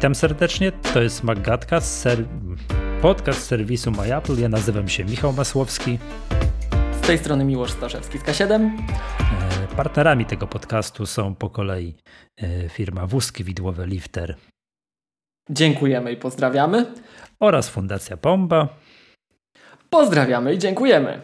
Witam serdecznie, to jest Magatka, ser... podcast serwisu MyApple. Ja nazywam się Michał Masłowski. Z tej strony Miłosz Staszewski z K7. E, partnerami tego podcastu są po kolei e, firma Wózki Widłowe Lifter. Dziękujemy i pozdrawiamy. Oraz Fundacja Bomba. Pozdrawiamy i dziękujemy.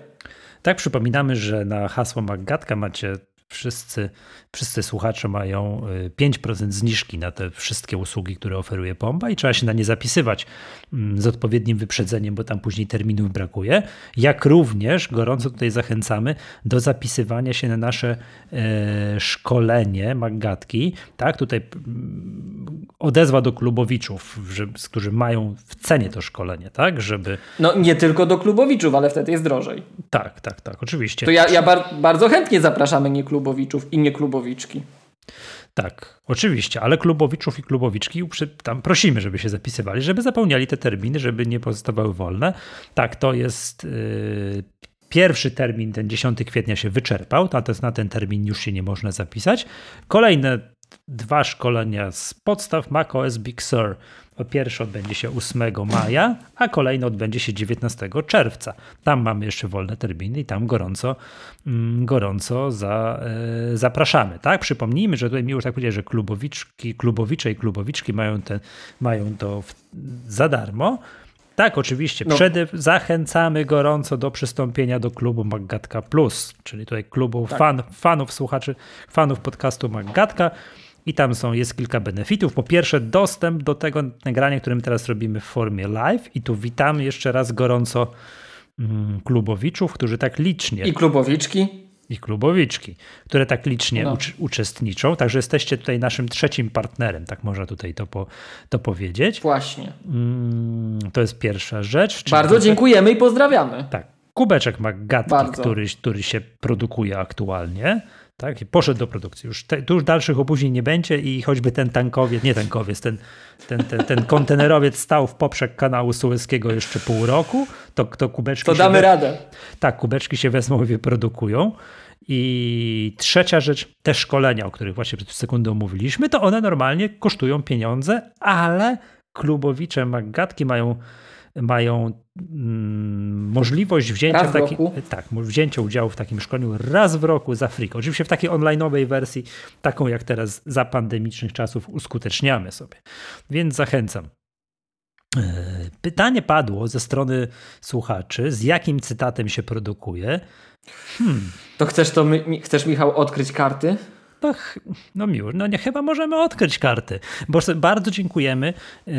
Tak, przypominamy, że na hasło Magatka macie wszyscy, wszyscy słuchacze mają 5% y, zniżki na te wszystkie usługi, które oferuje Pomba i trzeba się na nie zapisywać mm, z odpowiednim wyprzedzeniem, bo tam później terminów brakuje. Jak również gorąco tutaj zachęcamy do zapisywania się na nasze e, szkolenie Magatki. Tak, tutaj mm, odezwa do klubowiczów, że, którzy mają w cenie to szkolenie, tak, żeby... No nie tylko do klubowiczów, ale wtedy jest drożej. Tak, tak, tak, oczywiście. To ja, ja bar bardzo chętnie zapraszamy nie klubowiczów i nie klubowiczki. Tak, oczywiście, ale klubowiczów i klubowiczki tam prosimy, żeby się zapisywali, żeby zapełniali te terminy, żeby nie pozostawały wolne. Tak, to jest yy, pierwszy termin, ten 10 kwietnia się wyczerpał, natomiast na ten termin już się nie można zapisać. Kolejne dwa szkolenia z podstaw macOS Big Sur. Po pierwsze odbędzie się 8 maja, a kolejny odbędzie się 19 czerwca. Tam mamy jeszcze wolne terminy i tam gorąco, mm, gorąco za, e, zapraszamy. Tak? Przypomnijmy, że tutaj mi już tak powiedzieć, że klubowiczki, klubowicze i klubowiczki mają, ten, mają to w, za darmo. Tak, oczywiście. No. Przede zachęcamy gorąco do przystąpienia do klubu Maggatka Plus, czyli tutaj klubu tak. fan, fanów, słuchaczy, fanów podcastu Maggatka. I tam są, jest kilka benefitów. Po pierwsze, dostęp do tego nagrania, którym teraz robimy w formie live. I tu witamy jeszcze raz gorąco mm, klubowiczów, którzy tak licznie. I klubowiczki. I klubowiczki, które tak licznie no. ucz uczestniczą. Także jesteście tutaj naszym trzecim partnerem, tak można tutaj to, po, to powiedzieć. Właśnie. Mm, to jest pierwsza rzecz. Bardzo dziękujemy i pozdrawiamy. Tak. Kubeczek ma gadki, który, który się produkuje aktualnie. Tak? I poszedł do produkcji. Już, te, tu już dalszych opóźnień nie będzie i choćby ten tankowiec, nie tankowiec, ten, ten, ten, ten kontenerowiec stał w poprzek kanału Suezkiego jeszcze pół roku, to, to kubeczki To damy radę. Tak, kubeczki się wezmą i wyprodukują. I trzecia rzecz, te szkolenia, o których właśnie przed sekundą mówiliśmy, to one normalnie kosztują pieniądze, ale klubowicze magatki mają mają mm, możliwość wzięcia, w taki, tak, wzięcia udziału w takim szkoleniu raz w roku za friko. Oczywiście w takiej online'owej wersji, taką jak teraz za pandemicznych czasów uskuteczniamy sobie. Więc zachęcam. E, pytanie padło ze strony słuchaczy, z jakim cytatem się produkuje. Hmm. To chcesz to, chcesz Michał odkryć karty? No, no miło, no nie, chyba możemy odkryć karty. Bo bardzo dziękujemy, yy,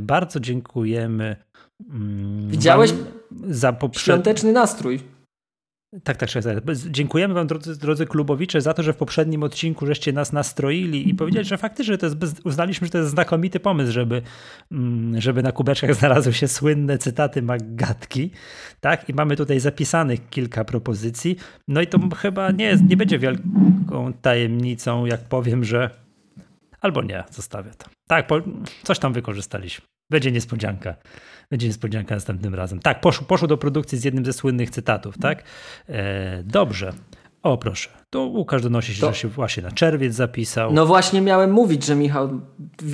bardzo dziękujemy. Yy, Widziałeś za poprzedni świąteczny nastrój. Tak, tak, tak. Dziękujemy Wam, drodzy, drodzy klubowicze, za to, że w poprzednim odcinku żeście nas nastroili i powiedzieli, że faktycznie to jest uznaliśmy, że to jest znakomity pomysł, żeby, mm, żeby na kubeczkach znalazły się słynne cytaty Maggatki. Tak? I mamy tutaj zapisanych kilka propozycji. No i to chyba nie, jest, nie będzie wielką tajemnicą, jak powiem, że. Albo nie, zostawię to. Tak, po, coś tam wykorzystaliśmy. Będzie niespodzianka. Będzie niespodzianka następnym razem. Tak, poszło, poszło do produkcji z jednym ze słynnych cytatów, tak? E, dobrze. O, proszę. To Łukasz donosi się, to... że się właśnie na czerwiec zapisał. No właśnie miałem mówić, że Michał,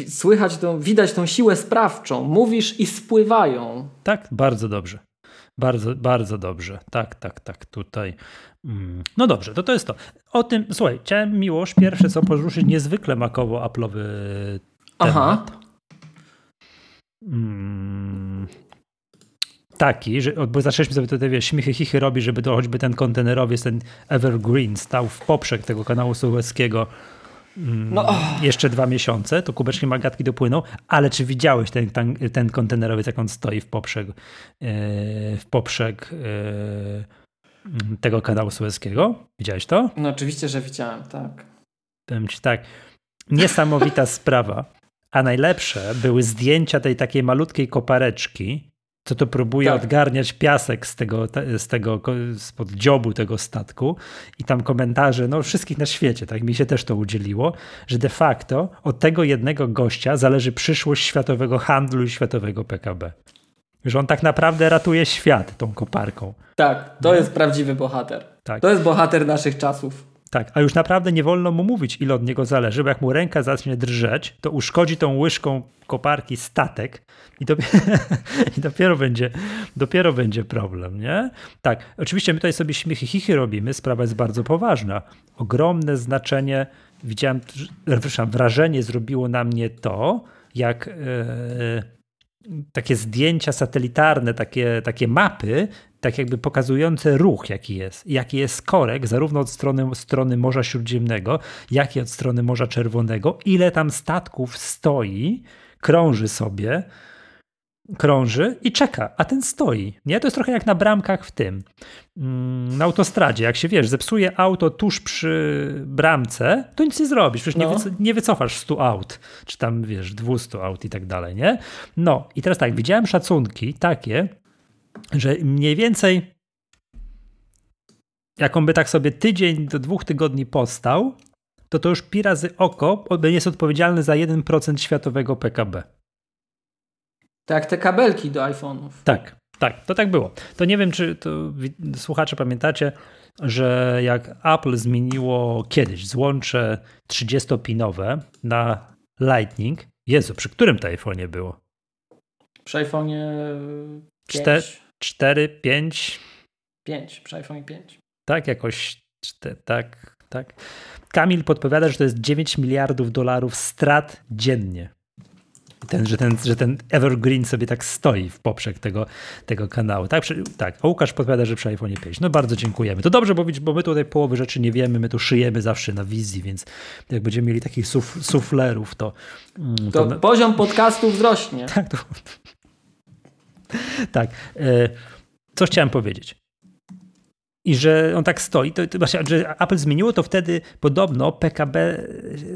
słychać tą, widać tą siłę sprawczą. Mówisz i spływają. Tak, bardzo dobrze. Bardzo, bardzo dobrze. Tak, tak, tak, tutaj. Mm. No dobrze, to to jest to. O tym, słuchaj, chciałem Miłosz pierwsze co poruszyć niezwykle makowo-aplowy temat. Aha. Hmm, taki, że, bo zaczęliśmy sobie tutaj wiesz, śmichy chichy robić, żeby to choćby ten kontenerowiec, ten Evergreen stał w poprzek tego kanału suezkiego mm, no. jeszcze dwa miesiące, to kubeczki magatki dopłyną, ale czy widziałeś ten, ten, ten kontenerowiec, jak on stoi w poprzek, yy, w poprzek yy, tego kanału suezkiego? Widziałeś to? No oczywiście, że widziałem, tak. Powiem ci tak, niesamowita sprawa. A najlepsze były zdjęcia tej takiej malutkiej kopareczki, co to próbuje tak. odgarniać piasek z tego, z tego, spod dziobu tego statku i tam komentarze, no wszystkich na świecie, tak mi się też to udzieliło, że de facto od tego jednego gościa zależy przyszłość światowego handlu i światowego PKB. Że on tak naprawdę ratuje świat tą koparką. Tak, to no. jest prawdziwy bohater. Tak. To jest bohater naszych czasów. Tak, a już naprawdę nie wolno mu mówić, ile od niego zależy, bo jak mu ręka zacznie drżeć, to uszkodzi tą łyżką koparki statek i dopiero, i dopiero, będzie, dopiero będzie problem, nie? Tak, oczywiście my tutaj sobie śmiechy chichy robimy, sprawa jest bardzo poważna. Ogromne znaczenie, widziałem, wrażenie zrobiło na mnie to, jak... Yy, takie zdjęcia satelitarne, takie, takie mapy, tak jakby pokazujące ruch, jaki jest. Jaki jest korek, zarówno od strony, strony Morza Śródziemnego, jak i od strony Morza Czerwonego. Ile tam statków stoi, krąży sobie, krąży i czeka, a ten stoi. Nie? To jest trochę jak na bramkach w tym, mm, na autostradzie. Jak się, wiesz, zepsuje auto tuż przy bramce, to nic nie zrobisz. Przecież no. nie, wyco nie wycofasz 100 aut, czy tam, wiesz, 200 aut i tak dalej, nie? No i teraz tak, widziałem szacunki takie, że mniej więcej jaką by tak sobie tydzień do dwóch tygodni postał, to to już pi razy oko jest odpowiedzialny za 1% światowego PKB. Tak, te kabelki do iPhone'ów. Tak, tak, to tak było. To nie wiem, czy to słuchacze pamiętacie, że jak Apple zmieniło kiedyś złącze 30-pinowe na Lightning, Jezu, przy którym to iPhone'ie było? Przy iPhone'ie 5. 4, 5. 5, przy iPhone 5. Tak, jakoś, tak, tak. Kamil podpowiada, że to jest 9 miliardów dolarów strat dziennie. Ten, że, ten, że ten Evergreen sobie tak stoi w poprzek tego, tego kanału. Tak, tak, a Łukasz podpowiada, że przy iPhone 5. No bardzo dziękujemy. To dobrze, bo, bo my tutaj połowy rzeczy nie wiemy, my tu szyjemy zawsze na wizji, więc jak będziemy mieli takich suf, suflerów, to... Mm, to, to poziom podcastu wzrośnie. Tak, to, tak. E, co chciałem powiedzieć? I że on tak stoi, to, to że Apple zmieniło to wtedy podobno PKB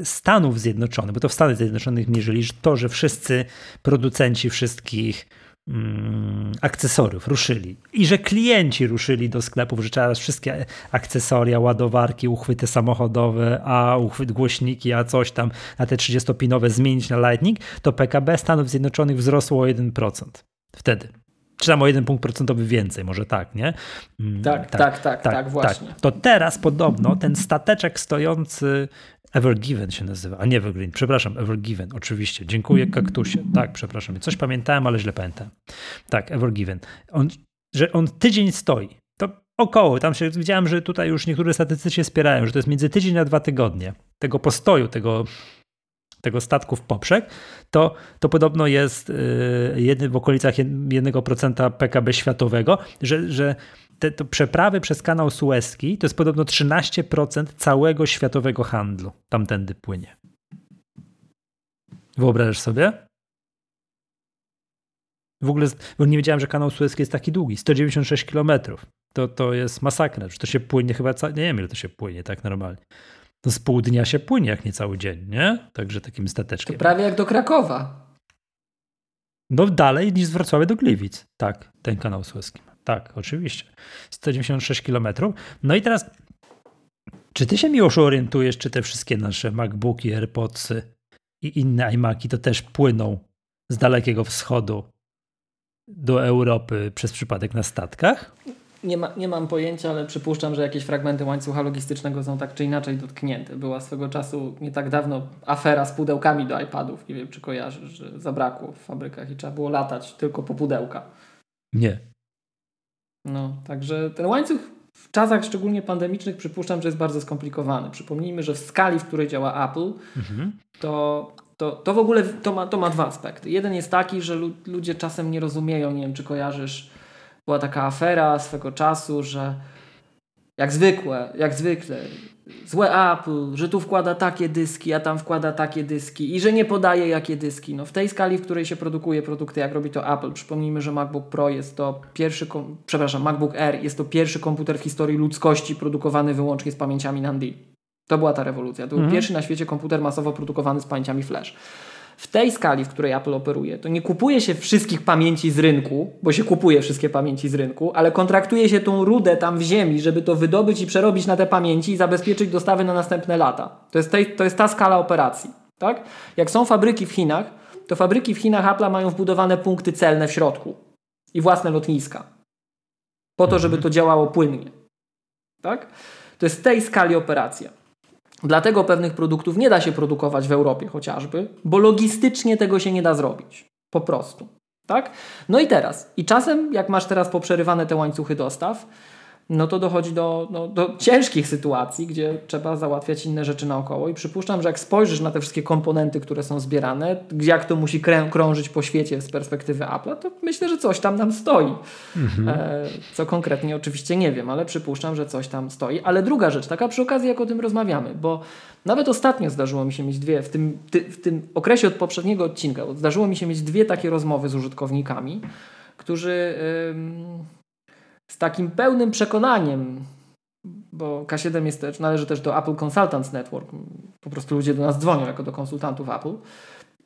Stanów Zjednoczonych, bo to w Stanach Zjednoczonych mierzyli że to, że wszyscy producenci wszystkich mm, akcesoriów ruszyli i że klienci ruszyli do sklepów, że trzeba wszystkie akcesoria, ładowarki, uchwyty samochodowe, a uchwyt głośniki, a coś tam na te 30-pinowe zmienić na Lightning, to PKB Stanów Zjednoczonych wzrosło o 1% wtedy czy tam o jeden punkt procentowy więcej, może tak, nie? Mm, tak, tak, tak, tak, tak, tak właśnie. Tak. To teraz podobno ten stateczek stojący Evergiven się nazywa, a nie Evergreen, przepraszam, Evergiven, oczywiście. Dziękuję kaktusie. Tak, przepraszam, coś pamiętałem, ale źle pamiętam. Tak, Evergiven. On, że on tydzień stoi. To około, tam się widziałem, że tutaj już niektóre statystyki się spierają, że to jest między tydzień a dwa tygodnie tego postoju, tego tego statku w poprzek, to, to podobno jest yy, w okolicach 1% PKB światowego, że, że te, te przeprawy przez kanał Suezki to jest podobno 13% całego światowego handlu tamtędy płynie. Wyobrażasz sobie? W ogóle bo nie wiedziałem, że kanał Suezki jest taki długi 196 km. To, to jest masakra. To się płynie chyba, nie wiem ile to się płynie tak normalnie to z pół dnia się płynie, jak nie cały dzień, nie? Także takim stateczkiem. To prawie jak do Krakowa. No dalej niż z Wrocławia do Gliwic. Tak, ten kanał Suezki. Tak, oczywiście. 196 km. No i teraz, czy ty się Miłoszu orientujesz, czy te wszystkie nasze MacBooki, AirPodsy i inne iMaki to też płyną z Dalekiego Wschodu do Europy przez przypadek na statkach? Nie, ma, nie mam pojęcia, ale przypuszczam, że jakieś fragmenty łańcucha logistycznego są tak czy inaczej dotknięte. Była swego czasu nie tak dawno afera z pudełkami do iPadów. Nie wiem, czy kojarzysz, że zabrakło w fabrykach i trzeba było latać tylko po pudełka. Nie. No, także ten łańcuch w czasach szczególnie pandemicznych przypuszczam, że jest bardzo skomplikowany. Przypomnijmy, że w skali, w której działa Apple, mhm. to, to, to w ogóle to ma, to ma dwa aspekty. Jeden jest taki, że ludzie czasem nie rozumieją, nie wiem, czy kojarzysz była taka afera swego czasu, że jak zwykłe, jak zwykle, złe Apple, że tu wkłada takie dyski, a tam wkłada takie dyski i że nie podaje jakie dyski. No w tej skali, w której się produkuje produkty, jak robi to Apple, przypomnijmy, że MacBook Pro jest to pierwszy, przepraszam, MacBook Air jest to pierwszy komputer w historii ludzkości produkowany wyłącznie z pamięciami NAND. To była ta rewolucja. To był mhm. pierwszy na świecie komputer masowo produkowany z pamięciami flash w tej skali, w której Apple operuje, to nie kupuje się wszystkich pamięci z rynku, bo się kupuje wszystkie pamięci z rynku, ale kontraktuje się tą rudę tam w ziemi, żeby to wydobyć i przerobić na te pamięci i zabezpieczyć dostawy na następne lata. To jest, tej, to jest ta skala operacji. Tak? Jak są fabryki w Chinach, to fabryki w Chinach Apple mają wbudowane punkty celne w środku i własne lotniska. Po to, żeby to działało płynnie. Tak? To jest tej skali operacja. Dlatego pewnych produktów nie da się produkować w Europie chociażby, bo logistycznie tego się nie da zrobić. Po prostu. Tak? No i teraz. I czasem, jak masz teraz poprzerywane te łańcuchy dostaw, no to dochodzi do, no, do ciężkich sytuacji, gdzie trzeba załatwiać inne rzeczy naokoło. I przypuszczam, że jak spojrzysz na te wszystkie komponenty, które są zbierane, jak to musi krążyć po świecie z perspektywy Apple'a, to myślę, że coś tam nam stoi. Mhm. E, co konkretnie oczywiście nie wiem, ale przypuszczam, że coś tam stoi. Ale druga rzecz, taka przy okazji, jak o tym rozmawiamy, bo nawet ostatnio zdarzyło mi się mieć dwie, w tym, ty, w tym okresie od poprzedniego odcinka, zdarzyło mi się mieć dwie takie rozmowy z użytkownikami, którzy. Yy, z takim pełnym przekonaniem, bo K7 jest też, należy też do Apple Consultants Network. Po prostu ludzie do nas dzwonią jako do konsultantów Apple.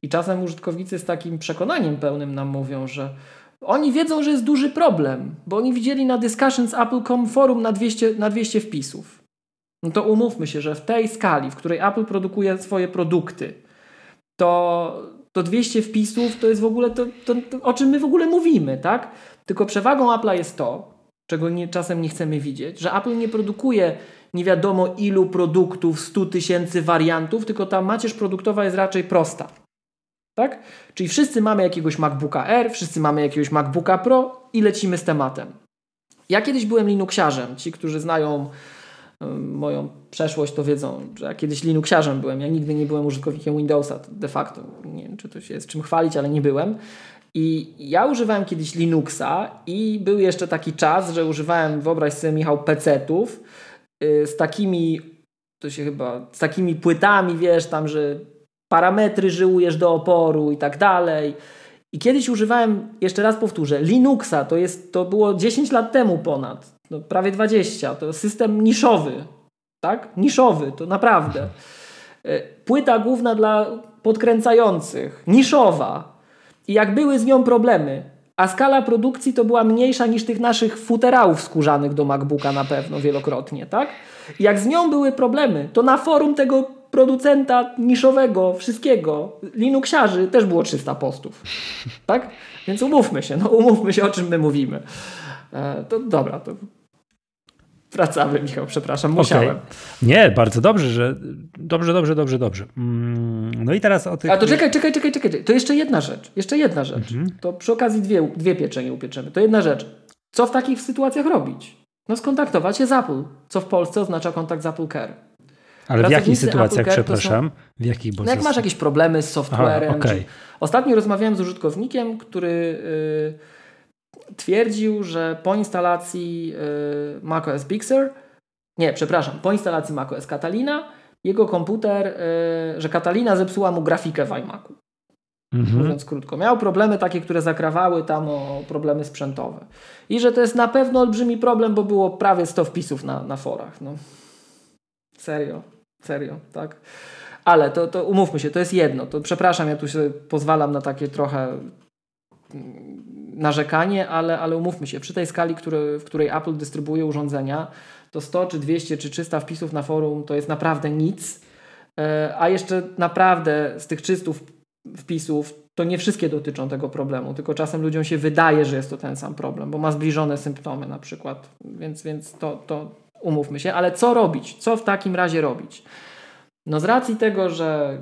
I czasem użytkownicy z takim przekonaniem pełnym nam mówią, że oni wiedzą, że jest duży problem, bo oni widzieli na Discussions Apple.com forum na 200, na 200 wpisów. No to umówmy się, że w tej skali, w której Apple produkuje swoje produkty, to, to 200 wpisów to jest w ogóle to, to, to, o czym my w ogóle mówimy, tak? Tylko przewagą Apple'a jest to, czego nie, czasem nie chcemy widzieć, że Apple nie produkuje nie wiadomo ilu produktów, 100 tysięcy wariantów, tylko ta macierz produktowa jest raczej prosta. Tak? Czyli wszyscy mamy jakiegoś MacBooka R, wszyscy mamy jakiegoś MacBooka Pro i lecimy z tematem. Ja kiedyś byłem Linuxiarzem. Ci, którzy znają moją przeszłość, to wiedzą, że ja kiedyś Linuxiarzem byłem. Ja nigdy nie byłem użytkownikiem Windowsa de facto. Nie wiem, czy to się jest czym chwalić, ale nie byłem. I ja używałem kiedyś Linuxa i był jeszcze taki czas, że używałem, wyobraź sobie Michał, PC-ów yy, z takimi, to się chyba, z takimi płytami, wiesz, tam, że parametry żyłujesz do oporu i tak dalej. I kiedyś używałem, jeszcze raz powtórzę, Linuxa, to, jest, to było 10 lat temu ponad, no prawie 20, to system niszowy, tak? Niszowy, to naprawdę. Y, płyta główna dla podkręcających, niszowa, i jak były z nią problemy, a skala produkcji to była mniejsza niż tych naszych futerałów skórzanych do MacBooka na pewno wielokrotnie, tak? I jak z nią były problemy, to na forum tego producenta niszowego, wszystkiego, Linuxiarzy też było 300 postów, tak? Więc umówmy się, no umówmy się o czym my mówimy. E, to dobra, to Wracamy, Michał, przepraszam, musiałem. Okay. Nie, bardzo dobrze, że dobrze, dobrze, dobrze, dobrze. Mm, no i teraz o tych... A to czekaj, czekaj, czekaj, czekaj. To jeszcze jedna rzecz, jeszcze jedna rzecz. Mhm. To przy okazji dwie, dwie pieczenie upieczemy. To jedna rzecz. Co w takich sytuacjach robić? No skontaktować się z Apple, co w Polsce oznacza kontakt z Apple Care. Ale w jakich sytuacjach, przepraszam? Są, w jakich no jak masz jakieś problemy z softwarem. Aha, okay. Ostatnio rozmawiałem z użytkownikiem, który... Yy, twierdził, że po instalacji y, macOS Big Sur, nie, przepraszam, po instalacji macOS Catalina, jego komputer, y, że Catalina zepsuła mu grafikę w iMacu. Mhm. Mówiąc krótko, miał problemy takie, które zakrawały tam o problemy sprzętowe. I że to jest na pewno olbrzymi problem, bo było prawie 100 wpisów na, na forach. No. Serio, serio, tak? Ale to, to umówmy się, to jest jedno. To przepraszam, ja tu się pozwalam na takie trochę narzekanie, ale, ale umówmy się, przy tej skali, który, w której Apple dystrybuuje urządzenia, to 100 czy 200 czy 300 wpisów na forum to jest naprawdę nic, e, a jeszcze naprawdę z tych 300 wpisów to nie wszystkie dotyczą tego problemu, tylko czasem ludziom się wydaje, że jest to ten sam problem, bo ma zbliżone symptomy na przykład, więc, więc to, to umówmy się, ale co robić? Co w takim razie robić? No z racji tego, że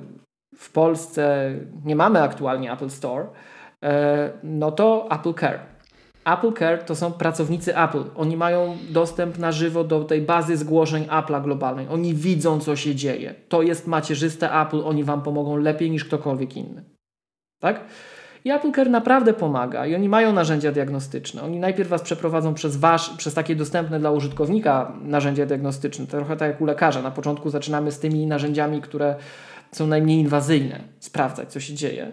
w Polsce nie mamy aktualnie Apple Store, E, no to Apple Care. Apple Care to są pracownicy Apple. Oni mają dostęp na żywo do tej bazy zgłoszeń Apple'a globalnej. Oni widzą, co się dzieje. To jest macierzyste Apple. Oni Wam pomogą lepiej niż ktokolwiek inny. Tak? I Apple Care naprawdę pomaga i oni mają narzędzia diagnostyczne. Oni najpierw Was przeprowadzą przez, wasz, przez takie dostępne dla użytkownika narzędzia diagnostyczne. Trochę tak jak u lekarza. Na początku zaczynamy z tymi narzędziami, które są najmniej inwazyjne, sprawdzać, co się dzieje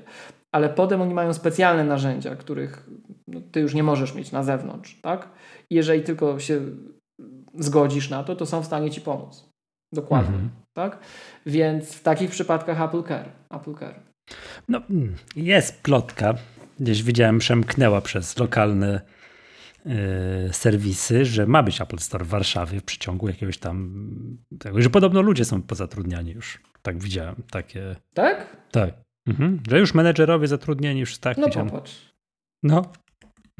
ale potem oni mają specjalne narzędzia, których no, ty już nie możesz mieć na zewnątrz, tak? I jeżeli tylko się zgodzisz na to, to są w stanie ci pomóc. Dokładnie, mhm. tak? Więc w takich przypadkach Apple Care. Apple Care. No, jest plotka, gdzieś widziałem, przemknęła przez lokalne yy, serwisy, że ma być Apple Store w Warszawie w przeciągu jakiegoś tam, tego, że podobno ludzie są pozatrudniani już. Tak widziałem, takie. Tak? Tak. Mhm. Że już menedżerowie zatrudnieni, już tak. No widziałem. popatrz. No.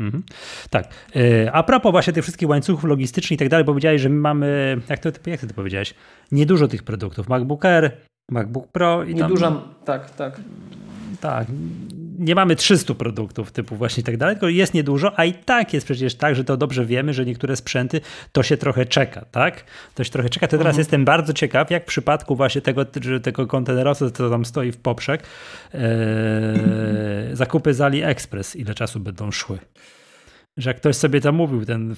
Mhm. Tak. E, a propos właśnie tych wszystkich łańcuchów logistycznych i tak dalej, powiedziałeś, że my mamy, jak to, jak ty to powiedziałeś, niedużo tych produktów. MacBook Air, MacBook Pro i Nieduża, tam, tak, tak. Tak, nie mamy 300 produktów typu właśnie i tak dalej, tylko jest niedużo, a i tak jest przecież tak, że to dobrze wiemy, że niektóre sprzęty to się trochę czeka, tak? To się trochę czeka. To teraz mhm. jestem bardzo ciekaw, jak w przypadku właśnie tego, tego kontenerowca, co tam stoi w poprzek, ee, zakupy z AliExpress, ile czasu będą szły. Że jak ktoś sobie zamówił ten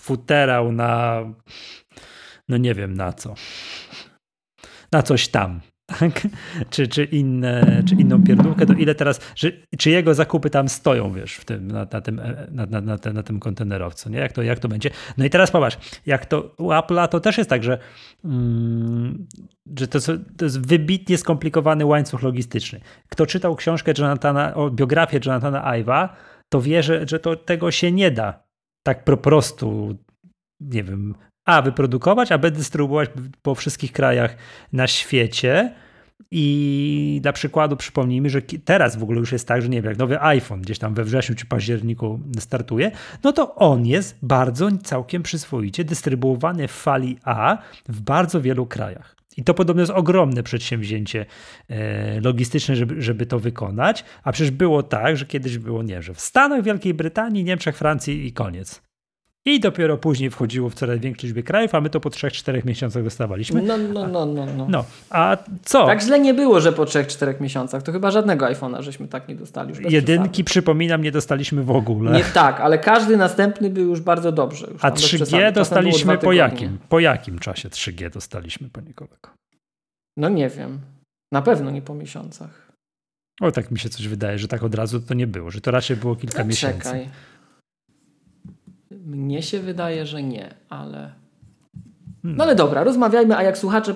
futerał na no nie wiem na co. Na coś tam tak? czy, czy, inne, czy inną pierdółkę, to ile teraz, że, czy jego zakupy tam stoją, wiesz, w tym, na, na tym, na, na, na, na, tym kontenerowcu, nie? Jak to, jak to będzie? No i teraz popatrz, jak to u Apple'a to też jest tak, że, mm, że to, to jest wybitnie skomplikowany łańcuch logistyczny. Kto czytał książkę Jonathana, o biografię Jonathana Iva, to wie, że, że to, tego się nie da tak po prostu, nie wiem, a wyprodukować, a b dystrybuować po wszystkich krajach na świecie. I dla przykładu przypomnijmy, że teraz w ogóle już jest tak, że nie wiem, jak nowy iPhone gdzieś tam we wrześniu czy październiku startuje, no to on jest bardzo całkiem przyzwoicie dystrybuowany w fali A w bardzo wielu krajach. I to podobno jest ogromne przedsięwzięcie e, logistyczne, żeby, żeby to wykonać. A przecież było tak, że kiedyś było nie, że w Stanach, Wielkiej Brytanii, Niemczech, Francji i koniec. I dopiero później wchodziło w coraz większej liczbie krajów, a my to po 3-4 miesiącach dostawaliśmy. No, no, no, no, no. No, a co? Tak źle nie było, że po 3-4 miesiącach. To chyba żadnego iPhone'a żeśmy tak nie dostali. Już Jedynki, przesady. przypominam, nie dostaliśmy w ogóle. Nie tak, ale każdy następny był już bardzo dobrze. Już a 3G dostaliśmy po jakim? Po jakim czasie 3G dostaliśmy, panie kolego? No nie wiem. Na pewno nie po miesiącach. O, tak mi się coś wydaje, że tak od razu to nie było, że to raczej było kilka no, miesięcy. Czekaj. Mnie się wydaje, że nie, ale. No ale dobra, rozmawiajmy, a jak słuchacze,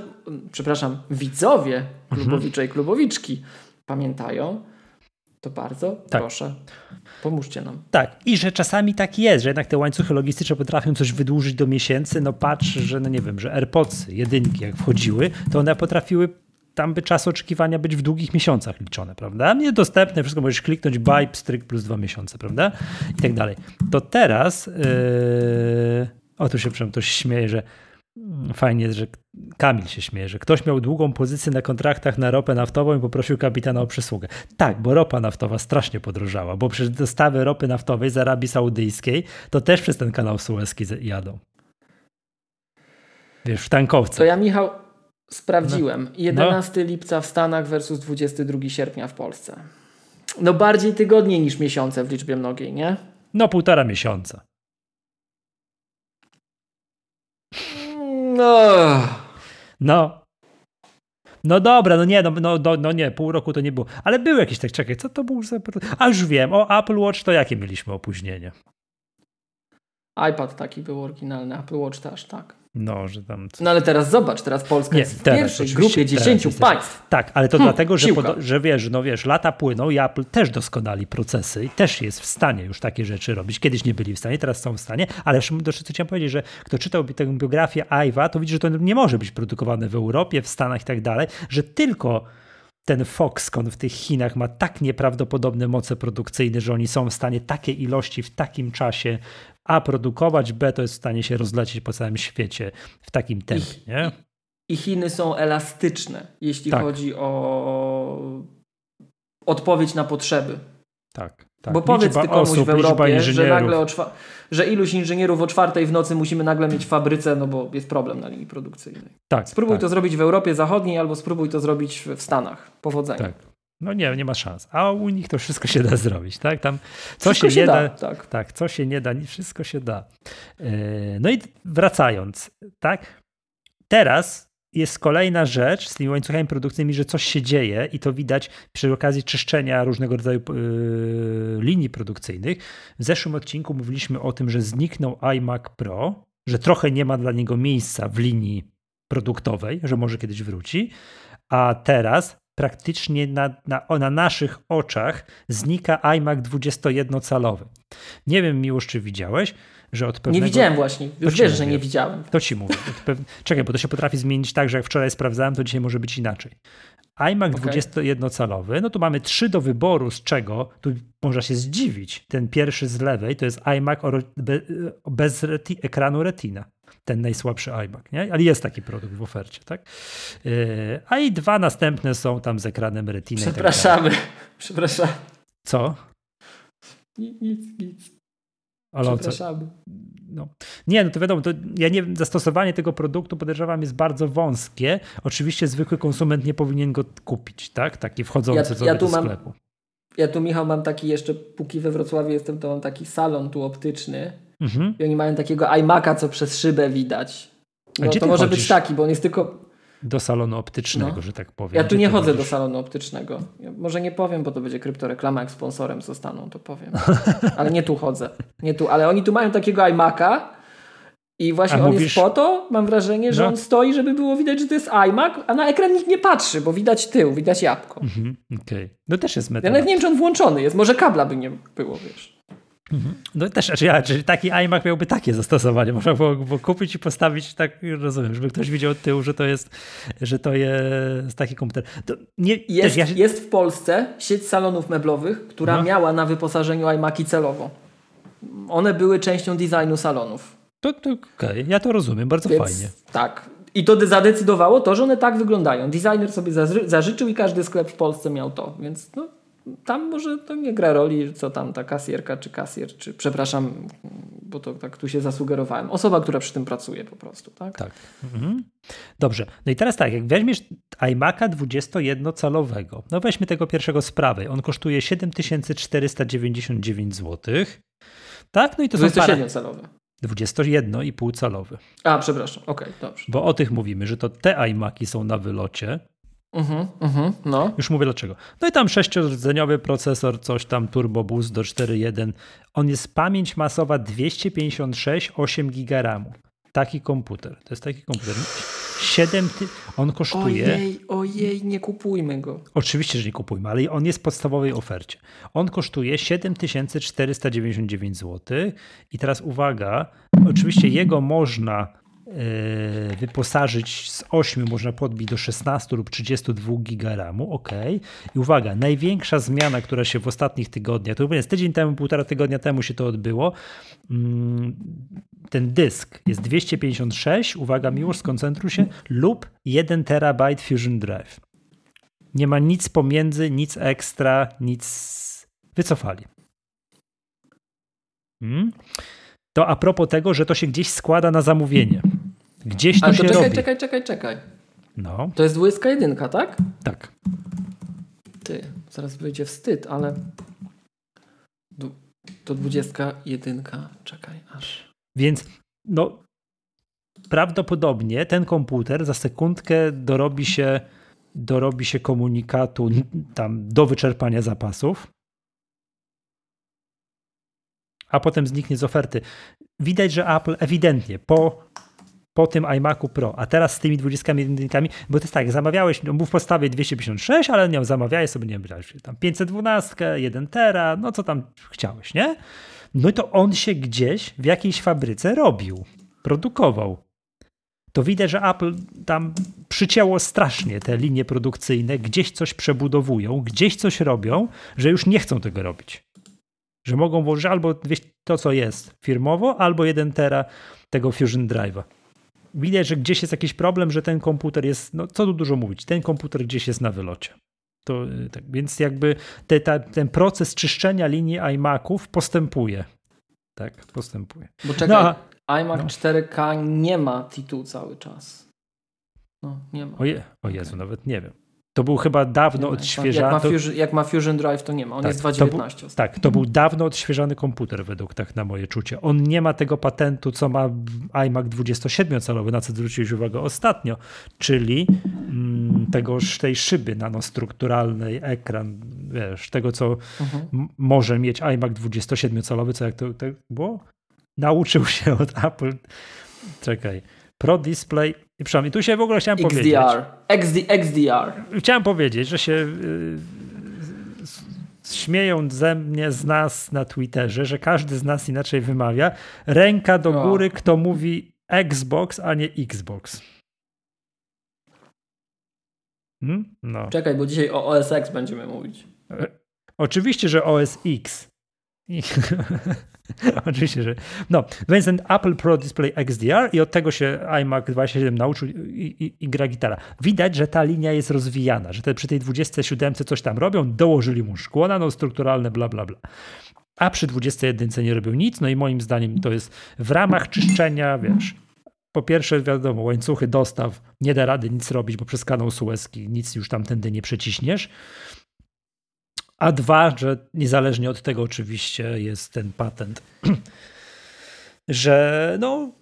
przepraszam, widzowie mhm. klubowicze i klubowiczki pamiętają, to bardzo tak. proszę, pomóżcie nam. Tak, i że czasami tak jest, że jednak te łańcuchy logistyczne potrafią coś wydłużyć do miesięcy. No patrz, że no nie wiem, że AirPodsy, jedynki jak wchodziły, to one potrafiły tam by czas oczekiwania być w długich miesiącach liczone, prawda? Niedostępne, wszystko możesz kliknąć buy, stryk plus dwa miesiące, prawda? I tak dalej. To teraz, yy... o tu się ktoś śmieje, że fajnie jest, że Kamil się śmieje, że ktoś miał długą pozycję na kontraktach na ropę naftową i poprosił kapitana o przysługę. Tak, bo ropa naftowa strasznie podrożała, bo przez dostawy ropy naftowej z Arabii Saudyjskiej to też przez ten kanał Suezki jadą. Wiesz, w tankowcu. To ja, Michał, Sprawdziłem. 11 no. lipca w Stanach versus 22 sierpnia w Polsce. No bardziej tygodnie niż miesiące w liczbie mnogiej, nie? No półtora miesiąca. No. No. No dobra, no nie, no, no, no, no nie, pół roku to nie było. Ale były jakieś tak, czekaj, co to był za... A już wiem, o Apple Watch to jakie mieliśmy opóźnienie? iPad taki był oryginalny, Apple Watch też, tak. No, że tam. No ale teraz zobacz, teraz Polska nie, jest w teraz, pierwszej grupie 10 państw. Tak, ale to hmm, dlatego, że, pod, że wiesz, no wiesz, lata płyną i Apple też doskonali procesy i też jest w stanie już takie rzeczy robić. Kiedyś nie byli w stanie, teraz są w stanie, ale jeszcze do co chciałem powiedzieć, że kto czytał tę biografię Iwa, to widzi, że to nie może być produkowane w Europie, w Stanach i tak dalej, że tylko ten Foxconn w tych Chinach ma tak nieprawdopodobne moce produkcyjne, że oni są w stanie takie ilości w takim czasie A produkować, B to jest w stanie się rozlecieć po całym świecie w takim tempie. I, nie? I Chiny są elastyczne, jeśli tak. chodzi o odpowiedź na potrzeby. Tak. Tak, Bo powiedz ty komuś osób, w Europie, że nagle że iluś inżynierów o czwartej w nocy musimy nagle mieć w fabryce, no bo jest problem na linii produkcyjnej. Tak, spróbuj tak. to zrobić w Europie Zachodniej albo spróbuj to zrobić w Stanach. Powodzenia. Tak. No nie, nie ma szans. A u nich to wszystko się da zrobić, tak? Tam co się, się nie da, da, tak. tak, co się nie da, wszystko się da. E, no i wracając, tak? Teraz jest kolejna rzecz z tymi łańcuchami produkcyjnymi, że coś się dzieje i to widać przy okazji czyszczenia różnego rodzaju yy, linii produkcyjnych. W zeszłym odcinku mówiliśmy o tym, że zniknął iMac Pro, że trochę nie ma dla niego miejsca w linii produktowej, że może kiedyś wróci, a teraz praktycznie na, na, na naszych oczach znika iMac 21-calowy. Nie wiem, Miłosz, czy widziałeś, że od pewnego... Nie widziałem właśnie, już wiesz, że nie widziałem. To ci mówię. Pew... Czekaj, bo to się potrafi zmienić tak, że jak wczoraj sprawdzałem, to dzisiaj może być inaczej iMac okay. 21-calowy, no to mamy trzy do wyboru, z czego, tu można się zdziwić, ten pierwszy z lewej to jest iMac bez reti ekranu Retina. Ten najsłabszy iMac, nie? Ale jest taki produkt w ofercie, tak? Yy, a i dwa następne są tam z ekranem Retina. Tak Przepraszamy. Tak Przepraszam. Co? Nic, nic. Ale Przepraszamy. No. Nie, no to wiadomo, to ja nie zastosowanie tego produktu podejrzewam jest bardzo wąskie. Oczywiście zwykły konsument nie powinien go kupić, tak? Taki wchodzący ja, ja do sklepu. Mam, ja tu, Michał, mam taki jeszcze, póki we Wrocławiu jestem, to mam taki salon tu optyczny mhm. i oni mają takiego iMac'a, co przez szybę widać. No, to może być taki, bo on jest tylko do salonu optycznego, no. że tak powiem. Ja tu nie chodzę do salonu optycznego. Ja może nie powiem, bo to będzie kryptoreklama, jak sponsorem zostaną, to powiem. Ale nie tu chodzę. Nie tu, ale oni tu mają takiego iMac'a i właśnie a on mówisz... jest po to, mam wrażenie, że no. on stoi, żeby było widać, że to jest iMac, a na ekran nikt nie patrzy, bo widać tył, widać jabłko. Mhm, Okej. Okay. No też jest metoda. Ja nawet nie wiem, czy on włączony jest. Może kabla by nie było, wiesz. Mhm. No też, znaczy ja, czyli taki iMac miałby takie zastosowanie. Można było, było kupić i postawić tak, rozumiem, żeby ktoś widział od tyłu, że to jest, że to jest taki komputer. Nie, jest, ja się... jest w Polsce sieć salonów meblowych, która no. miała na wyposażeniu iMaki celowo. One były częścią designu salonów. To, to okay. ja to rozumiem, bardzo Więc, fajnie. Tak. I to zadecydowało to, że one tak wyglądają. Designer sobie zażyczył i każdy sklep w Polsce miał to. Więc no, tam może to nie gra roli, co tam ta kasjerka czy kasjer, czy przepraszam, bo to tak tu się zasugerowałem. Osoba, która przy tym pracuje po prostu, tak? Tak. Mhm. Dobrze. No i teraz tak, jak weźmiesz iMac'a 21-calowego, no weźmy tego pierwszego z prawej, on kosztuje 7499 zł. Tak? No i to 27-calowy. 21,5 calowy. A, przepraszam, okej, okay, dobrze. Bo o tych mówimy, że to te iMaki są na wylocie, Mhm, mhm, no. Już mówię dlaczego. No i tam sześciordzeniowy procesor, coś tam Turbo Boost do 4.1. On jest pamięć masowa 256, 8 GB RAMu. Taki komputer. To jest taki komputer. 7 ty... On kosztuje. Ojej, ojej, nie kupujmy go. Oczywiście, że nie kupujmy, ale on jest w podstawowej ofercie. On kosztuje 7499 zł. I teraz uwaga, oczywiście jego można wyposażyć z 8 można podbić do 16 lub 32 giga RAMu, ok. I uwaga, największa zmiana, która się w ostatnich tygodniach, to jest tydzień temu, półtora tygodnia temu się to odbyło, mm, ten dysk jest 256, uwaga miłość, skoncentruj się, lub 1 terabajt Fusion Drive. Nie ma nic pomiędzy, nic ekstra, nic wycofali. Hmm? To a propos tego, że to się gdzieś składa na zamówienie. Gdzieś to, to się czekaj, robi. czekaj, czekaj, czekaj. No. To jest 21, tak? Tak. Ty, zaraz będzie wstyd, ale to 21, czekaj aż. Więc no prawdopodobnie ten komputer za sekundkę dorobi się dorobi się komunikatu tam do wyczerpania zapasów a potem zniknie z oferty. Widać, że Apple ewidentnie po, po tym iMacu Pro, a teraz z tymi 21, bo to jest tak, zamawiałeś, no, w podstawie 256, ale nie zamawiałeś sobie, nie wiem, tam 512, 1 tera, no co tam chciałeś, nie? No to on się gdzieś w jakiejś fabryce robił, produkował. To widać, że Apple tam przycięło strasznie te linie produkcyjne, gdzieś coś przebudowują, gdzieś coś robią, że już nie chcą tego robić że mogą włożyć albo to, co jest firmowo, albo 1 tera tego Fusion Drive'a. Widać, że gdzieś jest jakiś problem, że ten komputer jest, no co tu dużo mówić, ten komputer gdzieś jest na wylocie. To, y, tak, więc jakby te, ta, ten proces czyszczenia linii iMaców postępuje. Tak, postępuje. Bo czekaj, no, iMac no. 4K nie ma tytułu cały czas. No, nie ma. O, je, o Jezu, okay. nawet nie wiem. To był chyba dawno nie, odświeżany. Jak ma, Fusion, jak ma Fusion Drive, to nie ma. On tak, jest 2.19. Tak, to był dawno odświeżany komputer, według tak na moje czucie. On nie ma tego patentu, co ma iMac 27-calowy, na co zwróciłeś uwagę ostatnio, czyli mm, tego, tej szyby nanostrukturalnej, ekran, wiesz, tego, co mhm. może mieć iMac 27-calowy, co jak to, to było? Nauczył się od Apple. Czekaj. Pro Display. I przynajmniej tu się w ogóle chciałem XDR. powiedzieć. XD, XDR. Chciałem powiedzieć, że się y, śmieją ze mnie, z nas na Twitterze, że każdy z nas inaczej wymawia. Ręka do góry, kto mówi Xbox, a nie Xbox. Hmm? No. Czekaj, bo dzisiaj o OS X będziemy mówić. E, oczywiście, że OS X. Oczywiście, że. No, więc ten Apple Pro Display XDR i od tego się iMac 27 nauczył i, i, i, gra gitara. Widać, że ta linia jest rozwijana, że te, przy tej 27 coś tam robią, dołożyli mu szkło no strukturalne, bla, bla, bla. A przy 21 nie robią nic, no i moim zdaniem to jest w ramach czyszczenia, wiesz, po pierwsze, wiadomo, łańcuchy dostaw nie da rady nic robić, bo przez kanał Suezki nic już tamtędy nie przeciśniesz. A dwa, że niezależnie od tego oczywiście jest ten patent, że no,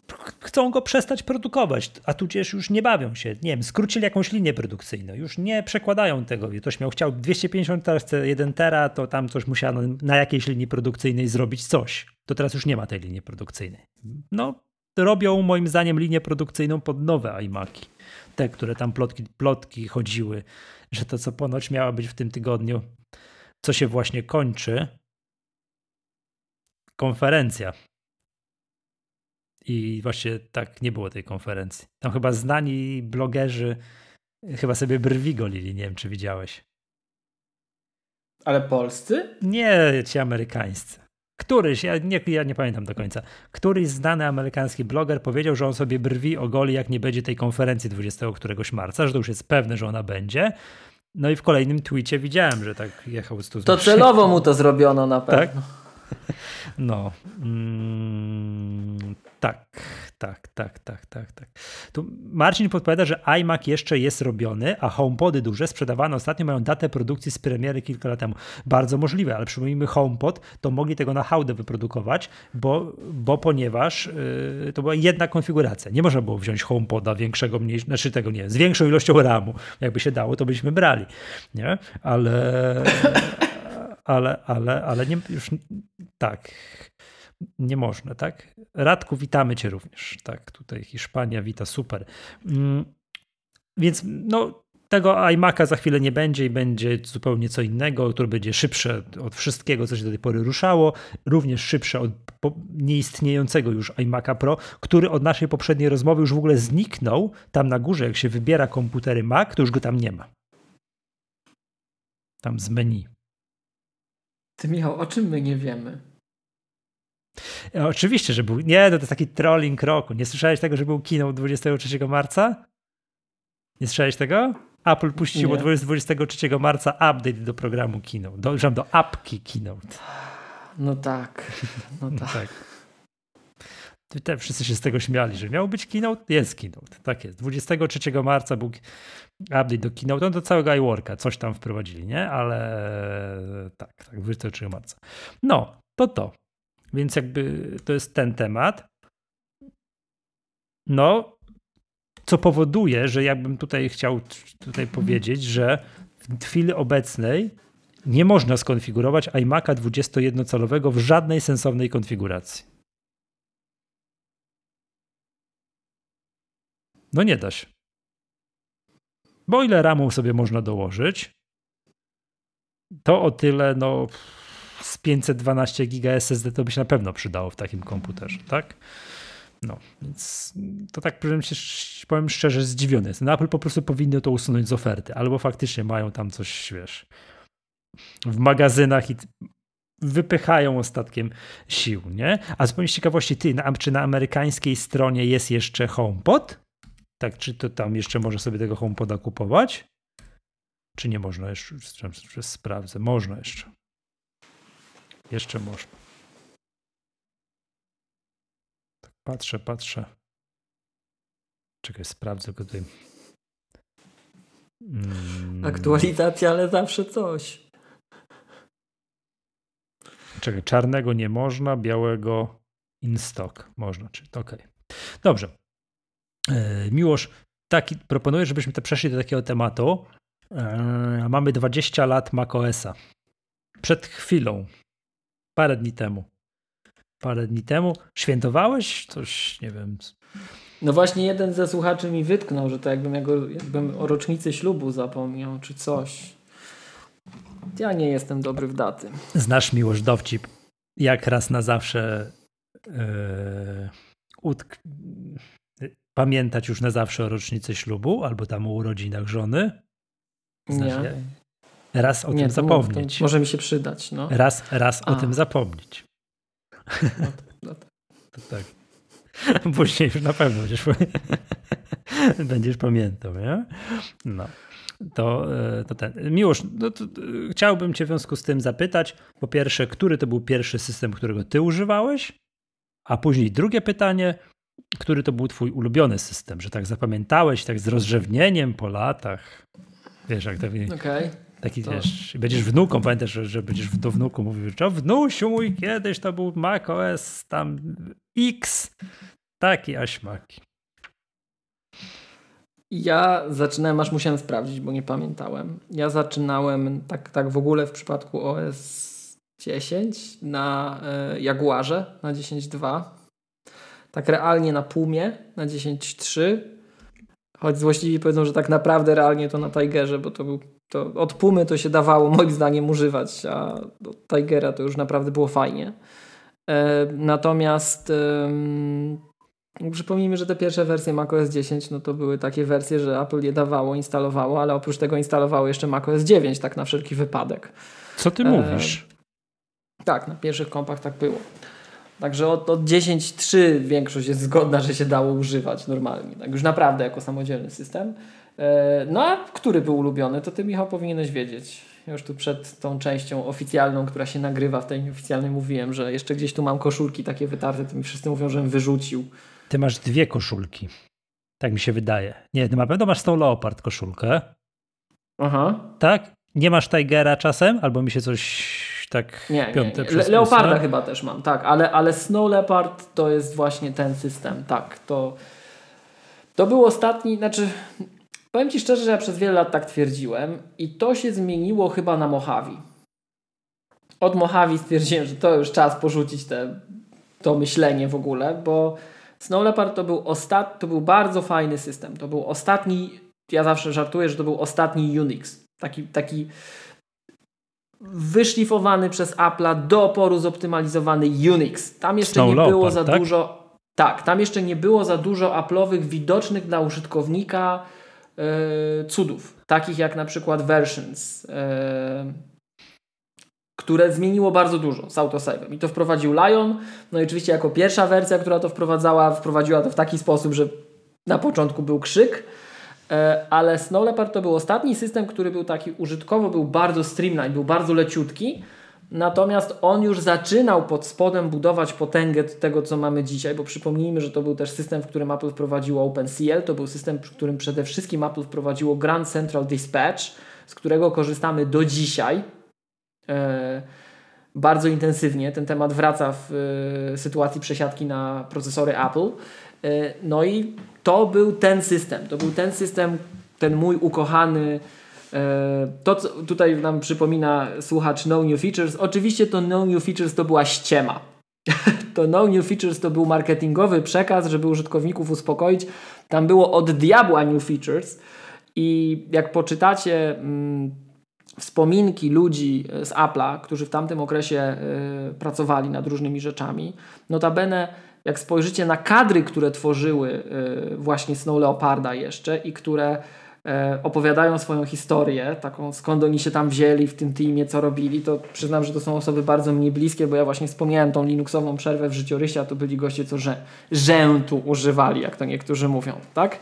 chcą go przestać produkować, a tudzież już nie bawią się. Nie wiem, skrócili jakąś linię produkcyjną, już nie przekładają tego. Ktoś miał chciał 250, teraz chce 1 tera, to tam coś musiano na jakiejś linii produkcyjnej zrobić coś. To teraz już nie ma tej linii produkcyjnej. No, robią moim zdaniem linię produkcyjną pod nowe iMaki. Te, które tam plotki, plotki chodziły, że to co ponoć miała być w tym tygodniu, co się właśnie kończy, konferencja. I właśnie tak nie było tej konferencji. Tam chyba znani blogerzy chyba sobie brwi golili, nie wiem czy widziałeś. Ale polscy? Nie, ci amerykańscy. Któryś, ja nie, ja nie pamiętam do końca, któryś znany amerykański bloger powiedział, że on sobie brwi ogoli, jak nie będzie tej konferencji 20 któregoś marca, że to już jest pewne, że ona będzie. No i w kolejnym tweetie widziałem, że tak jechał z. To celowo mu to zrobiono na pewno. Tak? No. Mm, tak, tak, tak, tak, tak, tak. Tu Marcin podpowiada, że iMac jeszcze jest robiony, a HomePody duże sprzedawane ostatnio mają datę produkcji z premiery kilka lat temu. Bardzo możliwe, ale przypomnijmy HomePod, to mogli tego na hałdę wyprodukować, bo, bo ponieważ yy, to była jedna konfiguracja. Nie można było wziąć HomePoda większego, mniej, znaczy tego nie, z większą ilością RAMu. Jakby się dało, to byśmy brali, nie? Ale ale, ale, ale nie, już tak, nie można, tak? Radku, witamy cię również, tak? Tutaj Hiszpania wita, super. Mm, więc no, tego iMac'a za chwilę nie będzie i będzie zupełnie co innego, które będzie szybsze od wszystkiego, co się do tej pory ruszało, również szybsze od nieistniejącego już iMac'a Pro, który od naszej poprzedniej rozmowy już w ogóle zniknął. Tam na górze, jak się wybiera komputery Mac, to już go tam nie ma. Tam z menu. Ty Michał, o czym my nie wiemy? E, oczywiście, że był. Nie, no to jest taki trolling roku. Nie słyszałeś tego, że był keynote 23 marca? Nie słyszałeś tego? Apple puściło nie. 23 marca update do programu Keynote. Do, do apki Keynote. No tak. No, no tak. tak. Te wszyscy się z tego śmiali, że miał być keynote? Jest keynote. Tak jest. 23 marca był update do keynote, no do całego iWorka. Coś tam wprowadzili, nie? Ale tak, tak, 23 marca. No, to to. Więc jakby to jest ten temat. No, co powoduje, że jakbym tutaj chciał tutaj powiedzieć, że w chwili obecnej nie można skonfigurować iMac'a 21-calowego w żadnej sensownej konfiguracji. No nie da się. Bo ile RAMu sobie można dołożyć, to o tyle, no z 512 giga SSD to by się na pewno przydało w takim komputerze, tak? No, więc to tak powiem, się, powiem szczerze, zdziwiony jestem. Apple po prostu powinno to usunąć z oferty, albo faktycznie mają tam coś, wiesz, w magazynach i wypychają ostatkiem sił, nie? A zupełnie z ciekawości, ty, na, czy na amerykańskiej stronie jest jeszcze HomePod? Tak, czy to tam jeszcze może sobie tego HomePoda kupować? Czy nie można jeszcze? Sprawdzę. Można jeszcze. Jeszcze można. Tak patrzę, patrzę. Czekaj, sprawdzę go tutaj. Hmm. Aktualizacja, ale zawsze coś. Czekaj, czarnego nie można, białego in stock można. Czyli okej. Okay. Dobrze. E, Miłosz, taki, proponuję, żebyśmy to przeszli do takiego tematu. E, mamy 20 lat macOSa. Przed chwilą, parę dni temu. Parę dni temu. Świętowałeś coś, nie wiem. No właśnie jeden ze słuchaczy mi wytknął, że to jakbym, jakbym o rocznicy ślubu zapomniał, czy coś. Ja nie jestem dobry w daty. Znasz miłość dowcip. Jak raz na zawsze yy, utk- pamiętać już na zawsze o rocznicy ślubu albo tam o urodzinach żony? Znasz, nie. Raz o nie, tym zapomnieć. może mi się przydać. No. Raz, raz o tym zapomnieć. No to, no to. to tak. Później już na pewno będziesz, będziesz pamiętał, nie? No. To, e, to ten. Miłosz, no to, to, chciałbym Cię w związku z tym zapytać, po pierwsze, który to był pierwszy system, którego Ty używałeś? A później drugie pytanie, który to był Twój ulubiony system, że tak zapamiętałeś, tak z rozrzewnieniem po latach? Wiesz, jak taki, okay, taki to... wiesz, będziesz wnuką, pamiętasz, że, że będziesz do wnuku mówił, że wnusiu mój, kiedyś to był Mac OS tam X, taki aśmaki. Ja zaczynałem, aż musiałem sprawdzić, bo nie pamiętałem. Ja zaczynałem tak, tak w ogóle w przypadku OS 10 na y, Jaguarze na 10.2. Tak realnie na Pumie na 10.3. Choć złośliwi powiedzą, że tak naprawdę realnie to na Tigerze, bo to był to od Pumy to się dawało moim zdaniem używać, a od Tigera to już naprawdę było fajnie. E, natomiast Przypomnijmy, że te pierwsze wersje macOS 10 no to były takie wersje, że Apple je dawało, instalowało, ale oprócz tego instalowało jeszcze macOS 9, tak na wszelki wypadek. Co ty e, mówisz? Tak, na pierwszych kompach tak było. Także od, od 10.3 większość jest zgodna, że się dało używać normalnie. Tak już naprawdę jako samodzielny system. E, no a który był ulubiony, to ty Michał powinieneś wiedzieć. Ja już tu przed tą częścią oficjalną, która się nagrywa w tej nieoficjalnej mówiłem, że jeszcze gdzieś tu mam koszulki takie wytarte, to mi wszyscy mówią, żebym wyrzucił. Ty masz dwie koszulki. Tak mi się wydaje. Nie, na pewno masz tą Leopard koszulkę. Aha. Tak? Nie masz Tigera czasem? Albo mi się coś tak nie, piąte nie, nie. Le Leoparda chyba też mam, tak, ale, ale Snow Leopard to jest właśnie ten system, tak, to to był ostatni, znaczy powiem Ci szczerze, że ja przez wiele lat tak twierdziłem i to się zmieniło chyba na Mojave. Od Mojave stwierdziłem, że to już czas porzucić te, to myślenie w ogóle, bo Snow Leopard to był, ostat, to był bardzo fajny system. To był ostatni, ja zawsze żartuję, że to był ostatni Unix. Taki, taki wyszlifowany przez Apple'a do oporu zoptymalizowany Unix. Tam jeszcze Snow nie Leopard, było za tak? dużo. Tak, tam jeszcze nie było za dużo Apple'owych widocznych dla użytkownika yy, cudów. Takich jak na przykład versions. Yy, które zmieniło bardzo dużo z autosave'em. I to wprowadził Lion. No i oczywiście jako pierwsza wersja, która to wprowadzała, wprowadziła to w taki sposób, że na początku był krzyk, ale Snow Leopard to był ostatni system, który był taki użytkowo, był bardzo streamline, był bardzo leciutki, natomiast on już zaczynał pod spodem budować potęgę tego, co mamy dzisiaj, bo przypomnijmy, że to był też system, w którym Apple wprowadziło OpenCL, to był system, w którym przede wszystkim Apple wprowadziło Grand Central Dispatch, z którego korzystamy do dzisiaj, E, bardzo intensywnie. Ten temat wraca w e, sytuacji przesiadki na procesory Apple. E, no i to był ten system. To był ten system, ten mój ukochany. To, co tutaj nam przypomina słuchacz No New Features. Oczywiście to No New Features to była ściema. to No New Features to był marketingowy przekaz, żeby użytkowników uspokoić. Tam było od diabła New Features. I jak poczytacie mm, wspominki ludzi e, z Apple'a, którzy w tamtym okresie y, pracowali nad różnymi rzeczami. Notabene, jak spojrzycie na kadry, które tworzyły y, właśnie Snow Leoparda jeszcze i które y, opowiadają swoją historię, taką skąd oni się tam wzięli w tym teamie, co robili, to przyznam, że to są osoby bardzo mnie bliskie, bo ja właśnie wspomniałem tą Linuxową przerwę w życiorysie, a to byli goście, co że, rzętu używali, jak to niektórzy mówią, tak?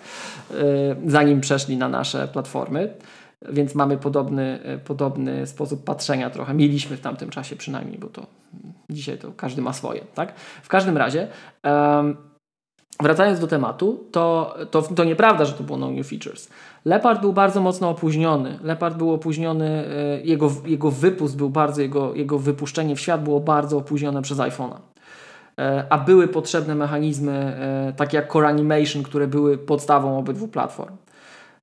Zanim przeszli na nasze platformy więc mamy podobny, e, podobny sposób patrzenia trochę. Mieliśmy w tamtym czasie przynajmniej, bo to dzisiaj to każdy ma swoje. Tak? W każdym razie, um, wracając do tematu, to, to, to nieprawda, że to było no new features. Leopard był bardzo mocno opóźniony. Leopard był opóźniony, e, jego, jego wypust był bardzo, jego, jego wypuszczenie w świat było bardzo opóźnione przez iPhone'a e, a były potrzebne mechanizmy takie jak Core Animation, które były podstawą obydwu platform.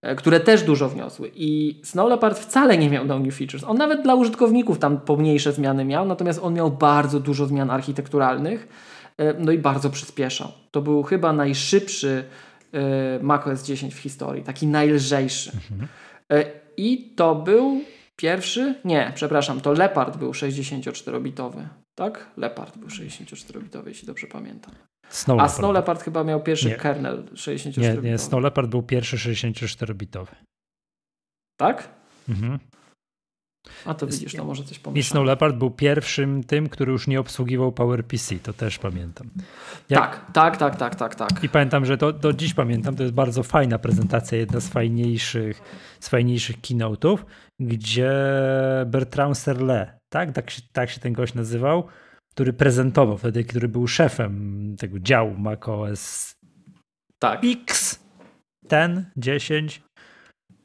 E, które też dużo wniosły. I Snow Leopard wcale nie miał new features. On nawet dla użytkowników tam pomniejsze zmiany miał, natomiast on miał bardzo dużo zmian architekturalnych, e, no i bardzo przyspieszał. To był chyba najszybszy e, macOS 10 w historii, taki najlżejszy. Mhm. I to był pierwszy? Nie, przepraszam, to Leopard był 64-bitowy. Tak? Leopard był 64-bitowy, jeśli dobrze pamiętam. Snow A Snow Leopard chyba miał pierwszy nie. kernel 64-bitowy. Nie, nie, Snow Leopard był pierwszy 64-bitowy. Tak? Mhm. A to widzisz, to może coś pomóc. I Snow Leopard był pierwszym tym, który już nie obsługiwał PowerPC, to też pamiętam. Jak... Tak, tak, tak, tak, tak, tak. I pamiętam, że to do dziś pamiętam, to jest bardzo fajna prezentacja, jedna z fajniejszych, z fajniejszych keynote'ów, gdzie Bertrand Serle, tak, tak się, tak się ten gość nazywał, który prezentował wtedy, który był szefem tego działu macOS tak. X, ten, 10,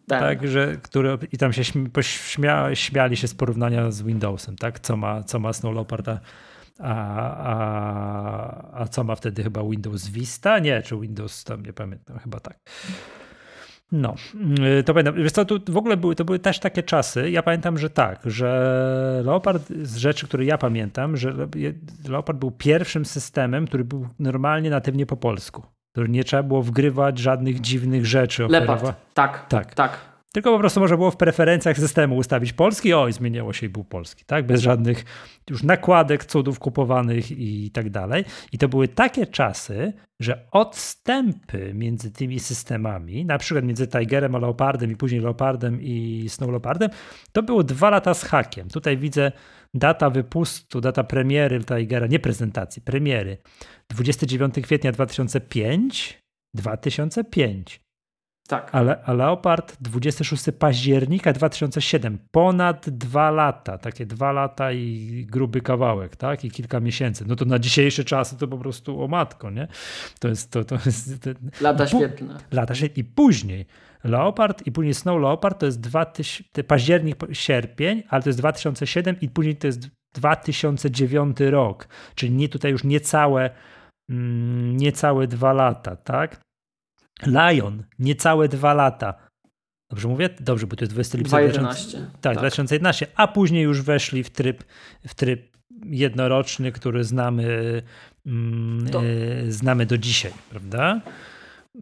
tak. tak, że, który, I tam się śmia, śmiali się z porównania z Windowsem, tak? Co ma, co ma Snow Leopard, a, a, a co ma wtedy chyba Windows Vista? Nie, czy Windows, tam nie pamiętam, chyba tak. No, y, to pamiętam. Wiesz co, tu w ogóle były, to były też takie czasy. Ja pamiętam, że tak, że Leopard z rzeczy, które ja pamiętam, że Leopard był pierwszym systemem, który był normalnie natywnie po polsku który nie trzeba było wgrywać żadnych dziwnych rzeczy. Leopard, tak, tak, tak. Tylko po prostu można było w preferencjach systemu ustawić polski, oj, zmieniało się i był polski, tak? Bez żadnych już nakładek, cudów kupowanych i tak dalej. I to były takie czasy, że odstępy między tymi systemami, na przykład między Tigerem a Leopardem i później Leopardem i Snow Leopardem, to było dwa lata z hakiem. Tutaj widzę data wypustu, data premiery Tigera, nie prezentacji, premiery. 29 kwietnia 2005, 2005. Tak. Ale, a Leopard 26 października 2007. Ponad dwa lata. Takie dwa lata i gruby kawałek, tak? I kilka miesięcy. No to na dzisiejsze czasy to po prostu o matko, nie? To jest... To, to jest to, lata świetlne. Lata świetlne. I później Leopard i później Snow Leopard to jest 2000, październik, sierpień, ale to jest 2007 i później to jest 2009 rok. Czyli nie tutaj już niecałe, mm, niecałe dwa lata, tak? Lion, niecałe dwa lata. Dobrze mówię? Dobrze, bo to jest 20 lipca 2011. Tak, tak, 2011, a później już weszli w tryb, w tryb jednoroczny, który znamy, mm, e, znamy do dzisiaj, prawda?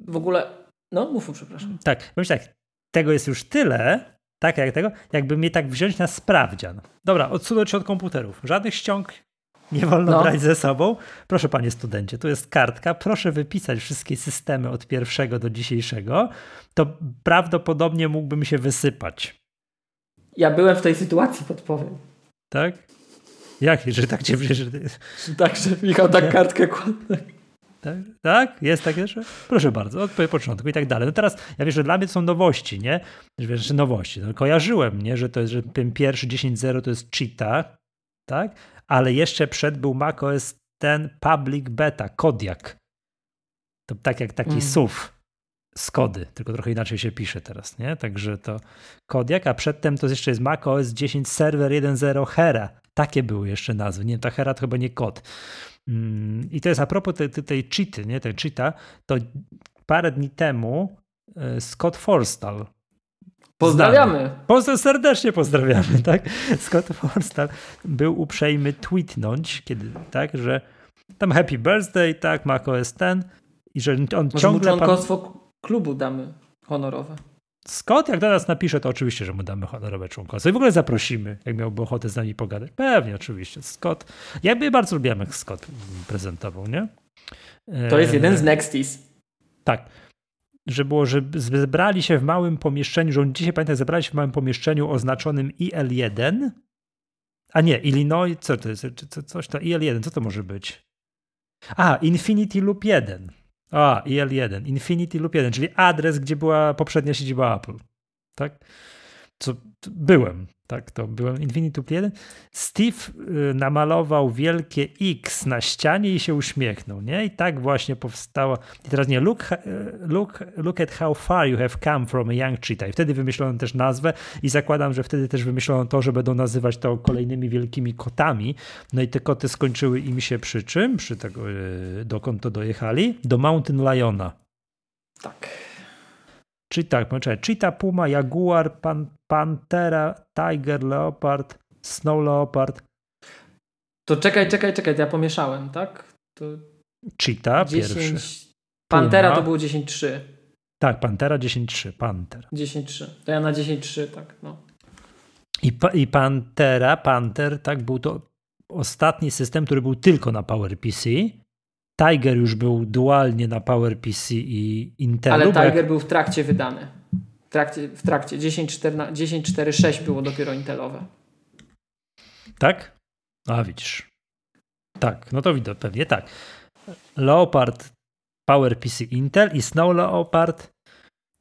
W ogóle, no mów, przepraszam. Tak, powiem tak, tego jest już tyle, tak jak tego, jakby mnie tak wziąć na sprawdzian. Dobra, odsunąć się od komputerów. Żadnych ściąg nie wolno no. brać ze sobą. Proszę, panie studencie, tu jest kartka. Proszę wypisać wszystkie systemy od pierwszego do dzisiejszego. To prawdopodobnie mógłbym się wysypać. Ja byłem w tej sytuacji, podpowiem. Tak? Jak? Że tak cię że... Tak, że Michał tak kartkę kładł. Tak? tak? Jest takie, że proszę bardzo, od początku i tak dalej. No teraz ja wiem, że dla mnie to są nowości, nie? Wiesz, że nowości. No, kojarzyłem, nie? Że to jest, że ten pierwszy 10.0 to jest cheetah, tak? Ale jeszcze przed był macOS ten public beta, Kodiak. To tak jak taki mm. SUV z kody, tylko trochę inaczej się pisze teraz, nie? Także to Kodiak, a przedtem to jeszcze jest macOS 10 Server 1.0 Hera. Takie były jeszcze nazwy. Nie, ta Hera to chyba nie kod. Mm, I to jest a propos tej, tej cheaty, nie? Tej cheata, to parę dni temu e, Scott Forstall, Pozdrawiamy. Pozdra serdecznie pozdrawiamy, tak? Scott Forstall był uprzejmy tweetnąć, kiedy, tak, że tam happy birthday, tak, macOS ten i że on Może ciągle... Mu członkostwo klubu damy honorowe. Scott, jak do nas napisze, to oczywiście, że mu damy honorowe członkostwo. I w ogóle zaprosimy, jak miałby ochotę z nami pogadać. Pewnie, oczywiście. Scott. Ja bardzo lubiłem, jak Scott prezentował, nie? To jest jeden z Nexties. Tak że było, że zebrali się w małym pomieszczeniu, że dzisiaj pamiętam, zebrali się w małym pomieszczeniu oznaczonym IL1. A nie, Illinois, co to jest? Coś to IL1, co to może być? A, Infinity Loop 1. A, IL1, Infinity Loop 1, czyli adres, gdzie była poprzednia siedziba Apple. Tak? Co byłem. Tak, to byłem Infinity 1. Steve y, namalował wielkie X na ścianie i się uśmiechnął, nie? I tak właśnie powstała. I teraz nie, look, y, look, look at how far you have come from a young cheetah. I wtedy wymyślono też nazwę i zakładam, że wtedy też wymyślono to, że będą nazywać to kolejnymi wielkimi kotami. No i te koty skończyły im się przy czym? Przy tego, y, dokąd to dojechali? Do Mountain Liona. Tak. Cheetah, poczekaj, Cheetah, Puma, Jaguar, pan, Pantera, Tiger, Leopard, Snow Leopard. To czekaj, czekaj, czekaj, ja pomieszałem, tak? To Cheetah 10... pierwszy. Pantera Puma. to było 10-3. Tak, Pantera 10-3, Panter. 10-3. To ja na 10-3, tak, no. I, I Pantera, Panther, tak, był to ostatni system, który był tylko na PowerPC. Tiger już był dualnie na PowerPC i Intelu. Ale Tiger jak... był w trakcie wydany. W trakcie, w trakcie 10.4.6 było dopiero Intelowe. Tak? A widzisz. Tak, no to widać pewnie tak. Leopard PowerPC Intel i Snow Leopard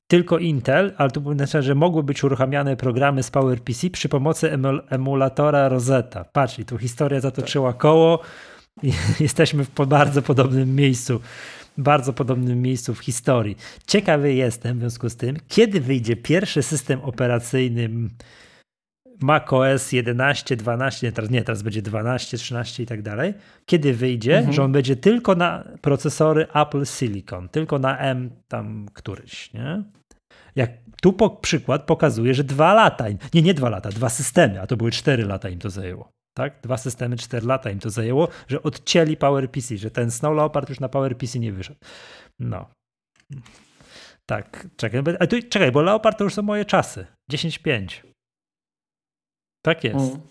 tylko Intel, ale tu powiem że mogły być uruchamiane programy z PowerPC przy pomocy emulatora Rosetta. Patrz, i tu historia zatoczyła koło i jesteśmy w bardzo podobnym miejscu. Bardzo podobnym miejscu w historii. Ciekawy jestem w związku z tym, kiedy wyjdzie pierwszy system operacyjny macOS 11, 12, nie teraz, nie, teraz będzie 12, 13 i tak dalej. Kiedy wyjdzie, mhm. że on będzie tylko na procesory Apple Silicon, tylko na M tam któryś, nie? Jak tu po, przykład pokazuje, że dwa lata, nie, nie dwa lata, dwa systemy, a to były cztery lata im to zajęło. Tak? Dwa systemy, cztery lata im to zajęło, że odcięli PowerPC, że ten Snow Leopard już na PowerPC nie wyszedł. No. Tak, czekaj, a tu, czekaj, bo Leopard to już są moje czasy. 10.5. Tak jest. Mm.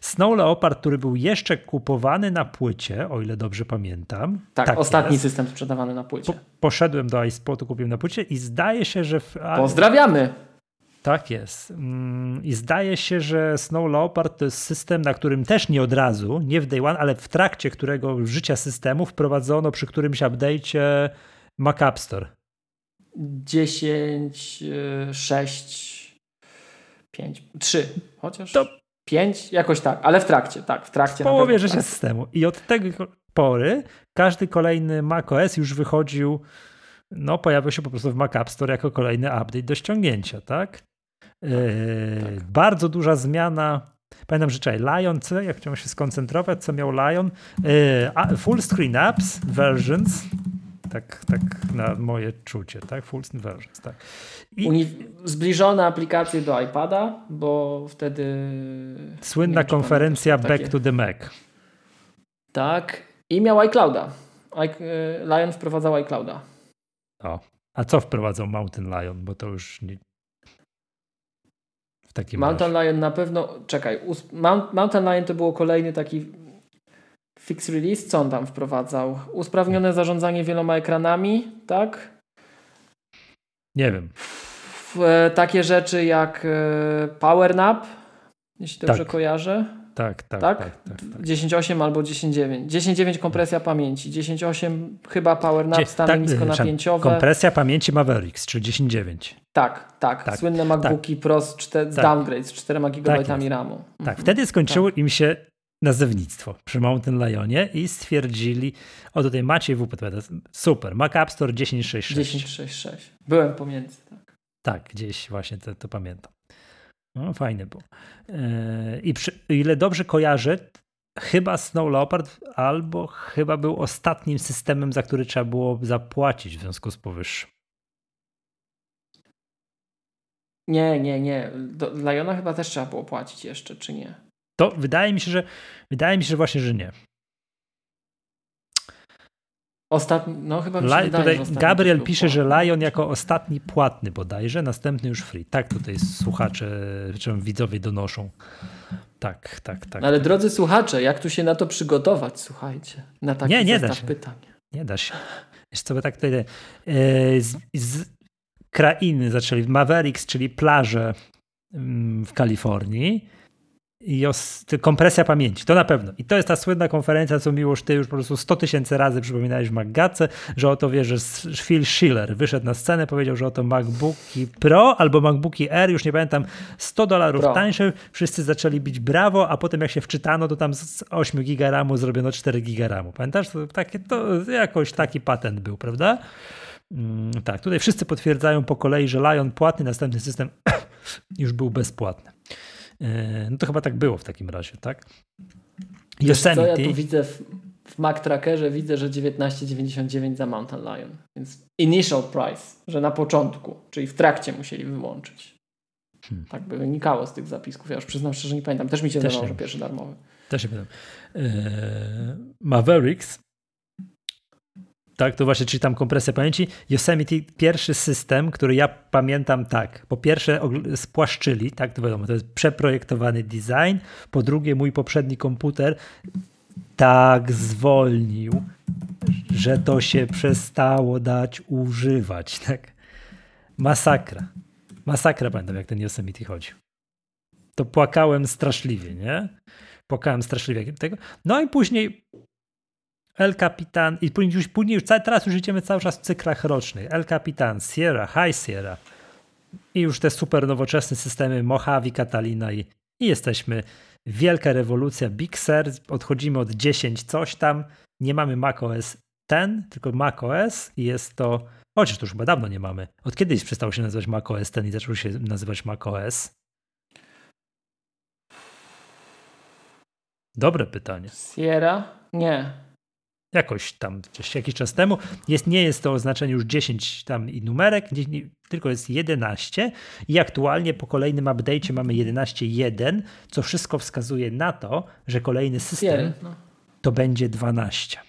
Snow Leopard, który był jeszcze kupowany na płycie, o ile dobrze pamiętam. Tak, tak ostatni jest. system sprzedawany na płycie. Po, poszedłem do iSpotu, kupiłem na płycie i zdaje się, że. W, Pozdrawiamy! Tak jest. Mm, I zdaje się, że Snow Leopard to jest system, na którym też nie od razu, nie w day one, ale w trakcie którego życia systemu wprowadzono przy którymś update'cie Mac App Store. 10, 6, 5, 3 chociaż. To 5, jakoś tak, ale w trakcie, tak, w trakcie. W połowie życia tak. systemu. I od tej pory każdy kolejny macOS już wychodził, no pojawił się po prostu w Mac App Store jako kolejny update do ściągnięcia, tak? Tak, tak. Bardzo duża zmiana. Pamiętam, że czekaj, Lion, co, jak chciałem się skoncentrować, co miał Lion? Yy, full Screen Apps, Versions, tak, tak na moje czucie, tak? Full screen versions, tak. I... Zbliżone aplikacje do iPada, bo wtedy... Słynna wiem, konferencja Back takie... to the Mac. Tak. I miał iClouda. Lion wprowadzał iClouda. O. A co wprowadzał Mountain Lion? Bo to już nie... W takim Mountain razie. Lion na pewno... Czekaj. Mountain Lion to było kolejny taki Fix Release, co on tam wprowadzał? Usprawnione zarządzanie wieloma ekranami, tak? Nie wiem. E, takie rzeczy jak e, Power Nap, jeśli dobrze tak. kojarzę. Tak, tak, tak. tak, tak, tak. 10.8 albo 10.9. 10.9 kompresja pamięci, 10.8 chyba Power Nap, stany tak, niskonapięciowe. Kompresja pamięci Mavericks, czyli 10.9. Tak, tak, tak. Słynne MacBooki tak. Pro z, czter- z tak. downgrade z 4 GB tak RAMu. Tak, mhm. wtedy skończyło im się nazewnictwo przy Mountain Lionie i stwierdzili, o tutaj Maciej W. podpowiada, super, Mac App Store 10.6.6. 10.6.6. Byłem pomiędzy, tak. Tak, gdzieś właśnie to, to pamiętam. No, fajny był. Yy, I przy, ile dobrze kojarzę, chyba Snow Leopard albo chyba był ostatnim systemem, za który trzeba było zapłacić w związku z powyższym. Nie, nie, nie. Do Liona chyba też trzeba było płacić jeszcze, czy nie? To wydaje mi się, że wydaje mi się że właśnie, że nie. Ostatni, no chyba wydaje, tutaj Gabriel pisze, że Lion jako ostatni płatny bodajże, następny już free. Tak tutaj słuchacze, czy widzowie donoszą. Tak, tak, tak. ale tak. drodzy słuchacze, jak tu się na to przygotować, słuchajcie, na taki nie, nie da się. pytań. Nie da się. Wiesz co, tak tutaj e, z, z krainy zaczęli, Mavericks, czyli plaże mm, w Kalifornii, i os, kompresja pamięci, to na pewno. I to jest ta słynna konferencja, co Miłosz, ty już po prostu 100 tysięcy razy przypominałeś w MacGatce, że oto wie, że Phil Schiller wyszedł na scenę, powiedział, że oto MacBooki Pro albo MacBooki Air, już nie pamiętam, 100 dolarów tańsze, wszyscy zaczęli bić brawo, a potem jak się wczytano, to tam z 8 giga RAMu zrobiono 4 giga RAMu. Pamiętasz? To, takie, to jakoś taki patent był, prawda? Mm, tak, tutaj wszyscy potwierdzają po kolei, że Lion płatny, następny system już był bezpłatny. E, no to chyba tak było w takim razie, tak? Yosemite. Co ja tu widzę w, w Mac Trackerze, widzę, że 19,99 za Mountain Lion. Więc initial price, że na początku, czyli w trakcie musieli wyłączyć. Hmm. Tak by wynikało z tych zapisków. Ja już przyznam szczerze, nie pamiętam. Też mi się wydawało, że pierwszy darmowy. Też się pamiętam. Eee, Mavericks Tak, to właśnie czytam kompresję pamięci. Yosemite, pierwszy system, który ja pamiętam tak. Po pierwsze spłaszczyli, tak, to wiadomo, to jest przeprojektowany design. Po drugie, mój poprzedni komputer tak zwolnił, że to się przestało dać używać, tak. Masakra. Masakra pamiętam, jak ten Yosemite chodził. To płakałem straszliwie, nie? Płakałem straszliwie tego. No i później El Capitan i później już, później już teraz już idziemy cały czas w cyklach rocznych. El Capitan, Sierra, High Sierra i już te super nowoczesne systemy Mojave, Catalina i, i jesteśmy. Wielka rewolucja, Big Sur, odchodzimy od 10 coś tam, nie mamy macOS 10, tylko macOS i jest to, chociaż to już chyba dawno nie mamy. Od kiedyś przestał się nazywać macOS 10 i zaczął się nazywać macOS? Dobre pytanie. Sierra? Nie jakoś tam jakiś czas temu. Jest, nie jest to oznaczenie już 10 tam i numerek, tylko jest 11 i aktualnie po kolejnym update'cie mamy 11.1, co wszystko wskazuje na to, że kolejny system no. to będzie 12.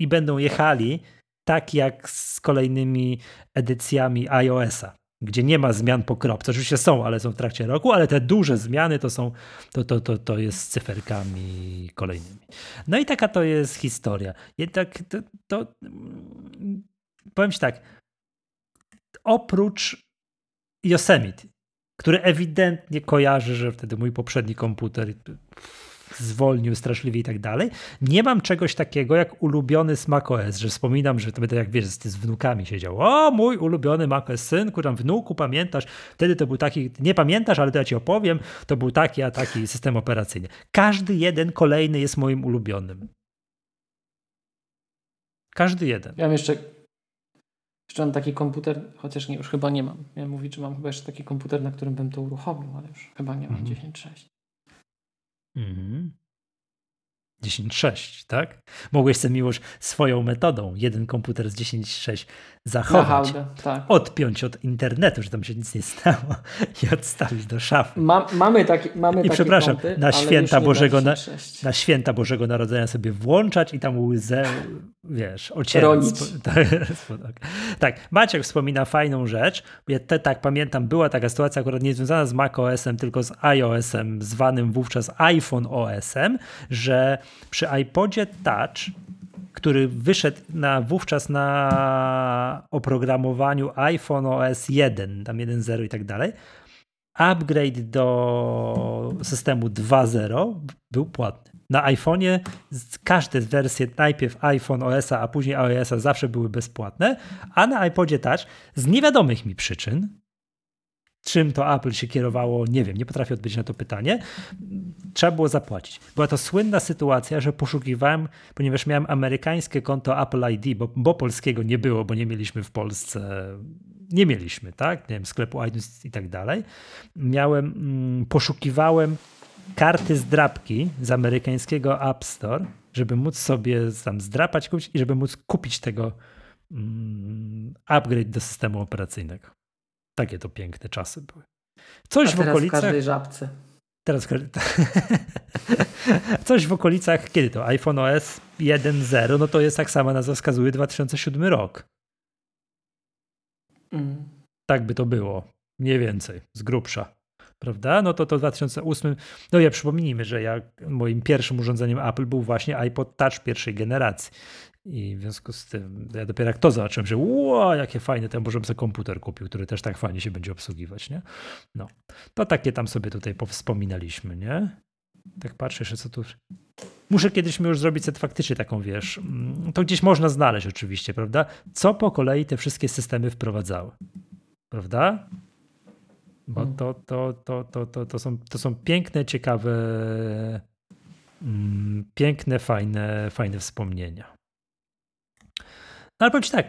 I będą jechali tak jak z kolejnymi edycjami iOS-a gdzie nie ma zmian po kropce. Oczywiście są, ale są w trakcie roku, ale te duże zmiany to są, to, to, to, to jest z cyferkami kolejnymi. No i taka to jest historia. Jednak to, to powiem ci tak, oprócz Yosemite, który ewidentnie kojarzy, że wtedy mój poprzedni komputer zwolnił straszliwie i tak dalej. Nie mam czegoś takiego jak ulubiony z macOS, że wspominam, że to będę jak wiesz, z, wnukami siedział. O, mój ulubiony macOS synku, tam wnuku, pamiętasz? Wtedy to był taki, nie pamiętasz, ale to ja ci opowiem, to był taki, a taki system operacyjny. Każdy jeden kolejny jest moim ulubionym. Każdy jeden. Ja mam jeszcze jeszcze mam taki komputer, chociaż nie, już chyba nie mam. Miałem mówić, że mam chyba jeszcze taki komputer, na którym bym to uruchomił, ale już chyba nie mam mhm. 10.6. Mhm. 10.6, tak? Mogłeś sobie miłość swoją metodą, jeden komputer z 10.6 zachować, tak. odpiąć od internetu, że tam się nic nie stało i odstawić do szafy. Ma, mamy, taki, mamy I takie przepraszam, kąty, na, święta Bożego, na, na, święta Bożego Narodzenia sobie włączać i tam łzę, wiesz, ocierać. Tak, tak, Maciek wspomina fajną rzecz. Ja te, tak pamiętam, była taka sytuacja akurat nie związana z macOS-em, tylko z iOS-em, zwanym wówczas iPhone OS-em, że przy iPodzie Touch który wyszedł na, wówczas na oprogramowaniu iPhone OS 1, tam 1.0 i tak dalej. Upgrade do systemu 2.0 był płatny. Na iPhone'ie każde wersje, najpierw iPhone OS, a później iOS zawsze były bezpłatne, a na iPodzie Touch z niewiadomych mi przyczyn, czym to Apple się kierowało, nie wiem, nie potrafię odpowiedzieć na to pytanie. Trzeba było zapłacić. Była to słynna sytuacja, że poszukiwałem, ponieważ miałem amerykańskie konto Apple ID, bo, bo polskiego nie było, bo nie mieliśmy w Polsce, nie mieliśmy, tak? Nie wiem, sklepu iTunes i tak dalej. Miałem, mm, poszukiwałem karty zdrapki z amerykańskiego App Store, żeby móc sobie tam zdrapać kupić i żeby móc kupić tego mm, upgrade do systemu operacyjnego. Takie to piękne czasy były. Coś w okolicach. W każdej żabce. Teraz w każdej... Coś w okolicach, kiedy to? iPhone OS 1.0, no to jest tak sama nazwa wskazuje 2007 rok. Mm. Tak by to było. Mniej więcej, z grubsza. Prawda? No to to 2008. No ja przypomnijmy, że ja, moim pierwszym urządzeniem Apple był właśnie iPod Touch pierwszej generacji. I w związku z tym ja dopiero jak to zobaczyłem, że ło, jakie fajne, to możemy sobie komputer kupił, który też tak fajnie się będzie obsługiwać, nie? No, to takie tam sobie tutaj powspominaliśmy, nie? Tak patrzę jeszcze, co tu... Muszę kiedyś już zrobić set faktycznie taką, wiesz, mm, to gdzieś można znaleźć oczywiście, prawda? Co po kolei te wszystkie systemy wprowadzały, prawda? Bo mm. to, to, to, to, to, to, są, to są piękne, ciekawe, mm, piękne, fajne, fajne wspomnienia. Ale powiem ci tak,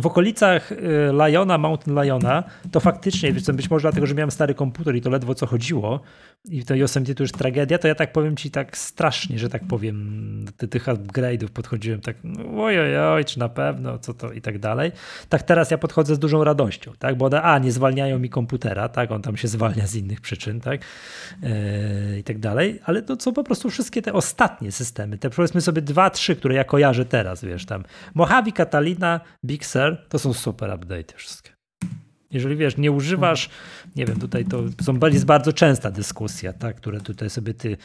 w okolicach y, Liona, Mountain Liona, to faktycznie, być może dlatego, że miałem stary komputer i to ledwo co chodziło i to Yosemite to już tragedia, to ja tak powiem ci tak strasznie, że tak powiem, do tych upgrade'ów podchodziłem tak no, ojoj, czy na pewno, co to i tak dalej. Tak teraz ja podchodzę z dużą radością, tak, bo a, nie zwalniają mi komputera, tak, on tam się zwalnia z innych przyczyn, tak, yy, i tak dalej, ale to są po prostu wszystkie te ostatnie systemy, te powiedzmy sobie dwa, trzy, które ja kojarzę teraz, wiesz, tam Mojave, Catalina, Big Sur, to są super update wszystkie. Jeżeli wiesz, nie używasz, nie wiem, tutaj to są, jest bardzo częsta dyskusja, tak, które tutaj sobie ty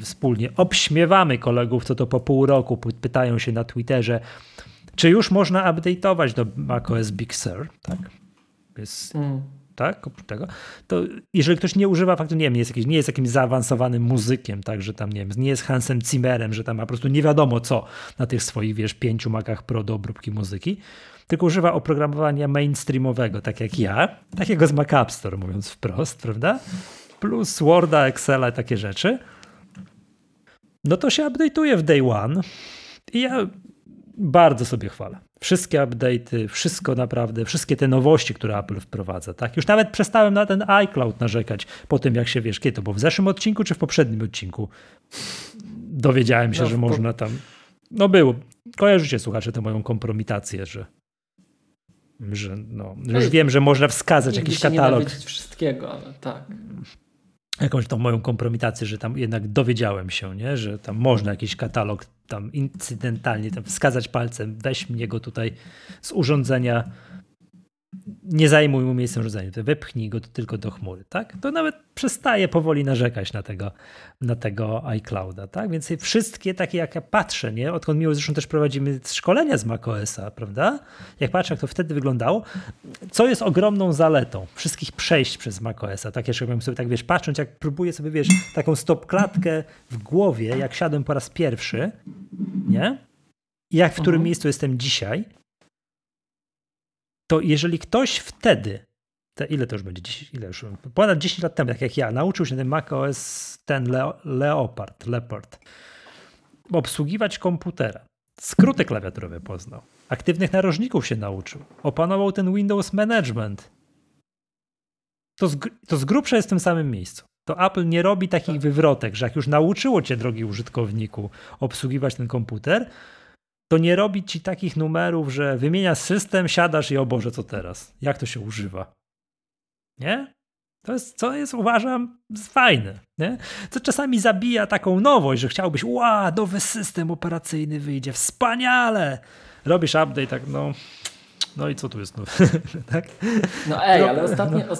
wspólnie obśmiewamy kolegów, co to po pół roku pytają się na Twitterze, czy już można update'ować do macOS Big Sur, tak? Jest, mm. Tak, oprócz tego, to jeżeli ktoś nie używa faktu, nie wiem, nie jest, jakiś, nie jest jakimś zaawansowanym muzykiem, tak, że tam, nie wiem, nie jest Hansem Zimmerem, że tam ma po prostu nie wiadomo co na tych swoich, wiesz, pięciu Macach Pro do obróbki muzyki, tylko używa oprogramowania mainstreamowego, tak jak ja, takiego z Mac App Store, mówiąc wprost, prawda? Plus Worda, Excela i takie rzeczy. No to się update'uje w day one i ja bardzo sobie chwalę. Wszystkie update'y, wszystko naprawdę, wszystkie te nowości, które Apple wprowadza, tak? Już nawet przestałem na ten iCloud narzekać po tym, jak się wiesz, kiedy to było w zeszłym odcinku czy w poprzednim odcinku. Dowiedziałem się, no, że można tam. No było. Kojarzycie, słuchacze, tę moją kompromitację, że że no, już wiem, że można wskazać jakiś katalog. Nie wszystkiego, ale tak. Jakąś tą moją kompromitację, że tam jednak dowiedziałem się, nie? że tam można jakiś katalog tam incydentalnie tam wskazać palcem, weź mnie go tutaj z urządzenia nie zajmuj mu miejsca urządzenia, wypchnij go tylko do chmury, tak? To nawet przestaje powoli narzekać na tego, na tego iClouda, tak? Więc wszystkie takie, jak ja patrzę, nie? Odkąd miło, zresztą też prowadzimy szkolenia z macOSa, prawda? Jak patrzę, jak to wtedy wyglądało, co jest ogromną zaletą wszystkich przejść przez macOSa, tak? Jeszcze bym sobie tak, wiesz, patrząc, jak próbuję sobie, wiesz, taką stopklatkę w głowie, jak siadłem po raz pierwszy, nie? I jak w którym mhm. miejscu jestem dzisiaj, to jeżeli ktoś wtedy, te, ile to już będzie, 10, ile już, ponad 10 lat temu, tak jak ja, nauczył się ten macOS, ten Leo, Leopard, Leopard, obsługiwać komputera, skróty klawiaturowe poznał, aktywnych narożników się nauczył, opanował ten Windows Management, to z, to z grubsza jest w tym samym miejscu. To Apple nie robi takich tak. wywrotek, że jak już nauczyło cię, drogi użytkowniku, obsługiwać ten komputer, to nie robi ci takich numerów, że wymienia system, siadasz i o Boże, co teraz? Jak to się używa? Nie? To jest, co jest, uważam, fajne. Nie? Co czasami zabija taką nowość, że chciałbyś, ła, nowy system operacyjny wyjdzie, wspaniale! Robisz update, tak, no, no i co tu jest? No, tak? no ej, ale ostatnie, no.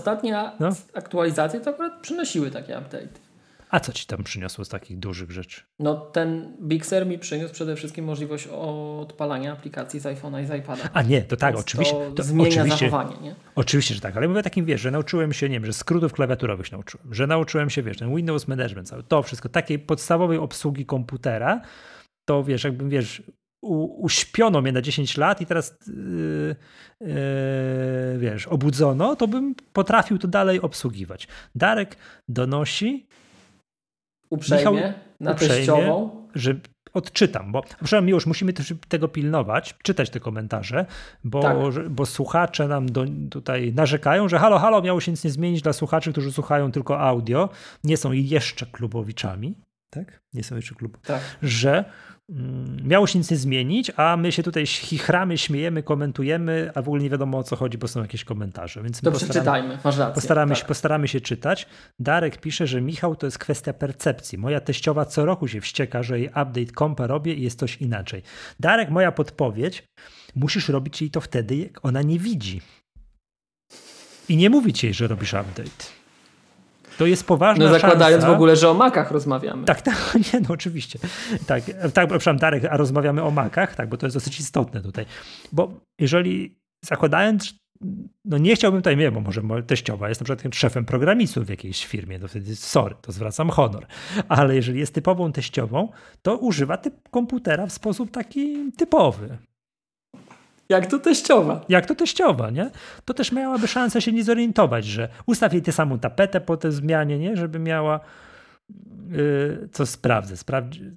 no. aktualizacje to akurat przynosiły takie update. A co ci tam przyniosło z takich dużych rzeczy? No ten Big Sur mi przyniósł przede wszystkim możliwość odpalania aplikacji z iPhone'a i z iPada. A nie, to tak, Więc oczywiście. To, to zmienia oczywiście, zachowanie, nie? Oczywiście, że tak, ale mówię takim, wiesz, że nauczyłem się, nie wiem, że skrótów klawiaturowych nauczyłem, że nauczyłem się, wiesz, ten Windows Management, cały, to wszystko, takiej podstawowej obsługi komputera, to wiesz, jakbym, wiesz, u, uśpiono mnie na 10 lat i teraz yy, yy, wiesz, obudzono, to bym potrafił to dalej obsługiwać. Darek donosi, uprzejmie, Michał, na uprzejmie, teściową. Że odczytam, bo przepraszam już musimy też tego pilnować, czytać te komentarze, bo, tak. bo słuchacze nam do, tutaj narzekają, że halo, halo, miało się nic nie zmienić dla słuchaczy, którzy słuchają tylko audio, nie są jeszcze klubowiczami, tak? Nie są jeszcze klub. Tak. Że miało się nic nie zmienić, a my się tutaj chichramy, śmiejemy, komentujemy, a w ogóle nie wiadomo o co chodzi, bo są jakieś komentarze. Więc to przeczytajmy, masz rację. Postaramy, tak. się, postaramy się czytać. Darek pisze, że Michał to jest kwestia percepcji. Moja teściowa co roku się wścieka, że jej update kompa robię i jest coś inaczej. Darek, moja podpowiedź, musisz robić jej to wtedy, jak ona nie widzi. I nie mówić jej, że robisz update. To jest poważna No zakładając szansa. w ogóle, że o makach rozmawiamy. Tak, tak, nie, no oczywiście. Tak, tak, przepraszam, Darek, a rozmawiamy o makach, tak, bo to jest dosyć istotne tutaj. Bo jeżeli zakładając, no nie chciałbym tutaj, nie, bo może teściowa jest na przykład szefem programistów w jakiejś firmie, to wtedy sorry, to zwracam honor. Ale jeżeli jest typową teściową, to używa typ komputera w sposób taki typowy. Jak to teściowa. Jak to teściowa, nie? To też miałaby szansę się nie zorientować, że ustaw jej tę samą tapetę po tej zmianie, nie? Żeby miała yy, co sprawdzę. Sprawdź...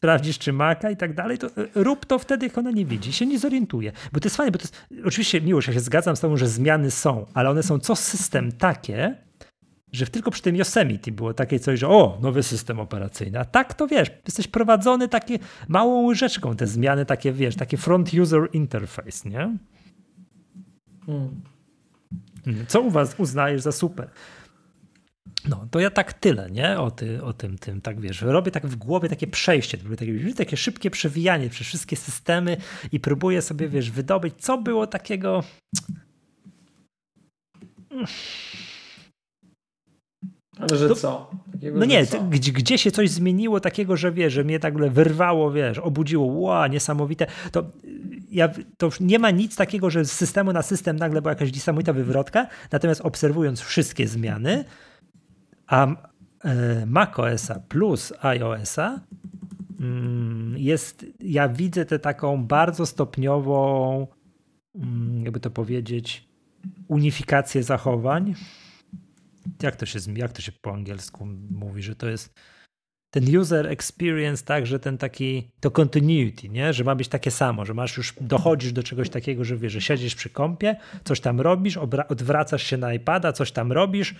sprawdzisz czy Maca i tak dalej, to rób to wtedy, jak ona nie widzi, się nie zorientuje. Bo to jest fajne, bo to jest, oczywiście miłość, ja się zgadzam z tobą, że zmiany są, ale one są co system takie, że tylko przy tym Yosemite było takie coś, że o, nowy system operacyjny. A tak to wiesz, jesteś prowadzony takie małą łyżeczką, te zmiany takie, wiesz, takie front user interface, nie? Hmm. Co u was uznajesz za super? No, to ja tak tyle, nie? O, ty, o tym, tym, tak wiesz. Robię tak w głowie takie przejście, takie, takie szybkie przewijanie przez wszystkie systemy i próbuję sobie, wiesz, wydobyć, co było takiego. Ale że to, co? Takiego, no nie, co? Gdzie, gdzie się coś zmieniło takiego, że wiesz, że mnie tak wyrwało, wiesz, obudziło, ła, niesamowite. To, ja, to nie ma nic takiego, że z systemu na system nagle była jakaś niesamowita wywrotka, natomiast obserwując wszystkie zmiany, a e, macOSa plus iOSa mm, jest, ja widzę tę taką bardzo stopniową, mm, jakby to powiedzieć, unifikację zachowań. Jak to się, jak to się po angielsku mówi, że to jest ten user experience, tak, że ten taki, to continuity, nie? że ma być takie samo, że masz już, dochodzisz do czegoś takiego, że wiesz, że siedzisz przy kąpie, coś tam robisz, odwracasz się na iPada, coś tam robisz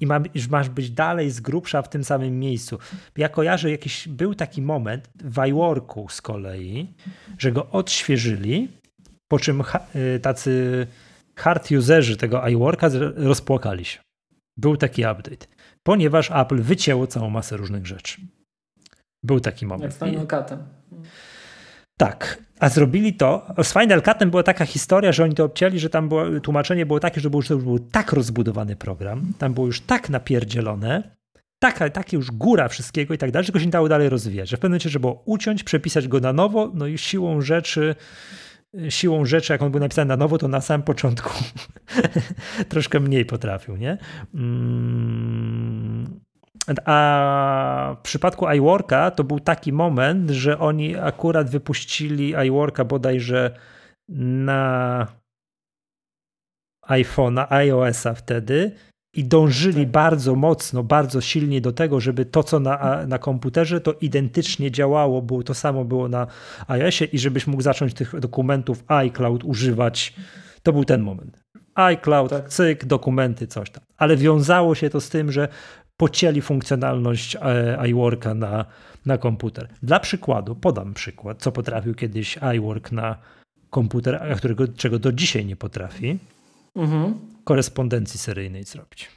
i masz być dalej z grubsza w tym samym miejscu. Ja kojarzę, jakiś był taki moment w iWorku z kolei, że go odświeżyli, po czym y, tacy hard userzy tego iWorka rozpłakali się. Był taki update, ponieważ Apple wycięło całą masę różnych rzeczy. Był taki moment. Jak z Final Cutem. Tak, a zrobili to. Z Final Cutem była taka historia, że oni to obcięli, że tam było, tłumaczenie było takie, że był, że był tak rozbudowany program, tam było już tak napierdzielone, taka, takie już góra wszystkiego i tak dalej, że go się nie dało dalej rozwijać. Że w pewnym momencie trzeba było uciąć, przepisać go na nowo, no i siłą rzeczy siłą rzeczy, jak on był napisany na nowo, to na samym początku troszkę mniej potrafił, nie? Mm. A w przypadku iWorka to był taki moment, że oni akurat wypuścili iWorka bodajże na iPhone'a, iOS-a wtedy i dążyli tak. bardzo mocno, bardzo silnie do tego, żeby to, co na, na komputerze, to identycznie działało, było to samo było na iOSie i żebyś mógł zacząć tych dokumentów iCloud używać. To był ten moment. iCloud, tak. cyk, dokumenty, coś tam. Ale wiązało się to z tym, że pocięli funkcjonalność e, iWorka na, na komputer. Dla przykładu, podam przykład, co potrafił kiedyś iWork na komputer, a którego, czego do dzisiaj nie potrafi. Mhm korespondencji seryjnej zrobić.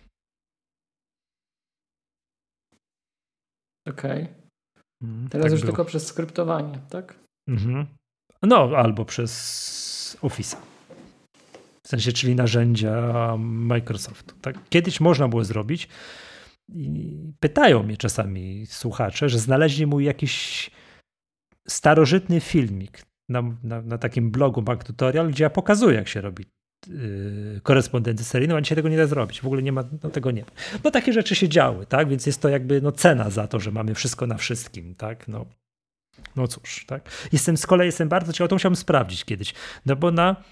Okej. Okay. Mm, Teraz tak już było. tylko przez skryptowanie, tak? Mhm. No, albo przez Office. W sensie, czyli narzędzia Microsoftu. Tak? Kiedyś można było zrobić. I pytają mnie czasami słuchacze, że znaleźli mój jakiś starożytny filmik na, na, na takim blogu Mac Tutorial, gdzie ja pokazuję, jak się robi korespondencję seryjną, a dzisiaj tego nie da zrobić. W ogóle nie ma, no tego nie ma. No takie rzeczy się działy, tak? Więc jest to jakby no, cena za to, że mamy wszystko na wszystkim, tak? No, no cóż, tak? Jestem z kolei jestem bardzo ciekaw, to musiałem sprawdzić kiedyś, no bo na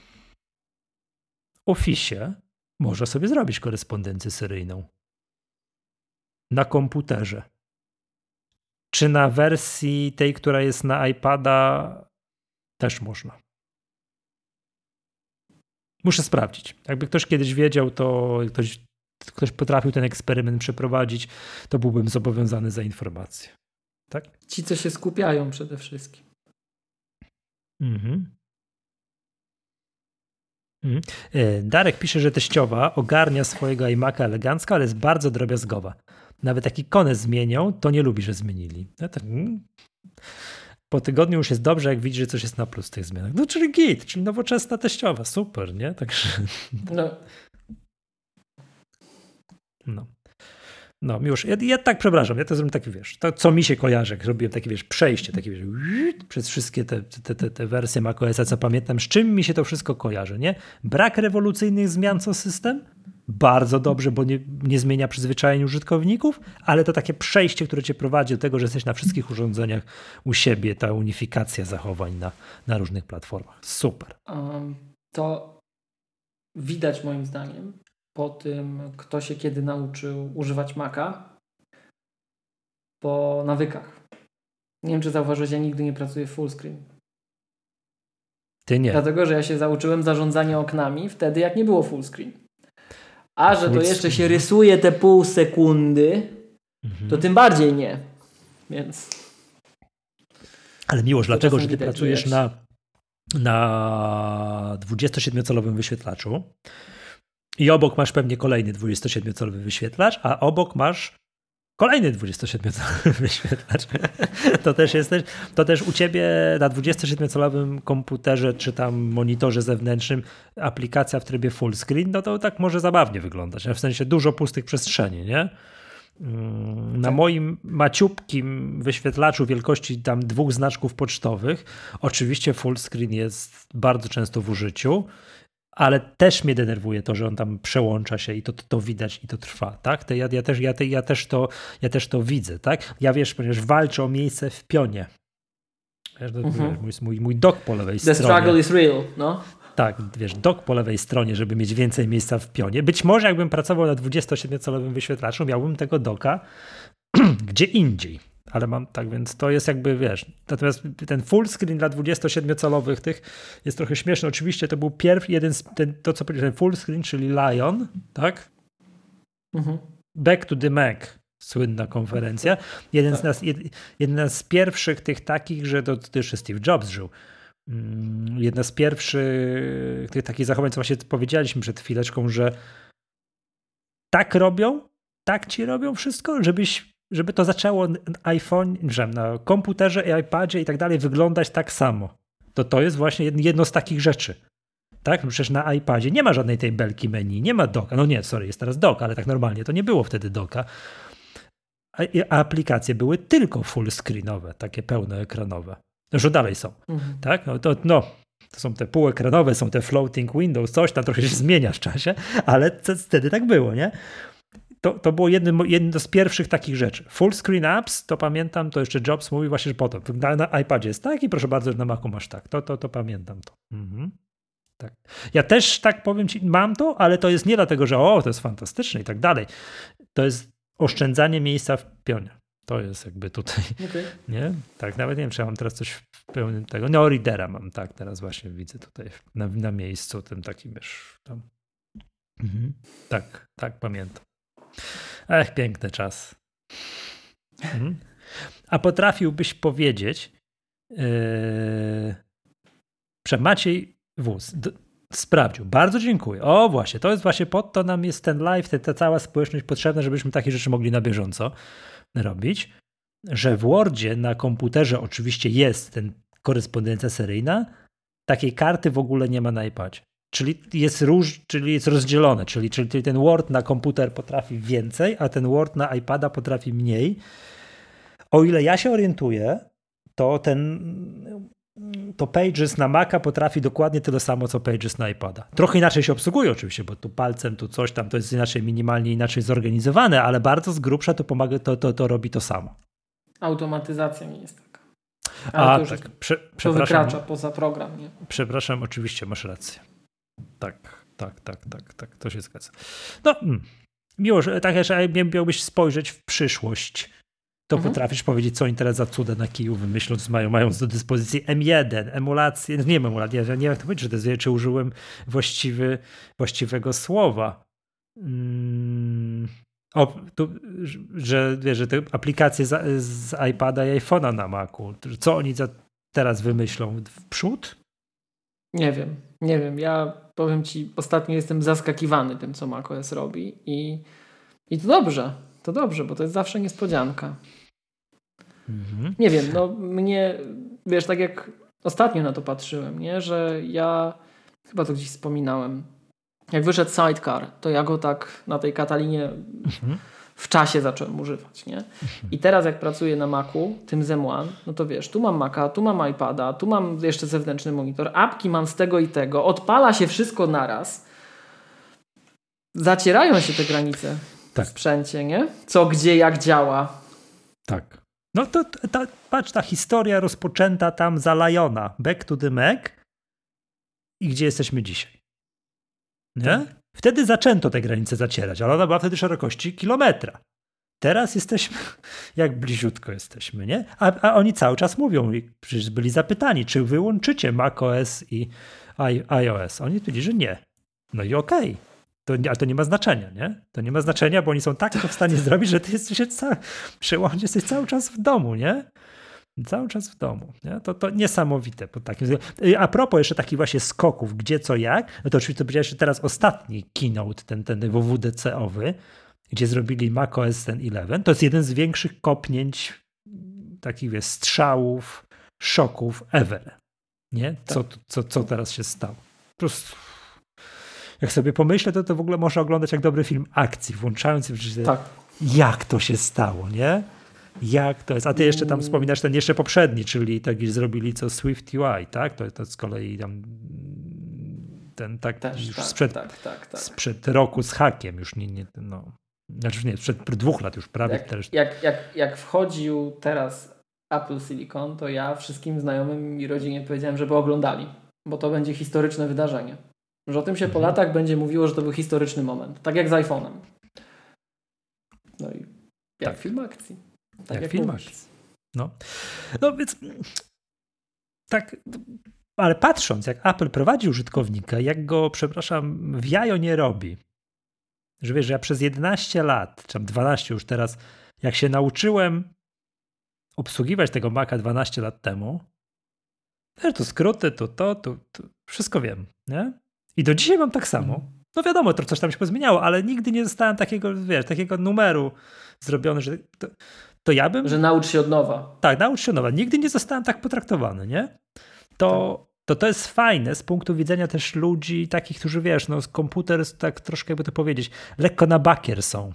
Office można sobie zrobić korespondencję seryjną. Na komputerze. Czy na wersji tej, która jest na iPada też można. Muszę sprawdzić. Jakby ktoś kiedyś wiedział, to ktoś, ktoś potrafił ten eksperyment przeprowadzić, to byłbym zobowiązany za informację. Tak? Ci, co się skupiają przede wszystkim. Mhm. mhm. E, Darek pisze, że teściowa ogarnia swojego iMac'a elegancko, ale jest bardzo drobiazgowa. Nawet jak ikonę zmienią, to nie lubi, że zmienili. No to, mm po tygodniu już jest dobrze, jak widzi, że coś jest na plus tych zmianach. No czyli git, czyli nowoczesna teściowa, super, nie? Także... No. No. No, już. Ja, ja, tak, przepraszam, ja to zrobiłem taki, wiesz, to co mi się kojarzy, jak robiłem takie, wiesz, przejście, takie, wiesz, przez wszystkie te, te, te, te wersje macOSa, co pamiętam, z czym mi się to wszystko kojarzy, nie? Brak rewolucyjnych zmian co system, bardzo dobrze, bo nie, nie zmienia przyzwyczajeń użytkowników, ale to takie przejście, które cię prowadzi do tego, że jesteś na wszystkich urządzeniach u siebie, ta unifikacja zachowań na, na różnych platformach. Super. To widać moim zdaniem po tym, kto się kiedy nauczył używać Maca, po nawykach. Nie wiem, czy zauważyłeś, ja nigdy nie pracuję w full screen. Ty nie. Dlatego, że ja się zauczyłem zarządzania oknami wtedy, jak nie było full screen. A że to jeszcze się rysuje te pół sekundy, mhm. to tym bardziej nie. Więc. Ale miłość, dlatego, że ty pracujesz na, na 27-calowym wyświetlaczu i obok masz pewnie kolejny 27-calowy wyświetlacz, a obok masz Kolejny 27-calowy wyświetlacz. To też jest to też u ciebie na 27-calowym komputerze czy tam monitorze zewnętrznym aplikacja w trybie full screen, no to tak może zabawnie wyglądać. W sensie dużo pustych przestrzeni, nie? Mm, na tak. moim maciupkim wyświetlaczu wielkości tam dwóch znaczków pocztowych, oczywiście full screen jest bardzo często w użyciu ale też mnie denerwuje to, że on tam przełącza się i to, to, to widać i to trwa, tak? To ja, ja, też, ja, ja, też to, ja też to widzę, tak? Ja wiesz, ponieważ walczę o miejsce w pionie. Wiesz, mhm. mój, mój, mój dok po lewej The stronie. The struggle is real, no. Tak, wiesz, dok po lewej stronie, żeby mieć więcej miejsca w pionie. Być może jakbym pracował na 27-calowym wyświetlaczu, miałbym tego doka gdzie indziej ale mam tak, więc to jest jakby, wiesz, natomiast ten full screen dla 27-calowych tych jest trochę śmieszny. Oczywiście to był pierwszy, jeden z, ten, to co powiedziałem, full screen, czyli Lion, tak? Mhm. Back to the Mac, słynna konferencja. Jeden, tak. z nas, jed, jeden z pierwszych tych takich, że to, to jeszcze Steve Jobs żył. Mm, jedna z pierwszych tych takich zachowań, co właśnie powiedzieliśmy przed chwileczką, że tak robią, tak ci robią wszystko, żebyś żeby to zaczęło na iPhone, że na komputerze, iPadzie i tak dalej wyglądać tak samo. To to jest właśnie jedno z takich rzeczy. Tak? No przecież na iPadzie nie ma żadnej tej belki menu, nie ma doka. No nie, sorry, jest teraz doka, ale tak normalnie to nie było wtedy doka. A, a aplikacje były tylko full screenowe, takie pełnoekranowe. Zresztą dalej są. Mhm. Tak? No, to, no, to są te półekranowe, są te floating windows, coś tam trochę się zmienia w czasie, ale wtedy tak było, nie? To, to było jedno, jedno z pierwszych takich rzeczy. Full screen apps, to pamiętam, to jeszcze Jobs mówił właśnie, że potem na, na iPadzie jest tak i proszę bardzo, że na Macu masz tak. To, to, to pamiętam to. Mhm. Tak. Ja też tak powiem ci, mam to, ale to jest nie dlatego, że o, to jest fantastyczne i tak dalej. To jest oszczędzanie miejsca w pionie. To jest jakby tutaj, okay. nie? Tak, nawet nie wiem, czy ja mam teraz coś w pełnym tego. No, readera mam, tak, teraz właśnie widzę tutaj na, na miejscu tym takim, wiesz, tam. Mhm. Tak, tak, pamiętam. Ech, piękny czas. Mhm. A potrafiłbyś powiedzieć, yy, że Maciej Wóz sprawdził. Bardzo dziękuję. O, właśnie, to jest właśnie pod to nam jest ten live, ta, ta cała społeczność potrzebna, żebyśmy takie rzeczy mogli na bieżąco robić. Że w Wordzie na komputerze oczywiście jest ten korespondencja seryjna, takiej karty w ogóle nie ma na iPadzie. Czyli jest, róż, czyli jest rozdzielone, czyli, czyli ten Word na komputer potrafi więcej, a ten Word na iPada potrafi mniej. O ile ja się orientuję, to ten to Pages na Maca potrafi dokładnie tyle samo, co Pages na iPada. Trochę inaczej się obsługuje oczywiście, bo tu palcem, tu coś tam, to jest inaczej, minimalnie inaczej zorganizowane, ale bardzo z grubsza to pomaga, to, to, to robi to samo. Automatyzacja nie jest taka. Ale A, to tak. Prze to wykracza poza program. Nie? Przepraszam, oczywiście masz rację. Tak, tak, tak, tak, tak, to się zgadza. No, mm. miło, że tak że miałbyś spojrzeć w przyszłość, to mhm. potrafisz powiedzieć, co oni teraz za cuda na kiju wymyśląc, mają, mając do dyspozycji M1, emulację, nie wiem, emulację, ja nie wiem jak to powiedzieć, że to jest, czy użyłem właściwy, właściwego słowa. Hmm. O, tu, że, wiesz, że te aplikacje z, z iPada i iPhone'a na Macu, co oni za, teraz wymyślą w przód? Nie wiem, nie wiem. Ja powiem Ci, ostatnio jestem zaskakiwany tym, co macOS robi i, i to dobrze, to dobrze, bo to jest zawsze niespodzianka. Mhm. Nie wiem, no mnie, wiesz, tak jak ostatnio na to patrzyłem, nie, że ja chyba to gdzieś wspominałem. Jak wyszedł Sidecar, to ja go tak na tej Katalinie mhm w czasie zacząłem używać, nie? I teraz jak pracuję na Macu, tym Z1, no to wiesz, tu mam Maca, tu mam iPada, tu mam jeszcze zewnętrzny monitor, apki mam z tego i tego, odpala się wszystko naraz. Zacierają się te granice tak. w sprzęcie, nie? Co, gdzie, jak działa. Tak. No to ta, patrz, ta historia rozpoczęta tam za Liona, Back to the Mac i gdzie jesteśmy dzisiaj. Nie? Wtedy zaczęto te granice zacierać, ale ona była wtedy szerokości kilometra. Teraz jesteśmy, jak bliziutko jesteśmy, nie? A, a oni cały czas mówią, przecież byli zapytani, czy wyłączycie macOS i iOS. Oni powiedzieli, że nie. No i okej. Okay. To, ale to nie ma znaczenia, nie? To nie ma znaczenia, bo oni są tak to w stanie zrobić, że ty jesteś, ca- przełącznie jesteś cały czas w domu, nie? Cały czas w domu. Nie? To, to niesamowite. Po takim... A propos jeszcze takich właśnie skoków, gdzie, co, jak, no to oczywiście to powiedziałeś teraz ostatni keynote, ten, ten WWDC-owy, gdzie zrobili macOS ten 11. To jest jeden z większych kopnięć, takich wiesz, strzałów, szoków ever. Nie? Co, tak. co, co teraz się stało? Po prostu jak sobie pomyślę, to to w ogóle można oglądać jak dobry film akcji, włączając tak. jak to się stało, nie? Jak to jest? A ty jeszcze tam wspominasz ten jeszcze poprzedni, czyli tak zrobili co Swift UI, tak? To, to z kolei tam ten tak Też, już tak, sprzed, tak, tak, tak. sprzed roku z hakiem, już nie, nie no. Znaczy nie, sprzed dwóch lat już prawie jak, też. Jak, jak, jak wchodził teraz Apple Silicon, to ja wszystkim znajomym i rodzinie powiedziałem, żeby oglądali, bo to będzie historyczne wydarzenie. Że o tym się po mhm. latach będzie mówiło, że to był historyczny moment. Tak jak z iPhone'em. No i jak tak. film akcji. Tak jak, jak mówisz. No. no więc tak, ale patrząc, jak Apple prowadzi użytkownika, jak go, przepraszam, w jajo nie robi, że wiesz, że ja przez 11 lat, czy 12 już teraz, jak się nauczyłem obsługiwać tego Maca 12 lat temu, wiesz, to skróty, to to, to, to wszystko wiem, nie? I do dzisiaj mam tak samo. Mhm. No wiadomo, to coś tam się pozmieniało, ale nigdy nie dostałem takiego, wiesz, takiego numeru zrobiony, że to, to ja bym... Że naucz się od nowa. Tak, naucz się od nowa. Nigdy nie zostałem tak potraktowany, nie? To, tak. to to jest fajne z punktu widzenia też ludzi takich, którzy, wiesz, no komputer tak troszkę, jakby to powiedzieć, lekko na bakier są.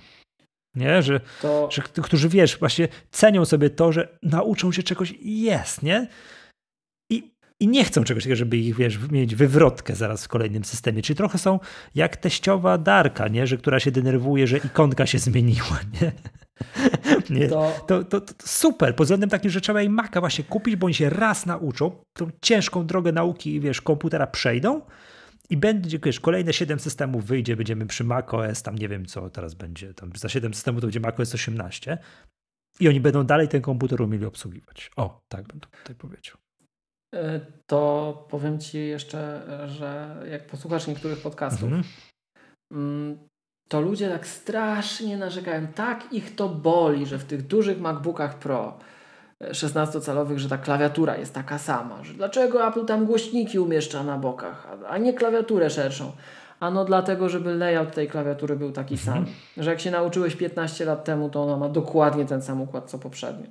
Nie? Że, to... że, którzy, wiesz, właśnie cenią sobie to, że nauczą się czegoś i jest, nie? i nie chcą czegoś takiego, żeby ich, wiesz, mieć wywrotkę zaraz w kolejnym systemie. Czyli trochę są jak teściowa Darka, nie? Że, która się denerwuje, że ikonka się zmieniła, nie? nie. To... To, to, to, super, pod względem takim, że trzeba im Maca właśnie kupić, bo oni się raz nauczą, tą ciężką drogę nauki, wiesz, komputera przejdą i będzie, wiesz, kolejne 7 systemów wyjdzie, będziemy przy macOS, tam nie wiem co teraz będzie, tam za 7 systemów to będzie macOS 18 i oni będą dalej ten komputer umieli obsługiwać. O, tak bym tutaj powiedział. E, to powiem Ci jeszcze, że jak posłuchasz niektórych podcastów, mhm. Mm, to ludzie tak strasznie narzekają, tak ich to boli, że w tych dużych MacBookach Pro 16-calowych, że ta klawiatura jest taka sama, że dlaczego Apple tam głośniki umieszcza na bokach, a nie klawiaturę szerszą. Ano dlatego, żeby layout tej klawiatury był taki mhm. sam. Że jak się nauczyłeś 15 lat temu, to ona ma dokładnie ten sam układ co poprzednio.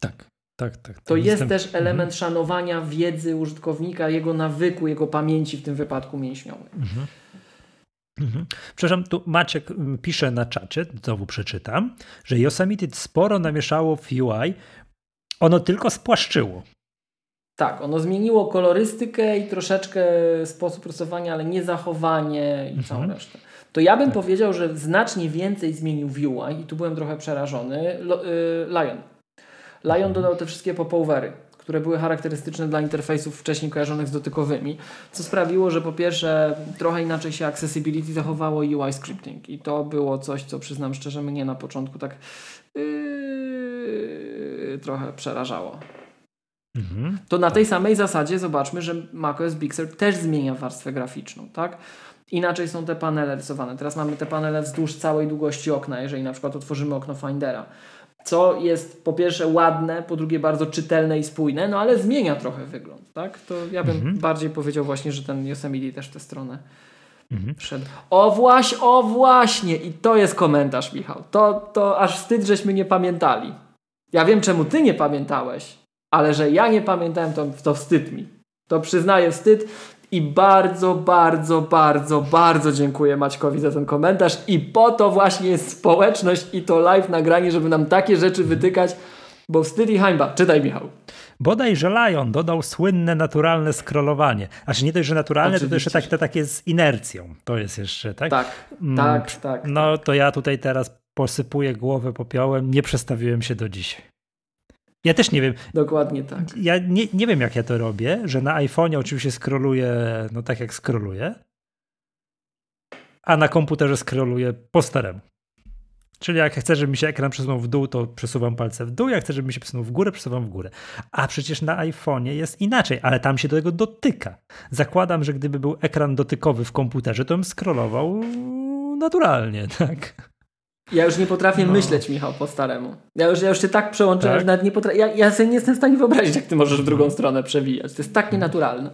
Tak. Tak, tak. To jest jestem... też element mhm. szanowania wiedzy użytkownika, jego nawyku, jego pamięci w tym wypadku mięśniowej. Mhm. Mhm. Przepraszam, tu Maciek pisze na czacie, znowu przeczytam, że Yosemite sporo namieszało w UI, ono tylko spłaszczyło. Tak, ono zmieniło kolorystykę i troszeczkę sposób rysowania, ale nie zachowanie i całą mhm. resztę. To ja bym tak. powiedział, że znacznie więcej zmienił w UI i tu byłem trochę przerażony. Y, Lion. Lion dodał te wszystkie popowery, które były charakterystyczne dla interfejsów wcześniej kojarzonych z dotykowymi, co sprawiło, że po pierwsze trochę inaczej się accessibility zachowało UI scripting i to było coś, co przyznam szczerze mnie na początku tak yy, trochę przerażało. Mhm. To na tej samej zasadzie zobaczmy, że macOS Big Sur też zmienia warstwę graficzną, tak? Inaczej są te panele rysowane. Teraz mamy te panele wzdłuż całej długości okna, jeżeli na przykład otworzymy okno Findera co jest po pierwsze ładne, po drugie bardzo czytelne i spójne, no ale zmienia trochę wygląd, tak? To ja bym mhm. bardziej powiedział właśnie, że ten Yosemite też w tę stronę mhm. szedł. O właśnie, o właśnie! I to jest komentarz, Michał. To, to aż wstyd, żeśmy nie pamiętali. Ja wiem, czemu ty nie pamiętałeś, ale że ja nie pamiętałem, to, to wstyd mi. To przyznaję wstyd. I bardzo, bardzo, bardzo, bardzo dziękuję Maćkowi za ten komentarz. I po to właśnie jest społeczność i to live nagranie, żeby nam takie rzeczy wytykać, bo wstyd i hańba. Czytaj, Michał. Bodaj, że Lion dodał słynne naturalne scrollowanie. Aż nie dość, że naturalne, Oczywiście. to jeszcze tak, to takie z inercją. To jest jeszcze, tak? Tak, mm, tak, tak. No to ja tutaj teraz posypuję głowę popiołem. Nie przestawiłem się do dzisiaj. Ja też nie wiem. Dokładnie tak. Ja nie, nie wiem, jak ja to robię, że na iPhone'ie oczywiście scrolluję, no tak jak scrolluję, a na komputerze scrolluję po staremu. Czyli jak chcę, żeby mi się ekran przesunął w dół, to przesuwam palce w dół, jak chcę, żeby mi się przesunął w górę, przesuwam w górę. A przecież na iPhone'ie jest inaczej, ale tam się do tego dotyka. Zakładam, że gdyby był ekran dotykowy w komputerze, to bym scrollował naturalnie, tak? Ja już nie potrafię no. myśleć, Michał, po staremu. Ja już, ja już się tak przełączyłem, tak? że nawet nie potrafię. Ja, ja sobie nie jestem w stanie wyobrazić, jak ty możesz w drugą mhm. stronę przewijać. To jest tak nienaturalne.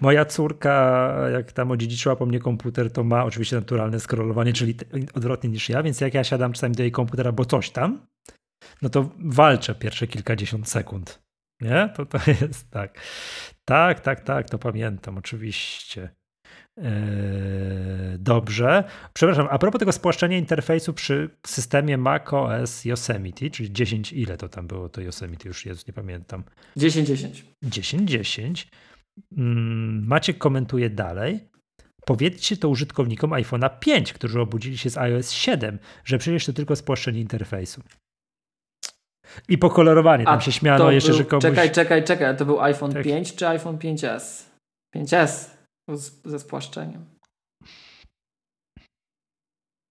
Moja córka, jak tam odziedziczyła po mnie komputer, to ma oczywiście naturalne scrollowanie, czyli odwrotnie niż ja, więc jak ja siadam czasami do jej komputera, bo coś tam, no to walczę pierwsze kilkadziesiąt sekund. Nie? To to jest tak. Tak, tak, tak, to pamiętam, oczywiście. Eee, dobrze. Przepraszam, a propos tego spłaszczenia interfejsu przy systemie macOS Yosemite, czyli 10, ile to tam było to Yosemite, już jest, nie pamiętam. 10-10. 10-10. Mm, Maciek komentuje dalej. Powiedzcie to użytkownikom iPhone'a 5, którzy obudzili się z iOS 7, że przecież to tylko spłaszczenie interfejsu. I pokolorowanie, tam A się śmiano jeszcze, był, że komuś... Czekaj, czekaj, czekaj, to był iPhone tak. 5 czy iPhone 5S? 5S ze spłaszczeniem.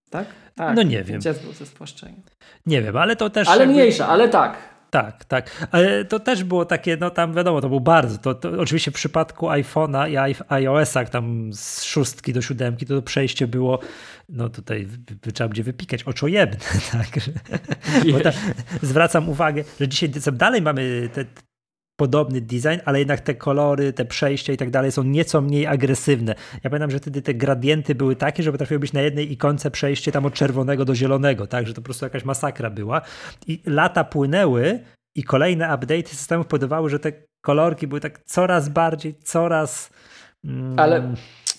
Tak? Tak. No nie wiem. 5S był ze spłaszczeniem. Nie wiem, ale to też... Ale jakby... mniejsza, ale tak. Tak, tak. Ale to też było takie, no tam wiadomo, to było bardzo. To, to oczywiście w przypadku iPhone'a i iOS-a, tam z szóstki do siódemki, to, to przejście było, no tutaj trzeba będzie wypikać, oczojebne, tak. Bo zwracam uwagę, że dzisiaj dalej mamy te, podobny design, ale jednak te kolory, te przejścia i tak dalej są nieco mniej agresywne. Ja pamiętam, że wtedy te gradienty były takie, że potrafiły być na jednej ikonce przejście tam od czerwonego do zielonego, tak, że to po prostu jakaś masakra była. I lata płynęły i kolejne update'y systemów powodowały, że te kolorki były tak coraz bardziej, coraz... Mm, ale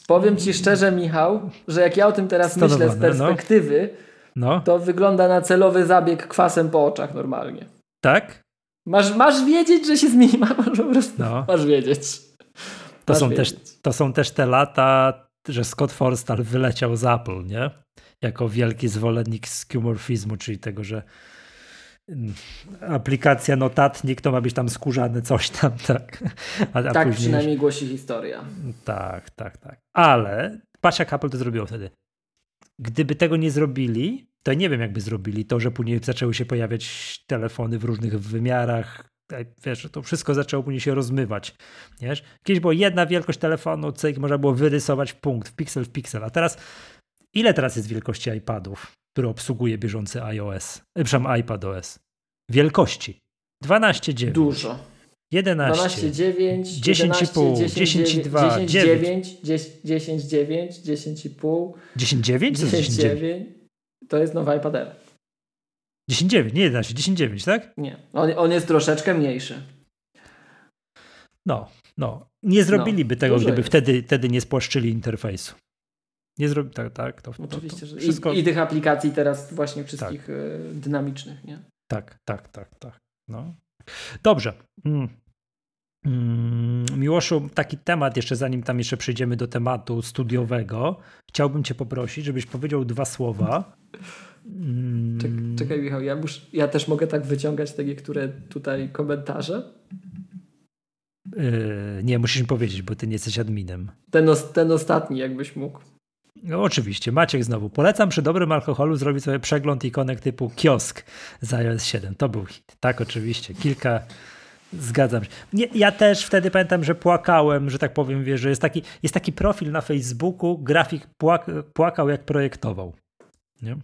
powiem ci szczerze, Michał, że jak ja o tym teraz myślę z no. perspektywy, no. No. to wygląda na celowy zabieg kwasem po oczach normalnie. Tak? Masz, masz wiedzieć, że się zmieni, masz po prostu no. masz wiedzieć. To, są wiedzieć. Też, to są też te lata, że Scott Forstall wyleciał z Apple, nie? Jako wielki zwolennik skeuomorfizmu, czyli tego, że mm, aplikacja notatnik to ma być tam skórzany coś tam, tak. A, a tak później... przynajmniej głosi historia. Tak, tak, tak. Ale patrz jak Apple to zrobiło wtedy. Gdyby tego nie zrobili, to nie wiem, jakby zrobili to, że później zaczęły się pojawiać telefony w różnych wymiarach. Wiesz, to wszystko zaczęło później się rozmywać. Wiesz? Kiedyś była jedna wielkość telefonu, cyk, można było wyrysować w punkt, w piksel w piksel. A teraz, ile teraz jest wielkości iPadów, które obsługuje bieżący iOS? E, przepraszam, iPadOS. Wielkości. 12,9. Dużo. 11. 12,9. 10,5. 10,2. 10,9. 10,9. 10,5. 10,9? 10,9. To jest nowy iPad Air. 10.9, nie 11, 10.9, tak? Nie, on, on jest troszeczkę mniejszy. No, no. Nie zrobiliby no, tego, gdyby wtedy, wtedy nie spłaszczyli interfejsu. Nie zrobi tak, tak. To, Oczywiście, to, to wszystko... I, I, tych aplikacji teraz właśnie wszystkich tak. E, dynamicznych, nie? Tak, tak, tak, tak. No. Dobrze. Mm. Mm, Miłoszu, taki temat, jeszcze zanim tam jeszcze przejdziemy do tematu studiowego, chciałbym Cię poprosić, żebyś powiedział dwa słowa. Czekaj, mm. czekaj Michał, ja, mus, ja też mogę tak wyciągać te niektóre tutaj komentarze? Yy, nie, musisz mi powiedzieć, bo Ty nie jesteś adminem. Ten, os, ten ostatni, jakbyś mógł. No, oczywiście, Maciek znowu. Polecam przy dobrym alkoholu zrobić sobie przegląd ikonek typu kiosk z iOS 7. To był hit. Tak, oczywiście. Kilka Zgadzam się. Nie, ja też wtedy pamiętam, że płakałem, że tak powiem, wiesz, że jest taki, jest taki profil na Facebooku, grafik płak, płakał jak projektował. Nie?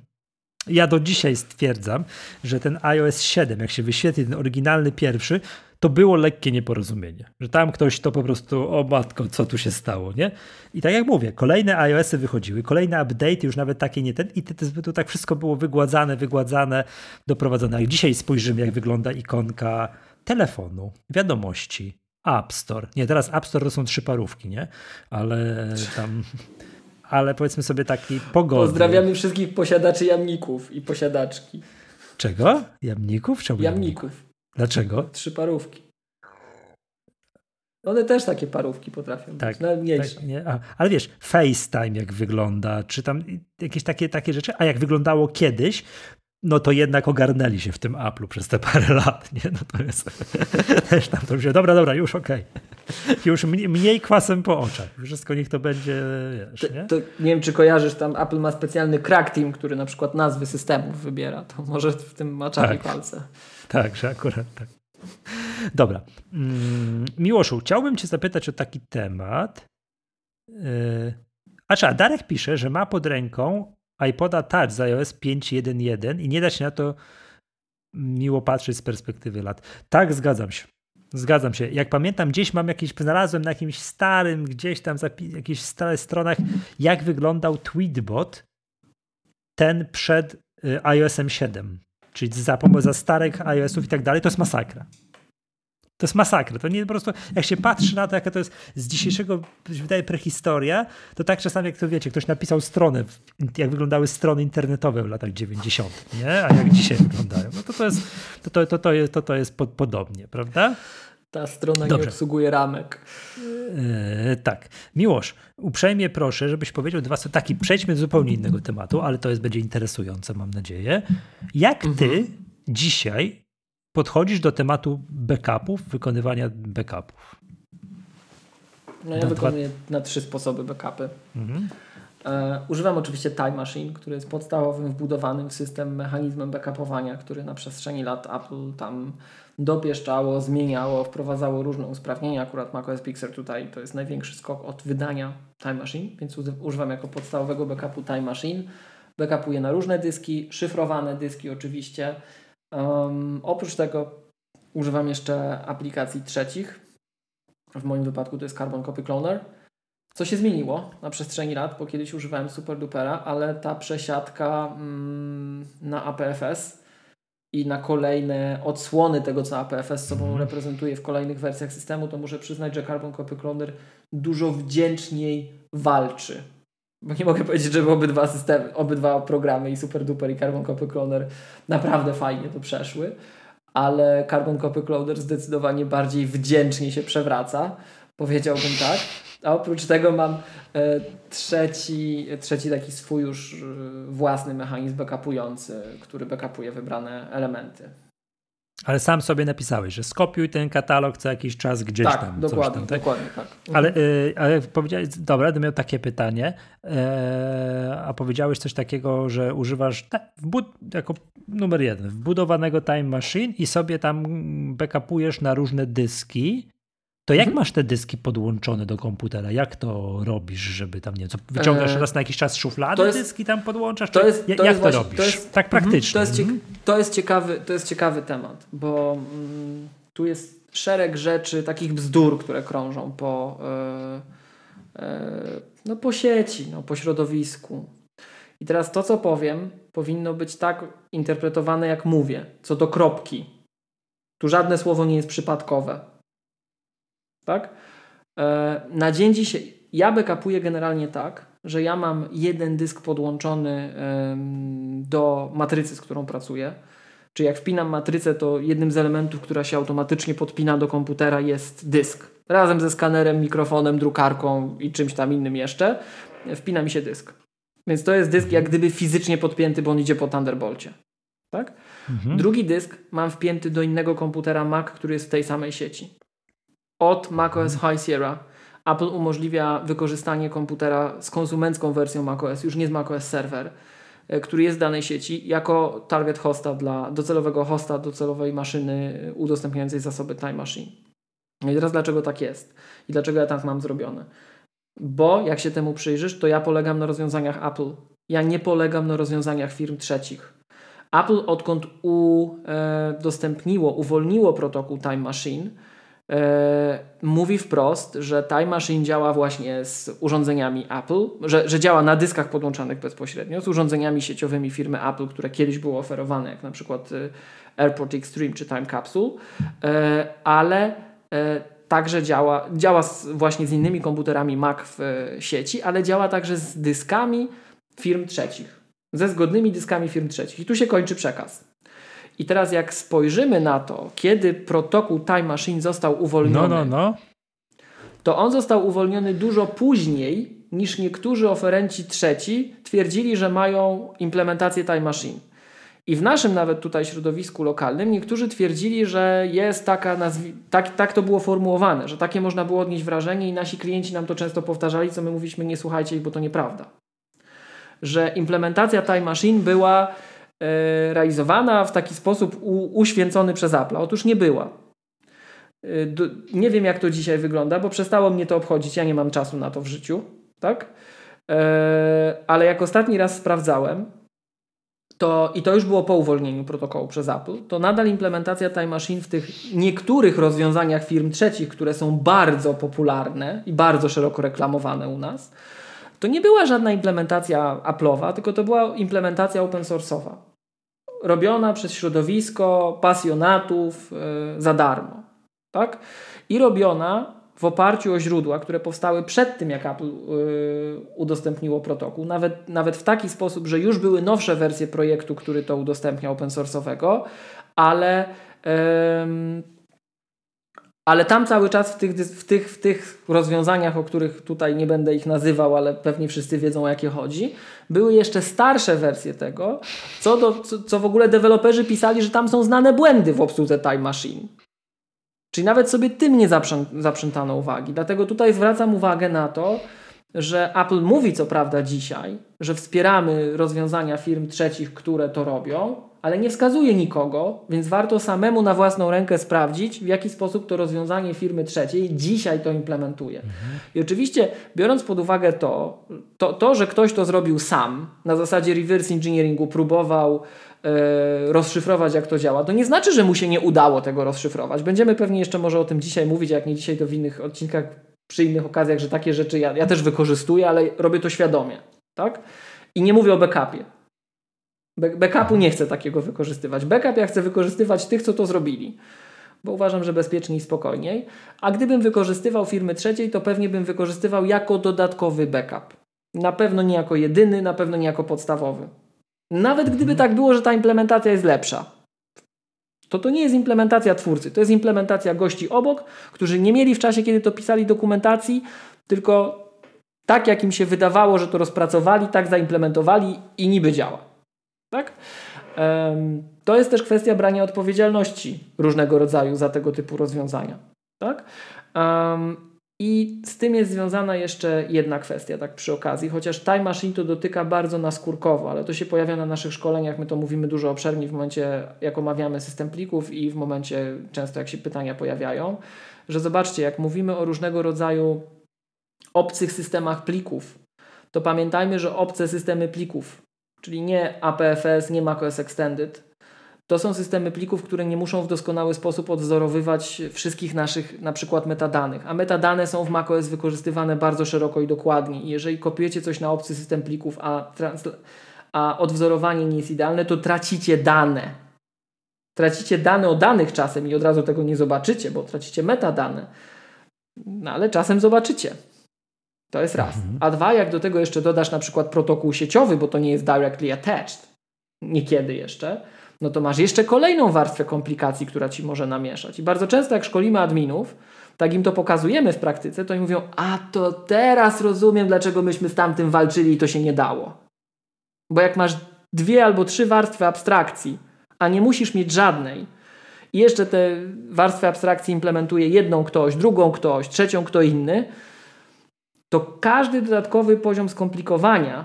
Ja do dzisiaj stwierdzam, że ten iOS 7, jak się wyświetli ten oryginalny pierwszy, to było lekkie nieporozumienie. Że tam ktoś to po prostu, o matko, co tu się stało, nie? I tak jak mówię, kolejne iOSy wychodziły, kolejne update, już nawet takie nie ten, i to tak wszystko było wygładzane, wygładzane, doprowadzone. Jak dzisiaj spojrzymy, jak wygląda ikonka telefonu, wiadomości, App Store. Nie, teraz App Store to są trzy parówki, nie? Ale tam ale powiedzmy sobie taki pogodny. Pozdrawiamy wszystkich posiadaczy jamników i posiadaczki. Czego? Jamników? Czemu jamników. Dlaczego? Trzy parówki. One też takie parówki potrafią tak, być, nawet mniejsze. Tak, nie, a, ale wiesz, FaceTime jak wygląda, czy tam jakieś takie, takie rzeczy, a jak wyglądało kiedyś, no to jednak ogarnęli się w tym Apple'u przez te parę lat, nie? No to jest też tam to się, dobra, dobra, już okej. Okay. Już mniej kwasem po oczach. Wszystko niech to będzie, wiesz, nie? To, to nie wiem, czy kojarzysz, tam Apple ma specjalny crack team, który na przykład nazwy systemów wybiera. To może w tym maczawi tak. palce. Tak, że akurat tak. Dobra. Mm, Miłoszu, chciałbym cię zapytać o taki temat. Yy... A Darek pisze, że ma pod ręką iPoda Touch z iOS 5.1.1 i nie da się na to miło patrzeć z perspektywy lat. Tak, zgadzam się. Zgadzam się. Jak pamiętam, gdzieś mam jakieś, znalazłem na jakimś starym, gdzieś tam jakichś starych stronach, jak wyglądał Tweetbot, ten przed y, iOS-em 7. Czyli za za starych iOS-ów i tak dalej, to jest masakra. To jest masakra. To nie po prostu, jak się patrzy na to, jaka to jest z dzisiejszego, się wydaje, prehistoria, to tak czasami, jak to wiecie, ktoś napisał stronę, jak wyglądały strony internetowe w latach 90., nie? A jak dzisiaj wyglądają. No to to jest, to, to, to, to jest, to, to jest podobnie, prawda? Ta strona Dobrze. nie obsługuje ramek. Yy, tak. Miłosz, uprzejmie proszę, żebyś powiedział dwa słowa. Taki, przejdźmy do zupełnie innego tematu, ale to jest będzie interesujące, mam nadzieję. Jak ty mhm. dzisiaj podchodzisz do tematu backupów, wykonywania backupów? No ja na wykonuję dwa... na trzy sposoby backupy. Mhm. E, używam oczywiście Time Machine, który jest podstawowym wbudowanym w system mechanizmem backupowania, który na przestrzeni lat Apple tam dopieszczało, zmieniało, wprowadzało różne usprawnienia. Akurat macOS Pixel tutaj to jest największy skok od wydania Time Machine, więc używam jako podstawowego backupu Time Machine. Backupuję na różne dyski, szyfrowane dyski oczywiście. Um, oprócz tego używam jeszcze aplikacji trzecich. W moim wypadku to jest Carbon Copy Cloner. Co się zmieniło na przestrzeni lat, bo kiedyś używałem SuperDupera, ale ta przesiadka mm, na APFS i na kolejne odsłony tego, co APFS sobą mm. reprezentuje w kolejnych wersjach systemu, to muszę przyznać, że Carbon Copy Cloner dużo wdzięczniej walczy bo nie mogę powiedzieć, że obydwa systemy, obydwa programy i SuperDuper i Carbon Copy Cloner naprawdę fajnie to przeszły, ale Carbon Copy Cloner zdecydowanie bardziej wdzięcznie się przewraca, powiedziałbym tak. A oprócz tego mam e, trzeci, trzeci taki swój już e, własny mechanizm backupujący, który backupuje wybrane elementy. Ale sam sobie napisałeś, że skopiuj ten katalog co jakiś czas gdzieś tak, tam. Dokładnie, tam, tak, dokładnie tak. Ale, y, ale powiedziałeś, dobra, będę miał takie pytanie, e, a powiedziałeś coś takiego, że używasz jako numer jeden wbudowanego Time Machine i sobie tam backupujesz na różne dyski to jak mhm. masz te dyski podłączone do komputera? Jak to robisz, żeby tam, nie wiem, wyciągasz eee, raz na jakiś czas szuflady, jest, dyski tam podłączasz? To jest, to jak jest to właśnie, robisz? To jest, tak mhm. praktycznie. To jest, mhm. to, jest ciekawy, to jest ciekawy temat, bo mm, tu jest szereg rzeczy, takich bzdur, które krążą po, yy, yy, no, po sieci, no, po środowisku. I teraz to, co powiem, powinno być tak interpretowane, jak mówię, co do kropki. Tu żadne słowo nie jest przypadkowe tak? E, na dzień dzisiaj ja backupuję generalnie tak, że ja mam jeden dysk podłączony do matrycy, z którą pracuję. Czy jak wpinam matrycę, to jednym z elementów, która się automatycznie podpina do komputera jest dysk. Razem ze skanerem, mikrofonem, drukarką i czymś tam innym jeszcze wpina mi się dysk. Więc to jest dysk jak gdyby fizycznie podpięty, bo on idzie po Thunderbolcie. Tak? Mhm. Drugi dysk mam wpięty do innego komputera Mac, który jest w tej samej sieci od macOS High Sierra. Apple umożliwia wykorzystanie komputera z konsumencką wersją macOS, już nie z macOS Server, e, który jest w danej sieci, jako target hosta dla docelowego hosta, docelowej maszyny udostępniającej zasoby Time Machine. No I teraz dlaczego tak jest? I dlaczego ja tak mam zrobione? Bo jak się temu przyjrzysz, to ja polegam na rozwiązaniach Apple. Ja nie polegam na rozwiązaniach firm trzecich. Apple odkąd udostępniło, uwolniło protokół Time Machine, E, mówi wprost, że Time Machine działa właśnie z urządzeniami Apple, że, że działa na dyskach podłączanych bezpośrednio, z urządzeniami sieciowymi firmy Apple, które kiedyś były oferowane, jak na przykład e, Airport Extreme czy Time Capsule, e, ale także działa, działa właśnie z innymi komputerami Mac w sieci, ale działa także z dyskami firm trzecich, ze zgodnymi dyskami firm trzecich. I tu się kończy przekaz. I teraz jak spojrzymy na to, kiedy protokół Time Machine został uwolniony, no, no, no. to on został uwolniony dużo później niż niektórzy oferenci trzeci twierdzili, że mają implementację Time Machine. I w naszym nawet tutaj środowisku lokalnym niektórzy twierdzili, że jest taka, nazwi- tak, tak to było formułowane, że takie można było odnieść wrażenie i nasi klienci nam to często powtarzali, co my mówiliśmy, nie słuchajcie ich, bo to nieprawda. Że implementacja Time Machine była realizowana w taki sposób u, uświęcony przez Apple. Otóż nie była. E, nie wiem, jak to dzisiaj wygląda, bo przestało mnie to obchodzić. Ja nie mam czasu na to w życiu, tak? E, ale jak ostatni raz sprawdzałem, to, i to już było po uwolnieniu protokołu przez Apple, to nadal implementacja Time Machine w tych niektórych rozwiązaniach firm trzecich, które są bardzo popularne i bardzo szeroko reklamowane u nas, to nie była żadna implementacja Apple'owa, tylko to była implementacja open source'owa. Robiona przez środowisko pasjonatów yy, za darmo. Tak? I robiona w oparciu o źródła, które powstały przed tym, jak Apple yy, udostępniło protokół, nawet, nawet w taki sposób, że już były nowsze wersje projektu, który to udostępniał open source'owego, ale, yy, ale tam cały czas w tych, w, tych, w tych rozwiązaniach, o których tutaj nie będę ich nazywał, ale pewnie wszyscy wiedzą o jakie chodzi, były jeszcze starsze wersje tego, co, do, co, co w ogóle deweloperzy pisali, że tam są znane błędy w obsłudze Time Machine. Czyli nawet sobie tym nie zaprzę zaprzętano uwagi. Dlatego tutaj zwracam uwagę na to, że Apple mówi co prawda dzisiaj, że wspieramy rozwiązania firm trzecich, które to robią, ale nie wskazuje nikogo, więc warto samemu na własną rękę sprawdzić, w jaki sposób to rozwiązanie firmy trzeciej dzisiaj to implementuje. Mhm. I oczywiście, biorąc pod uwagę to, to, to, że ktoś to zrobił sam, na zasadzie reverse engineeringu, próbował E, rozszyfrować, jak to działa, to nie znaczy, że mu się nie udało tego rozszyfrować. Będziemy pewnie jeszcze może o tym dzisiaj mówić, jak nie dzisiaj, to w innych odcinkach, przy innych okazjach, że takie rzeczy ja, ja też wykorzystuję, ale robię to świadomie. Tak? I nie mówię o backupie. Backupu nie chcę takiego wykorzystywać. Backup ja chcę wykorzystywać tych, co to zrobili, bo uważam, że bezpieczniej i spokojniej. A gdybym wykorzystywał firmy trzeciej, to pewnie bym wykorzystywał jako dodatkowy backup. Na pewno nie jako jedyny, na pewno nie jako podstawowy. Nawet gdyby tak było, że ta implementacja jest lepsza, to to nie jest implementacja twórcy, to jest implementacja gości obok, którzy nie mieli w czasie, kiedy to pisali dokumentacji, tylko tak, jak im się wydawało, że to rozpracowali, tak zaimplementowali i niby działa. Tak? To jest też kwestia brania odpowiedzialności różnego rodzaju za tego typu rozwiązania. Tak? I z tym jest związana jeszcze jedna kwestia, tak przy okazji, chociaż Time Machine to dotyka bardzo naskórkowo, ale to się pojawia na naszych szkoleniach, my to mówimy dużo obszerniej w momencie, jak omawiamy system plików i w momencie często, jak się pytania pojawiają, że zobaczcie, jak mówimy o różnego rodzaju obcych systemach plików, to pamiętajmy, że obce systemy plików, czyli nie APFS, nie macOS Extended, to są systemy plików, które nie muszą w doskonały sposób odwzorowywać wszystkich naszych na przykład metadanych, a metadane są w macOS wykorzystywane bardzo szeroko i dokładnie. Jeżeli kopiujecie coś na obcy system plików, a, a odwzorowanie nie jest idealne, to tracicie dane. Tracicie dane o danych czasem i od razu tego nie zobaczycie, bo tracicie metadane. No ale czasem zobaczycie. To jest raz. Mhm. A dwa, jak do tego jeszcze dodasz na przykład protokół sieciowy, bo to nie jest directly attached, niekiedy jeszcze, no to masz jeszcze kolejną warstwę komplikacji, która ci może namieszać. I bardzo często, jak szkolimy adminów, tak im to pokazujemy w praktyce, to oni mówią: A to teraz rozumiem, dlaczego myśmy z tamtym walczyli i to się nie dało. Bo jak masz dwie albo trzy warstwy abstrakcji, a nie musisz mieć żadnej, i jeszcze te warstwy abstrakcji implementuje jedną ktoś, drugą ktoś, trzecią kto inny, to każdy dodatkowy poziom skomplikowania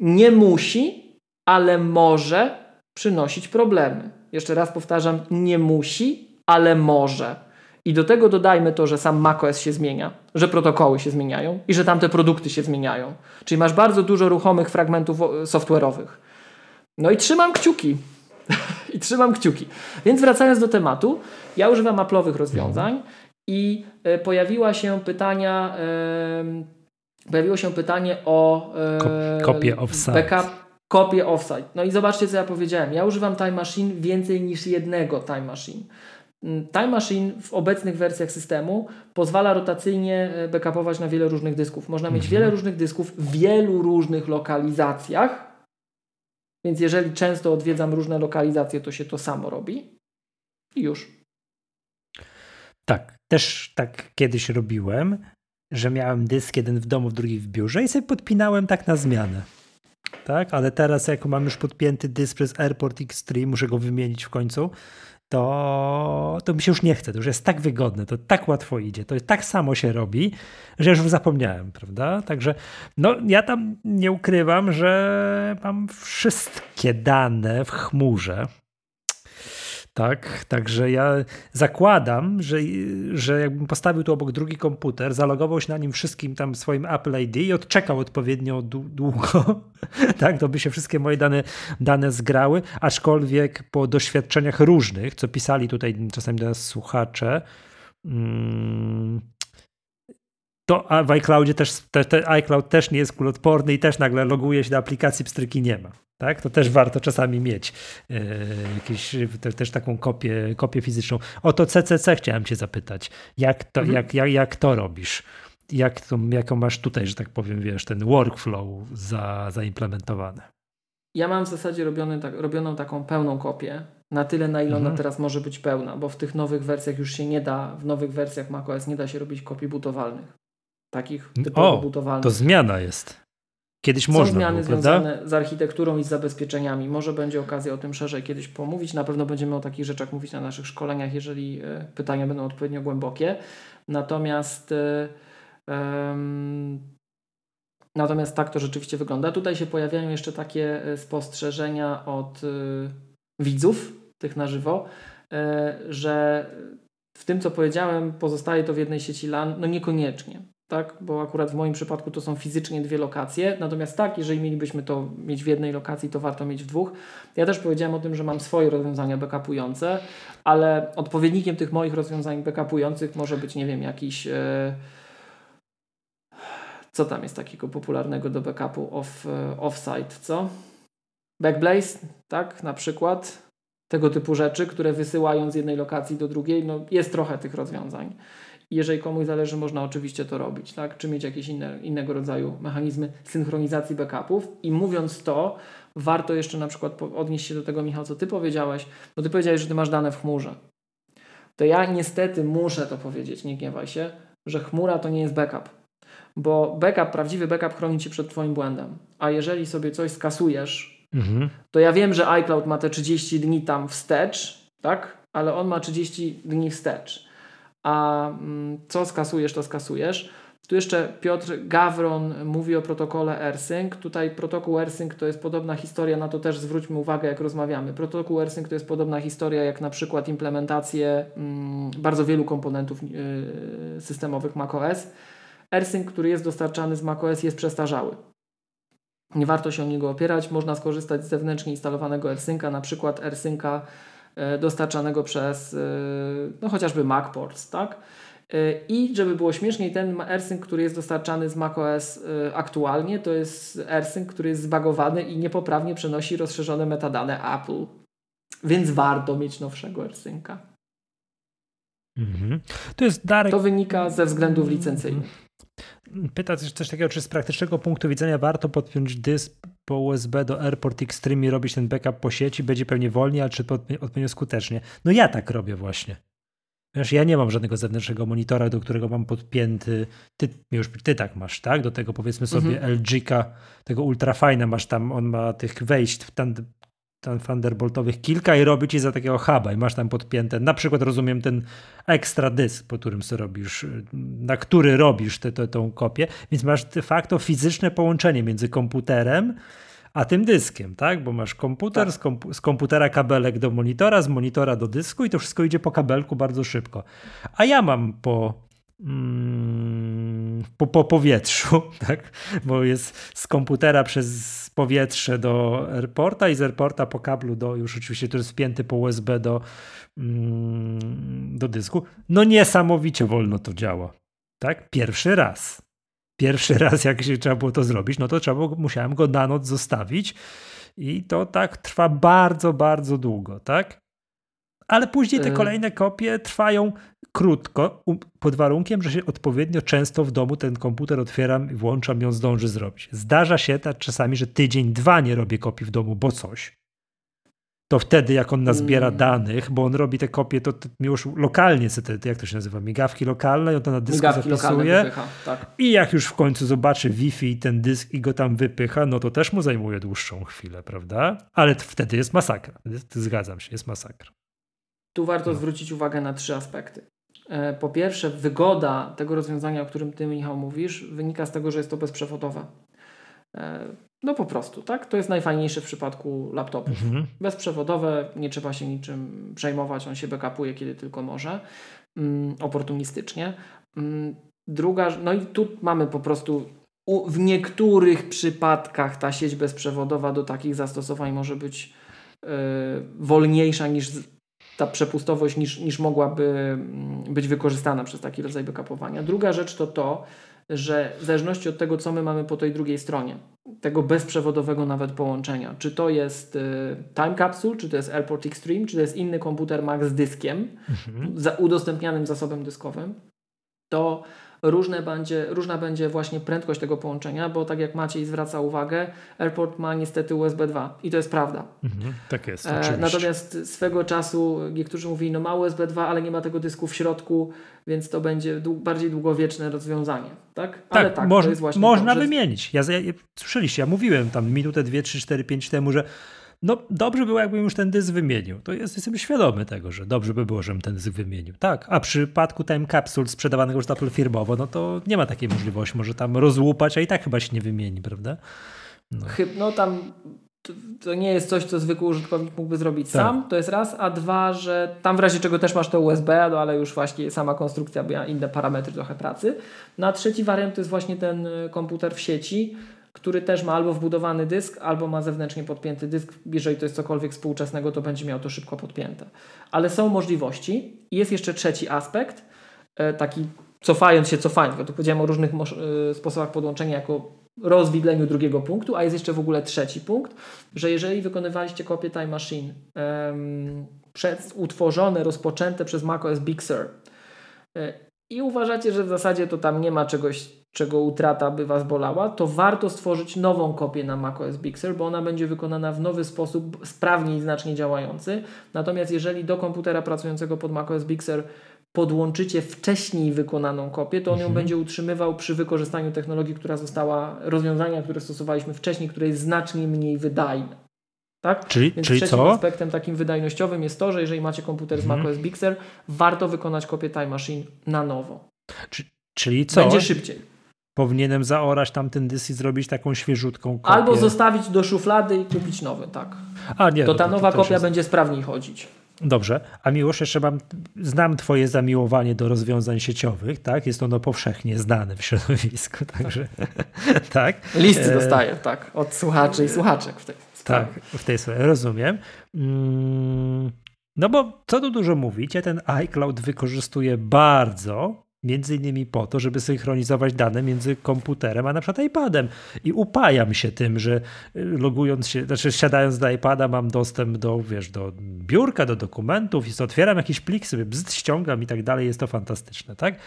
nie musi, ale może przynosić problemy. Jeszcze raz powtarzam, nie musi, ale może. I do tego dodajmy to, że sam macOS się zmienia, że protokoły się zmieniają i że tamte produkty się zmieniają. Czyli masz bardzo dużo ruchomych fragmentów software'owych. No i trzymam kciuki. I trzymam kciuki. Więc wracając do tematu, ja używam Apple'owych rozwiązań i e, pojawiła się pytania, pojawiło się pytanie o e, kopię offsite. Backup, kopię offsite. No i zobaczcie, co ja powiedziałem. Ja używam Time Machine więcej niż jednego Time Machine. Mm, Time Machine w obecnych wersjach systemu pozwala rotacyjnie e, backupować na wiele różnych dysków. Można mieć mhm. wiele różnych dysków w wielu różnych lokalizacjach. Więc jeżeli często odwiedzam różne lokalizacje, to się to samo robi. I już. Tak, też tak kiedyś robiłem, że miałem dysk jeden w domu, drugi w biurze i sobie podpinałem tak na zmianę. tak? Ale teraz jak mam już podpięty dysk przez Airport X3, muszę go wymienić w końcu, to, to mi się już nie chce. To już jest tak wygodne, to tak łatwo idzie, to tak samo się robi, że już zapomniałem, prawda? Także no, ja tam nie ukrywam, że mam wszystkie dane w chmurze. Tak, także ja zakładam, że, że jakbym postawił tu obok drugi komputer, zalogował się na nim wszystkim tam swoim Apple ID i odczekał odpowiednio długo, tak, to by się wszystkie moje dane, dane zgrały, aczkolwiek po doświadczeniach różnych, co pisali tutaj czasami do nas słuchacze, mm, to w iCloudzie też, te, te iCloud też nie jest kulotporny i też nagle loguje się do aplikacji, pstryki nie ma. Tak? To też warto czasami mieć e, jakieś, te, też taką kopię, kopię fizyczną. O to CCC chciałem cię zapytać. Jak to, mhm. jak, jak, jak to robisz? Jak to, jaką masz tutaj, że tak powiem, wiesz, ten workflow za, zaimplementowany? Ja mam w zasadzie robiony, tak, robioną taką pełną kopię, na tyle, na ile mhm. ona teraz może być pełna, bo w tych nowych wersjach już się nie da, w nowych wersjach macOS nie da się robić kopii butowalnych. Takich typowo o, butowalnych. To zmiana jest. Kiedyś Są można zmiany było, związane z architekturą i z zabezpieczeniami. Może będzie okazja o tym szerzej kiedyś pomówić. Na pewno będziemy o takich rzeczach mówić na naszych szkoleniach, jeżeli e, pytania będą odpowiednio głębokie. Natomiast um, natomiast tak to rzeczywiście wygląda. Tutaj się pojawiają jeszcze takie spostrzeżenia od widzów, tych na żywo, że w tym, co powiedziałem, pozostaje to w jednej sieci LAN, no niekoniecznie tak? Bo akurat w moim przypadku to są fizycznie dwie lokacje. Natomiast tak, jeżeli mielibyśmy to mieć w jednej lokacji, to warto mieć w dwóch. Ja też powiedziałem o tym, że mam swoje rozwiązania backupujące, ale odpowiednikiem tych moich rozwiązań backupujących może być, nie wiem, jakiś. E, co tam jest takiego popularnego do backupu off, e, offsite, co? Backblaze, tak, na przykład. Tego typu rzeczy, które wysyłają z jednej lokacji do drugiej, no jest trochę tych rozwiązań. Jeżeli komuś zależy, można oczywiście to robić, tak? czy mieć jakieś inne, innego rodzaju mechanizmy synchronizacji backupów. I mówiąc to, warto jeszcze na przykład odnieść się do tego, Michał, co Ty powiedziałeś, bo Ty powiedziałeś, że Ty masz dane w chmurze. To ja niestety muszę to powiedzieć, nie gniewaj się, że chmura to nie jest backup. Bo backup, prawdziwy backup chroni Cię przed Twoim błędem. A jeżeli sobie coś skasujesz, mhm. to ja wiem, że iCloud ma te 30 dni tam wstecz, tak? Ale on ma 30 dni wstecz a mm, co skasujesz, to skasujesz. Tu jeszcze Piotr Gawron mówi o protokole AirSync. Tutaj protokół AirSync to jest podobna historia, na to też zwróćmy uwagę, jak rozmawiamy. Protokół AirSync to jest podobna historia, jak na przykład implementację mm, bardzo wielu komponentów yy, systemowych macOS. AirSync, który jest dostarczany z macOS, jest przestarzały. Nie warto się o niego opierać. Można skorzystać z zewnętrznie instalowanego AirSynca, na przykład AirSynca dostarczanego przez e, no chociażby MacPorts, tak? E, I żeby było śmieszniej, ten AirSync, który jest dostarczany z macOS aktualnie, to jest AirSync, który jest zbagowany i niepoprawnie przenosi rozszerzone metadane Apple. Więc warto mieć nowszego AirSynca. Mhm. To jest Darek. To wynika ze względów licencyjnych. Pyta coś takiego, czy z praktycznego punktu widzenia warto podpiąć dysk po USB do AirPort Extreme i robić ten backup po sieci, będzie pewnie wolniej, ale czy odpowiednio skutecznie? No ja tak robię właśnie. Wiesz, ja nie mam żadnego zewnętrznego monitora, do którego mam podpięty, ty już ty tak masz, tak? Do tego powiedzmy sobie mhm. LG-ka, tego ultrafajna masz tam, on ma tych wejść, tam tam Thunderboltowych kilka i robi ci za takiego huba i masz tam podpięte, na przykład rozumiem ten ekstra dysk, po którym sobie robisz, na który robisz tę tą kopię, więc masz de facto fizyczne połączenie między komputerem a tym dyskiem, tak? Bo masz komputer, tak. z, kompu z, komputera kabelek do monitora, z monitora do dysku i to wszystko idzie po kabelku bardzo szybko. A ja mam po Mm, po, po powietrzu, tak? bo jest z komputera przez powietrze do airporta i z airporta po kablu do, już oczywiście to jest wpięty po USB do, mm, do dysku. No niesamowicie wolno to działa. Tak? Pierwszy raz. Pierwszy raz, jak się trzeba było to zrobić, no to trzeba było, musiałem go na noc zostawić i to tak trwa bardzo, bardzo długo, tak? Ale później te y. kolejne kopie trwają krótko, pod warunkiem, że się odpowiednio często w domu ten komputer otwieram i włączam on zdąży zrobić. Zdarza się tak czasami, że tydzień, dwa nie robię kopii w domu, bo coś. to wtedy jak on nazbiera mm. danych, bo on robi te kopie, to, to już lokalnie, te, jak to się nazywa, migawki lokalne i on to na dysku migawki zapisuje wypycha, tak. i jak już w końcu zobaczy Wi-Fi i ten dysk i go tam wypycha, no to też mu zajmuje dłuższą chwilę, prawda? Ale wtedy jest masakra. Zgadzam się, jest masakra. Tu warto no. zwrócić uwagę na trzy aspekty. E, po pierwsze, wygoda tego rozwiązania, o którym ty, Michał, mówisz, wynika z tego, że jest to bezprzewodowe. E, no po prostu, tak? To jest najfajniejsze w przypadku laptopów. Mhm. Bezprzewodowe, nie trzeba się niczym przejmować, on się backupuje kiedy tylko może, mm, oportunistycznie. Mm, druga, no i tu mamy po prostu u, w niektórych przypadkach ta sieć bezprzewodowa do takich zastosowań może być y, wolniejsza niż ta przepustowość niż, niż mogłaby mm, być wykorzystana przez taki rodzaj backupowania. Druga rzecz to to, że w zależności od tego, co my mamy po tej drugiej stronie, tego bezprzewodowego nawet połączenia, czy to jest y, Time Capsule, czy to jest Airport Extreme, czy to jest inny komputer Mac z dyskiem, mhm. za udostępnianym zasobem dyskowym, to różne będzie, różna będzie właśnie prędkość tego połączenia, bo tak jak Maciej zwraca uwagę, Airport ma niestety USB 2 i to jest prawda. Mhm, tak jest. E, natomiast swego czasu niektórzy mówili, no ma USB 2, ale nie ma tego dysku w środku, więc to będzie bardziej długowieczne rozwiązanie. Tak, ale tak, tak moż, można to, wymienić. Ja, ja, słyszeliście, ja mówiłem tam minutę, dwie, trzy, cztery, pięć temu, że no dobrze było, jakbym już ten dysk wymienił. To jest, jestem świadomy tego, że dobrze by było, żebym ten dysk wymienił. Tak, a w przypadku Time Capsule sprzedawanego już Apple firmowo, no to nie ma takiej możliwości. Może tam rozłupać, a i tak chyba się nie wymieni, prawda? No, no tam to nie jest coś, co zwykły użytkownik mógłby zrobić tak. sam, to jest raz, a dwa, że tam w razie czego też masz to USB, no ale już właśnie sama konstrukcja by inne parametry trochę pracy. No a trzeci wariant to jest właśnie ten y, komputer w sieci, który też ma albo wbudowany dysk, albo ma zewnętrznie podpięty dysk. Jeżeli to jest cokolwiek współczesnego, to będzie miał to szybko podpięte. Ale są możliwości. I jest jeszcze trzeci aspekt, e, taki cofając się, cofając, bo tu powiedziałem o różnych e, sposobach podłączenia jako rozwidleniu drugiego punktu, a jest jeszcze w ogóle trzeci punkt, że jeżeli wykonywaliście kopię Time Machine um, przez, utworzone, rozpoczęte przez macOS Big Sur e, i uważacie, że w zasadzie to tam nie ma czegoś czego utrata by Was bolała, to warto stworzyć nową kopię na macOS Big Sur, bo ona będzie wykonana w nowy sposób, sprawniej i znacznie działający. Natomiast jeżeli do komputera pracującego pod macOS Big Sur podłączycie wcześniej wykonaną kopię, to on ją mhm. będzie utrzymywał przy wykorzystaniu technologii, która została, rozwiązania, które stosowaliśmy wcześniej, które jest znacznie mniej wydajne. Tak? Czyli, Więc czyli trzecim co? aspektem takim wydajnościowym jest to, że jeżeli macie komputer z mhm. macOS Big Sur, warto wykonać kopię Time Machine na nowo. Czyli co? Będzie szybciej powinienem zaorać tamten dysk i zrobić taką świeżutką kopię. Albo zostawić do szuflady i kupić nowy, tak. A, nie, to ta nowa to kopia jest... będzie sprawniej chodzić. Dobrze, a Miłosz, jeszcze mam, znam twoje zamiłowanie do rozwiązań sieciowych, tak? Jest ono powszechnie znane w środowisku, także tak. Listy e... dostaję, tak, od słuchaczy i słuchaczek w tej. Tak, w tej sprawie, rozumiem. Mm, no bo co tu dużo mówić, ja ten iCloud wykorzystuję bardzo, Między innymi po to, żeby synchronizować dane między komputerem a na przykład iPadem. I upajam się tym, że y, logując się, znaczy siadając do iPada mam dostęp do, wiesz, do biurka, do dokumentów i otwieram jakiś plik, sobie bzd, ściągam i tak dalej, jest to fantastyczne, tak?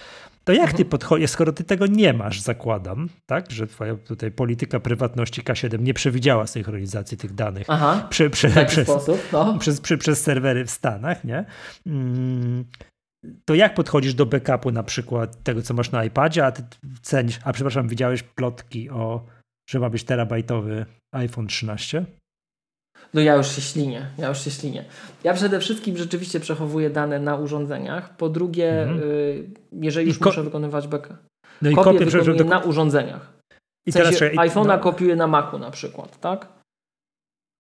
To jak ty mhm. podchodzisz, skoro ty tego nie masz, zakładam, tak, że twoja tutaj polityka prywatności K7 nie przewidziała synchronizacji tych danych Aha, przy, przy, przez, sposób, no. przez, przy, przez serwery w Stanach, nie? Mm, to jak podchodzisz do backupu na przykład tego, co masz na iPadzie, a ty cenisz, a przepraszam, widziałeś plotki o, że ma być terabajtowy iPhone 13? No ja już się ślinię, ja już się ślinię. Ja przede wszystkim rzeczywiście przechowuję dane na urządzeniach. Po drugie, mhm. y, jeżeli już muszę wykonywać backup, no i kopię, kopię wykonuję na urządzeniach. I w sensie teraz iPhone'a no. kopiuję na Macu na przykład, tak?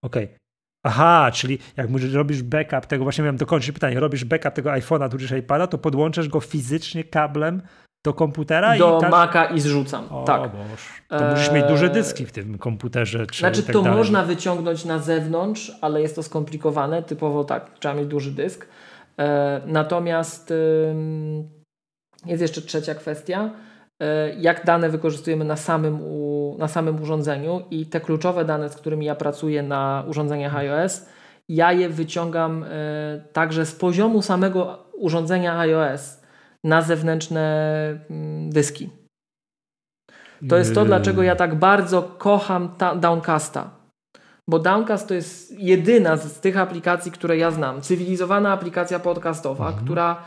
Okej. Okay. Aha, czyli jak robisz backup tego, właśnie miałem dokończyć pytanie, robisz backup tego iPhone'a tudzież iPada, to podłączasz go fizycznie kablem do komputera? Do i Maca i zrzucam, o, tak. Boż. To musisz mieć duże dyski w tym komputerze. Czy znaczy tak to dalej. można wyciągnąć na zewnątrz, ale jest to skomplikowane, typowo tak, trzeba mieć duży dysk. Eee, natomiast jest jeszcze trzecia kwestia, E, jak dane wykorzystujemy na samym, u, na samym urządzeniu i te kluczowe dane, z którymi ja pracuję na urządzeniach iOS, ja je wyciągam e, także z poziomu samego urządzenia iOS na zewnętrzne mm, dyski. To jest to, dlaczego ja tak bardzo kocham Downcasta. bo Downcast to jest jedyna z tych aplikacji, które ja znam, cywilizowana aplikacja podcastowa, mhm. która,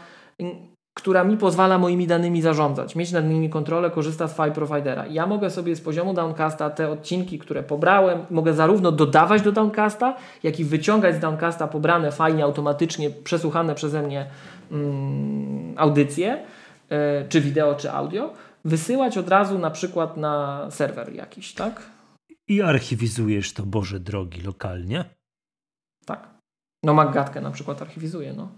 która mi pozwala moimi danymi zarządzać, mieć nad nimi kontrolę, korzysta z file providera. Ja mogę sobie z poziomu Downcasta te odcinki, które pobrałem, mogę zarówno dodawać do Downcasta, jak i wyciągać z Downcasta pobrane fajnie automatycznie przesłuchane przeze mnie mm, audycje, yy, czy wideo, czy audio, wysyłać od razu na przykład na serwer jakiś, tak? I archiwizujesz to, Boże drogi, lokalnie? Tak. No Maggatkę na przykład archiwizuję, no.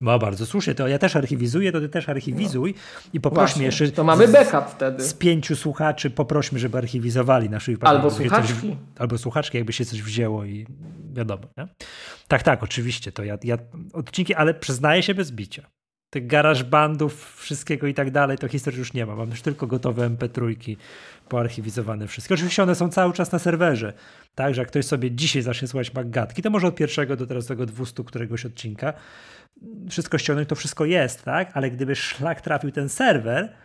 No bardzo słusznie, to ja też archiwizuję, to ty też archiwizuj no. i poprośmy jeszcze. To mamy backup wtedy. Z pięciu słuchaczy poprośmy, żeby archiwizowali naszych Albo słuchaczki. Coś, albo słuchaczki, jakby się coś wzięło i wiadomo. Nie? Tak, tak, oczywiście. To ja, ja odcinki, ale przyznaję się bez bicia. Tych garaż bandów, wszystkiego i tak dalej, to historii już nie ma. Mam już tylko gotowe MP3 poarchiwizowane wszystkie. Oczywiście one są cały czas na serwerze. Tak, że jak ktoś sobie dzisiaj zacznie słuchać Maggatki, to może od pierwszego do teraz tego 200 któregoś odcinka wszystko ściągnąć, to wszystko jest, tak? Ale gdyby szlak trafił ten serwer,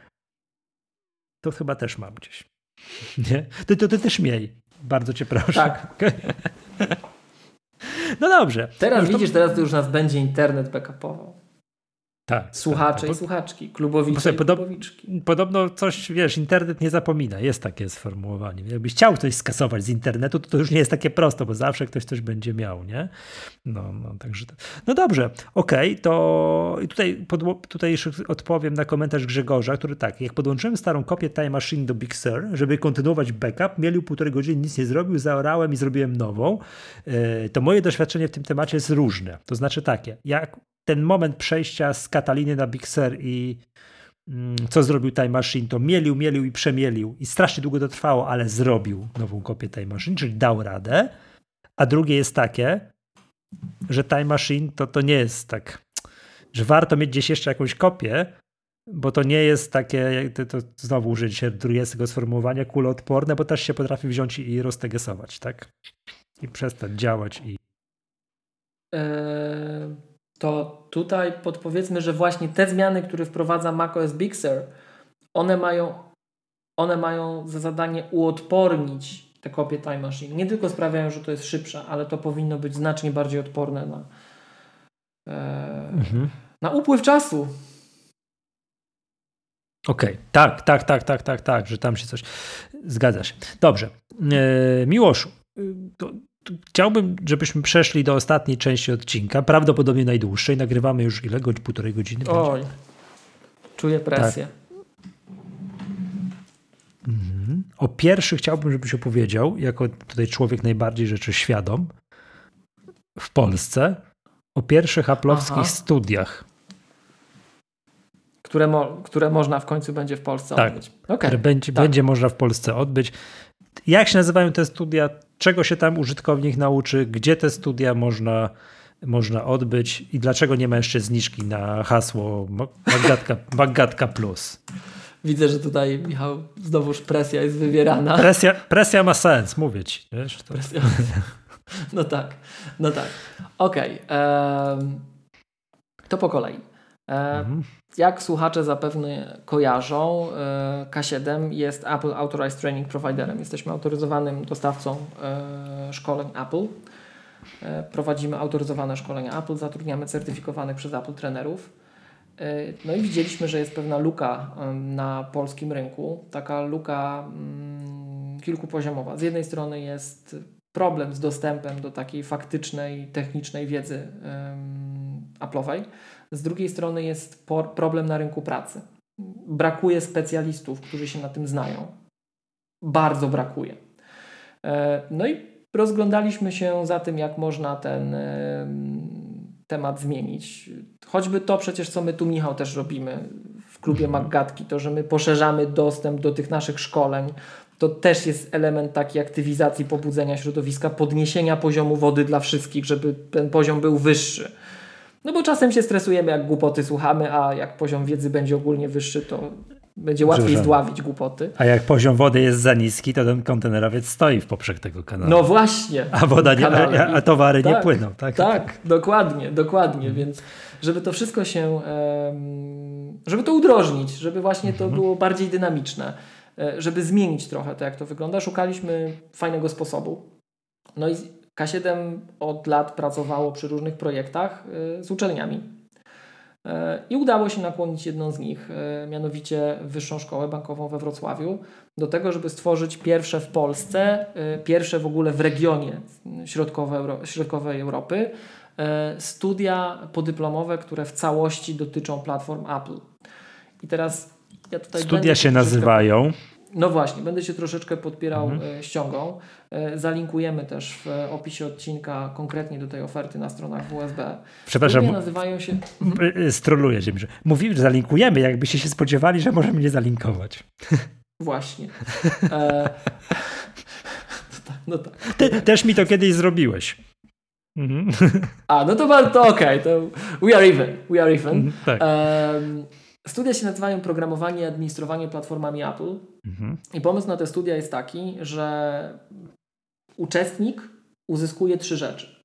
to chyba też mam gdzieś. Nie? To, to ty też miej. Bardzo cię proszę. Tak. No dobrze. Teraz no widzisz, to... teraz już nas będzie internet backupował. Tak. Słuchacze tak, i słuchaczki, klubowicze i klubowiczki. Podobno coś, wiesz, internet nie zapomina. Jest takie sformułowanie. Jakbyś chciał coś skasować z internetu, to to już nie jest takie proste, bo zawsze ktoś coś będzie miał, nie? No, no także. No dobrze, okej, okay, to tutaj, podło... tutaj jeszcze odpowiem na komentarz Grzegorza, który tak, jak podłączyłem starą kopię Time Machine do Big Sur, żeby kontynuować backup, mielił półtorej godziny, nic nie zrobił, zaorałem i zrobiłem nową. E, to moje doświadczenie w tym temacie jest różne. To znaczy takie, jak ten moment przejścia z Kataliny na Big Sur i mm, co zrobił Time Machine, to mielił, mielił i przemielił i strasznie długo to trwało, ale zrobił nową kopię Time Machine, czyli dał radę. A drugie jest takie, że Time Machine to, to nie jest tak, że warto mieć gdzieś jeszcze jakąś kopię, bo to nie jest takie, to, to znowu użyć się drugiego sformułowania, kuloodporne, bo też się potrafi wziąć i roztegesować, tak? I przestać działać i... Eee to tutaj podpowiedzmy, że właśnie te zmiany, które wprowadza macOS Big Sur, one mają, one mają za zadanie uodpornić te kopie Time Machine. Nie tylko sprawiają, że to jest szybsze, ale to powinno być znacznie bardziej odporne na, e, mhm. na upływ czasu. Okej, okay. tak, tak, tak, tak, tak, tak, że tam się coś zgadza się. Dobrze. E, Miłoszu, to chciałbym, żebyśmy przeszli do ostatniej części odcinka, prawdopodobnie najdłuższej. Nagrywamy już ile? Godz, półtorej godziny? Oj, będzie? czuję presję. Tak. Mhm. O pierwszy chciałbym, żebyś opowiedział, jako tutaj człowiek najbardziej rzeczy świadom w Polsce, o pierwszych aplowskich studiach. Które, mo które można w końcu będzie w Polsce tak, odbyć. Okay. Które będzie, tak. będzie można w Polsce odbyć. Jak się nazywają te studia? Czego się tam użytkownik nauczy, gdzie te studia można, można odbyć i dlaczego nie ma jeszcze zniżki na hasło Magatka, Magatka Plus. Widzę, że tutaj, Michał, znowuż presja jest wywierana. Presja, presja ma sens, mówię ci. Wiesz, to... Presja. No tak, no tak. Okej. Okay. To po kolei. Mhm. Jak słuchacze zapewne kojarzą, e, K7 jest Apple Authorized Training Providerem. Jesteśmy autoryzowanym dostawcą e, szkoleń Apple. E, prowadzimy autoryzowane szkolenia Apple, zatrudniamy certyfikowanych przez Apple trenerów. No i widzieliśmy, że jest pewna luka na polskim rynku, taka luka mm, kilkupoziomowa. Z jednej strony jest problem z dostępem do takiej faktycznej, technicznej wiedzy Apple'owej, z drugiej strony jest problem na rynku pracy. Brakuje specjalistów, którzy się na tym znają. Bardzo brakuje. E, no i rozglądaliśmy się za tym, jak można ten temat zmienić. Choćby to przecież, co my tu, Michał, też robimy w klubie mhm. Maggatki, to, że my poszerzamy dostęp do tych naszych szkoleń, to też jest element takiej aktywizacji, pobudzenia środowiska, podniesienia poziomu wody dla wszystkich, żeby ten poziom był wyższy. No bo czasem się stresujemy, jak głupoty słuchamy, a jak poziom wiedzy będzie ogólnie wyższy, to będzie łatwiej zdławić głupoty. A jak poziom wody jest za niski, to ten kontenerowiec stoi w poprzek tego kanału. No właśnie. A woda nie, a, a towary tak, nie płyną. Tak, tak dokładnie, dokładnie. Mhm. Więc żeby to wszystko się, żeby to udrożnić, żeby właśnie to mhm. było bardziej dynamiczne, e, żeby zmienić trochę to, jak to wygląda, szukaliśmy fajnego sposobu. No i K7 od lat pracowało przy różnych projektach z uczelniami. I udało się nakłonić jedną z nich, mianowicie Wyższą Szkołę Bankową we Wrocławiu, do tego, żeby stworzyć pierwsze w Polsce, pierwsze w ogóle w regionie środkowej Europy, studia podyplomowe, które w całości dotyczą platform Apple. I teraz ja tutaj Studia się nazywają. No właśnie, będę się troszeczkę podpierał mhm. E, ściągą. E, zalinkujemy też w opisie odcinka konkretnie do tej oferty na stronach WSB. Przepraszam. Studia nazywają się. Mhm. Stroluję się. Mówimy, że zalinkujemy, jakbyście się spodziewali, że możemy nie zalinkować. Właśnie. E... No tak, no tak. Ty też mi to kiedyś zrobiłeś. Mhm. A, no to bardzo okej, okay, to we are even. We are even. Mhm, tak. Um, Studia się nazywają Programowanie i Administrowanie Platformami Apple. Mhm. I pomysł na te studia jest taki, że uczestnik uzyskuje trzy rzeczy.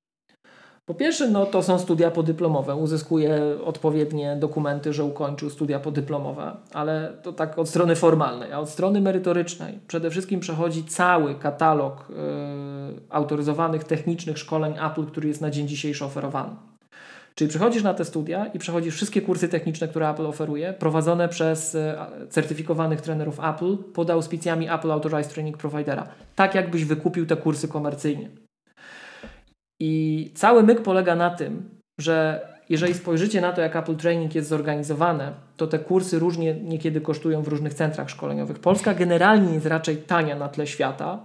Po pierwsze, no to są studia podyplomowe. Uzyskuje odpowiednie dokumenty, że ukończył studia podyplomowe, ale to tak od strony formalnej. A od strony merytorycznej przede wszystkim przechodzi cały katalog yy, autoryzowanych technicznych szkoleń Apple, który jest na dzień dzisiejszy oferowany. Czyli przychodzisz na te studia i przechodzisz wszystkie kursy techniczne, które Apple oferuje, prowadzone przez e, certyfikowanych trenerów Apple pod auspicjami Apple Authorized Training Providera. Tak jakbyś wykupił te kursy komercyjnie. I cały myk polega na tym, że jeżeli spojrzycie na to, jak Apple Training jest zorganizowane, to te kursy różnie niekiedy kosztują w różnych centrach szkoleniowych. Polska generalnie jest raczej tania na tle świata,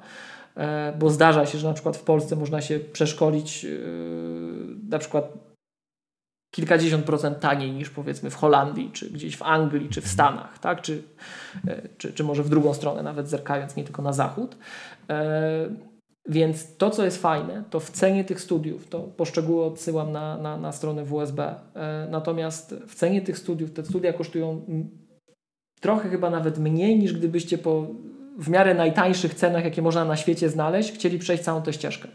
e, bo zdarza się, że na przykład w Polsce można się przeszkolić e, na przykład kilkadziesiąt procent taniej niż powiedzmy w Holandii, czy gdzieś w Anglii, czy w Stanach, tak? czy, e, czy, czy może w drugą stronę, nawet zerkając nie tylko na zachód. E, więc to, co jest fajne, to w cenie tych studiów, to poszczegóły odsyłam na, na, na stronę WSB, e, natomiast w cenie tych studiów, te studia kosztują trochę chyba nawet mniej niż gdybyście po w miarę najtańszych cenach, jakie można na świecie znaleźć, chcieli przejść całą tę ścieżkę.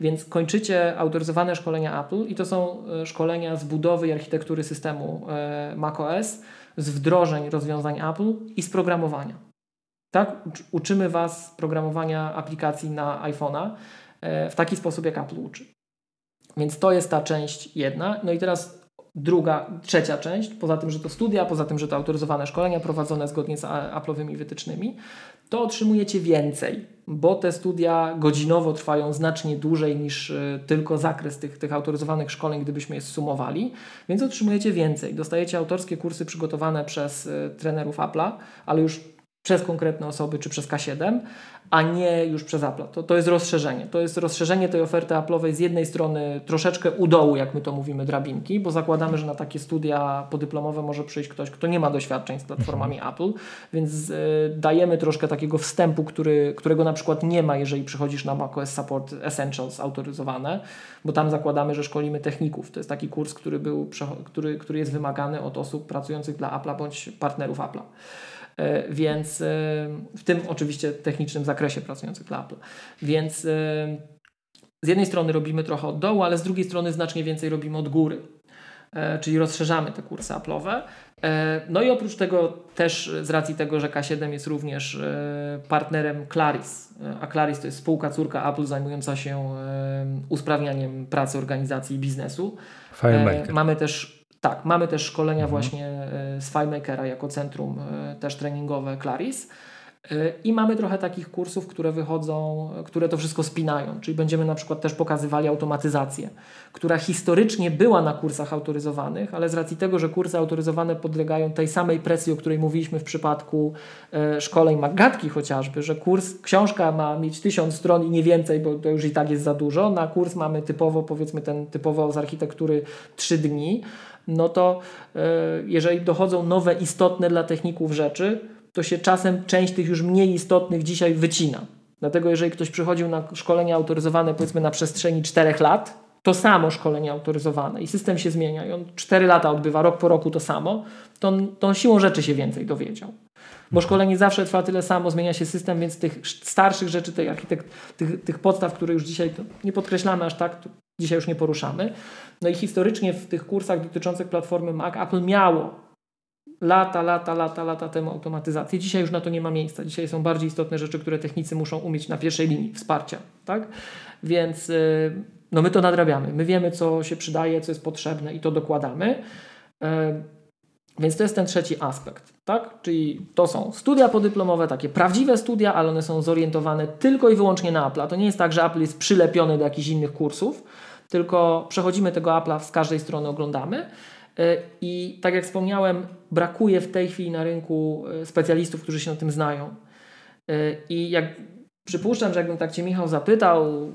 Więc kończycie autoryzowane szkolenia Apple i to są e, szkolenia z budowy i architektury systemu e, macOS, z wdrożeń rozwiązań Apple i z programowania. Tak, uczymy Was programowania aplikacji na iPhone'a e, w taki sposób, jak Apple uczy. Więc to jest ta część jedna. No i teraz druga, trzecia część, poza tym, że to studia, poza tym, że to autoryzowane szkolenia prowadzone zgodnie z Apple'owymi wytycznymi, to otrzymujecie więcej, bo te studia godzinowo trwają znacznie dłużej niż y, tylko zakres tych, tych autoryzowanych szkoleń, gdybyśmy je sumowali, więc otrzymujecie więcej. Dostajecie autorskie kursy przygotowane przez y, trenerów Apple'a, ale już przez konkretne osoby czy przez K7, a nie już przez Apple. To, to jest rozszerzenie. To jest rozszerzenie tej oferty Apple'owej z jednej strony troszeczkę u dołu, jak my to mówimy, drabinki, bo zakładamy, że na takie studia podyplomowe może przyjść ktoś, kto nie ma doświadczeń z platformami mhm. Apple, więc y, dajemy troszkę takiego wstępu, który, którego na przykład nie ma, jeżeli przychodzisz na macOS Support Essentials autoryzowane, bo tam zakładamy, że szkolimy techników. To jest taki kurs, który, był, który, który jest wymagany od osób pracujących dla Apple'a bądź partnerów Apple'a. E, więc e, w tym oczywiście technicznym zakresie pracujących dla Apple. Więc e, z jednej strony robimy trochę od dołu, ale z drugiej strony znacznie więcej robimy od góry. Czyli rozszerzamy te kursy Apple'owe. No i oprócz tego też z racji tego, że K7 jest również partnerem Claris, a Claris to jest spółka córka Apple zajmująca się usprawnianiem pracy organizacji i biznesu. FileMaker. Mamy też tak, mamy też szkolenia mhm. właśnie e, z FileMakera jako centrum e, też treningowe Claris. E, I mamy trochę takich kursów, które wychodzą, które to wszystko spinają. Czyli będziemy na przykład też pokazywali automatyzację, która historycznie była na kursach autoryzowanych, ale z racji tego, że kursy autoryzowane podlegają tej samej presji, o której mówiliśmy w przypadku szkoleń Magatki chociażby, że kurs, książka ma mieć tysiąc stron i nie więcej, bo to już i tak jest za dużo. Na kurs mamy typowo, powiedzmy ten typowo z architektury trzy dni no to e, jeżeli dochodzą nowe istotne dla techników rzeczy, to się czasem część tych już mniej istotnych dzisiaj wycina. Dlatego jeżeli ktoś przychodził na szkolenie autoryzowane powiedzmy na przestrzeni 4 lat, to samo szkolenie autoryzowane i system się zmienia i on 4 lata odbywa, rok po roku to samo, to on, to on siłą rzeczy się więcej dowiedział. Bo szkolenie zawsze trwa tyle samo, zmienia się system, więc tych starszych rzeczy, tej architekt, tych, tych podstaw, które już dzisiaj nie podkreślamy aż tak, dzisiaj już nie poruszamy. No i historycznie w tych kursach dotyczących platformy Mac Apple miało lata, lata, lata, lata temu automatyzację. Dzisiaj już na to nie ma miejsca. Dzisiaj są bardziej istotne rzeczy, które technicy muszą umieć na pierwszej linii wsparcia. Tak? Więc y, no my to nadrabiamy. My wiemy, co się przydaje, co jest potrzebne i to dokładamy. Y, więc to jest ten trzeci aspekt. Tak? Czyli to są studia podyplomowe, takie prawdziwe studia, ale one są zorientowane tylko i wyłącznie na Apple. To nie jest tak, że Apple jest przylepiony do jakichś innych kursów, tylko przechodzimy tego Apple'a z każdej strony, oglądamy. E, I tak jak wspomniałem, brakuje w tej chwili na rynku e, specjalistów, którzy się na tym znają. E, I jak przypuszczam, że jakbym tak Cię Michał zapytał,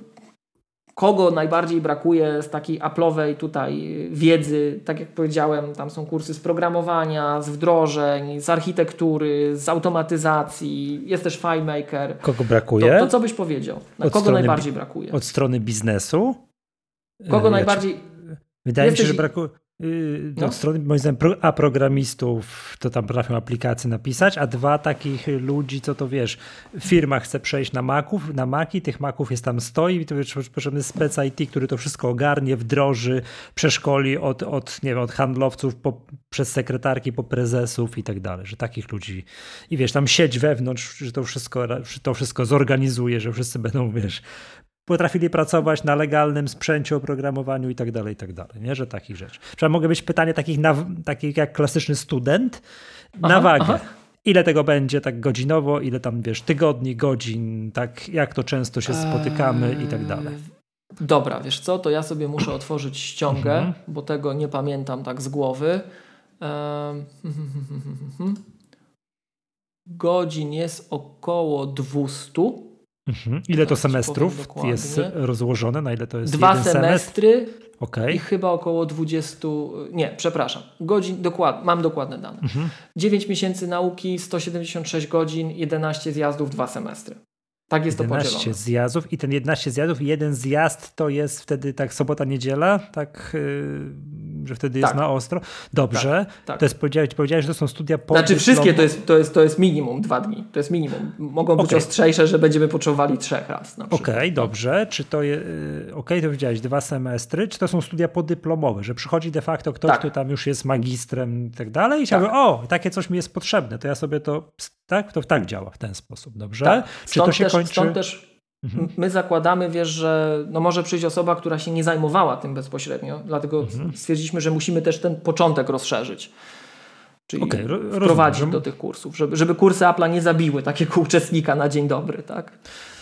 kogo najbardziej brakuje z takiej Apple'owej tutaj wiedzy, tak jak powiedziałem, tam są kursy z programowania, z wdrożeń, z architektury, z automatyzacji, jest też FileMaker. Kogo brakuje? To, to co byś powiedział? Na kogo najbardziej brakuje? Od strony biznesu? Kogo najbardziej... Wydaje mi się, że brakuje Yy, no. Od strony, moim zdaniem, a programistów to tam potrafią aplikacje napisać, a dwa takich ludzi, co to wiesz, firma chce przejść na Maców, na Maki, tych Maców jest tam stoi i to jest potrzebny spec IT, który to wszystko ogarnie, wdroży, przeszkoli od, od, nie wiem, od handlowców po, przez sekretarki po prezesów i tak dalej, że takich ludzi i wiesz, tam sieć wewnątrz, że to wszystko, że to wszystko zorganizuje, że wszyscy będą, wiesz, potrafili pracować na legalnym sprzęcie, oprogramowaniu i tak dalej, i tak dalej, nie? że takich rzeczy. Przynajmniej mogę być pytanie takich, na, takich jak klasyczny student aha, na wagę. Aha. Ile tego będzie tak godzinowo, ile tam wiesz, tygodni, godzin, tak jak to często się spotykamy eee... i tak dalej. Dobra, wiesz co, to ja sobie muszę otworzyć ściągę, mhm. bo tego nie pamiętam tak z głowy. Eee... Godzin jest około 200. Mhm. Ile to semestrów jest rozłożone? Na ile to jest Dwa semestry okay. i chyba około 20, nie, przepraszam, godzin, dokład, mam dokładne dane. Mhm. 9 miesięcy nauki, 176 godzin, 11 zjazdów, dwa semestry. Tak jest 11 to podzielone. zjazdów i ten 11 zjazdów, jeden zjazd to jest wtedy tak sobota, niedziela, tak, yy, że wtedy tak. jest na ostro. Dobrze, tak, tak. to jest, powiedziałeś, powiedziałeś, że to są studia po Znaczy wszystkie to jest, to, jest, to jest minimum dwa dni, to jest minimum. Mogą być okay. ostrzejsze, że będziemy potrzebowali trzech raz Okej, okay, dobrze, czy to jest, okej, okay, to powiedziałeś dwa semestry, czy to są studia podyplomowe, że przychodzi de facto ktoś, tak. kto tam już jest magistrem i tak dalej i tak. Mówi, o, takie coś mi jest potrzebne, to ja sobie to, tak, to tak działa w ten sposób, dobrze? Tak. Czy to się też, kończy... Stąd też mhm. my zakładamy, wiesz, że no może przyjść osoba, która się nie zajmowała tym bezpośrednio, dlatego mhm. stwierdziliśmy, że musimy też ten początek rozszerzyć. Czyli okay, wprowadzić rozumiem. do tych kursów, żeby, żeby kursy Apple'a nie zabiły takiego uczestnika na dzień dobry, tak?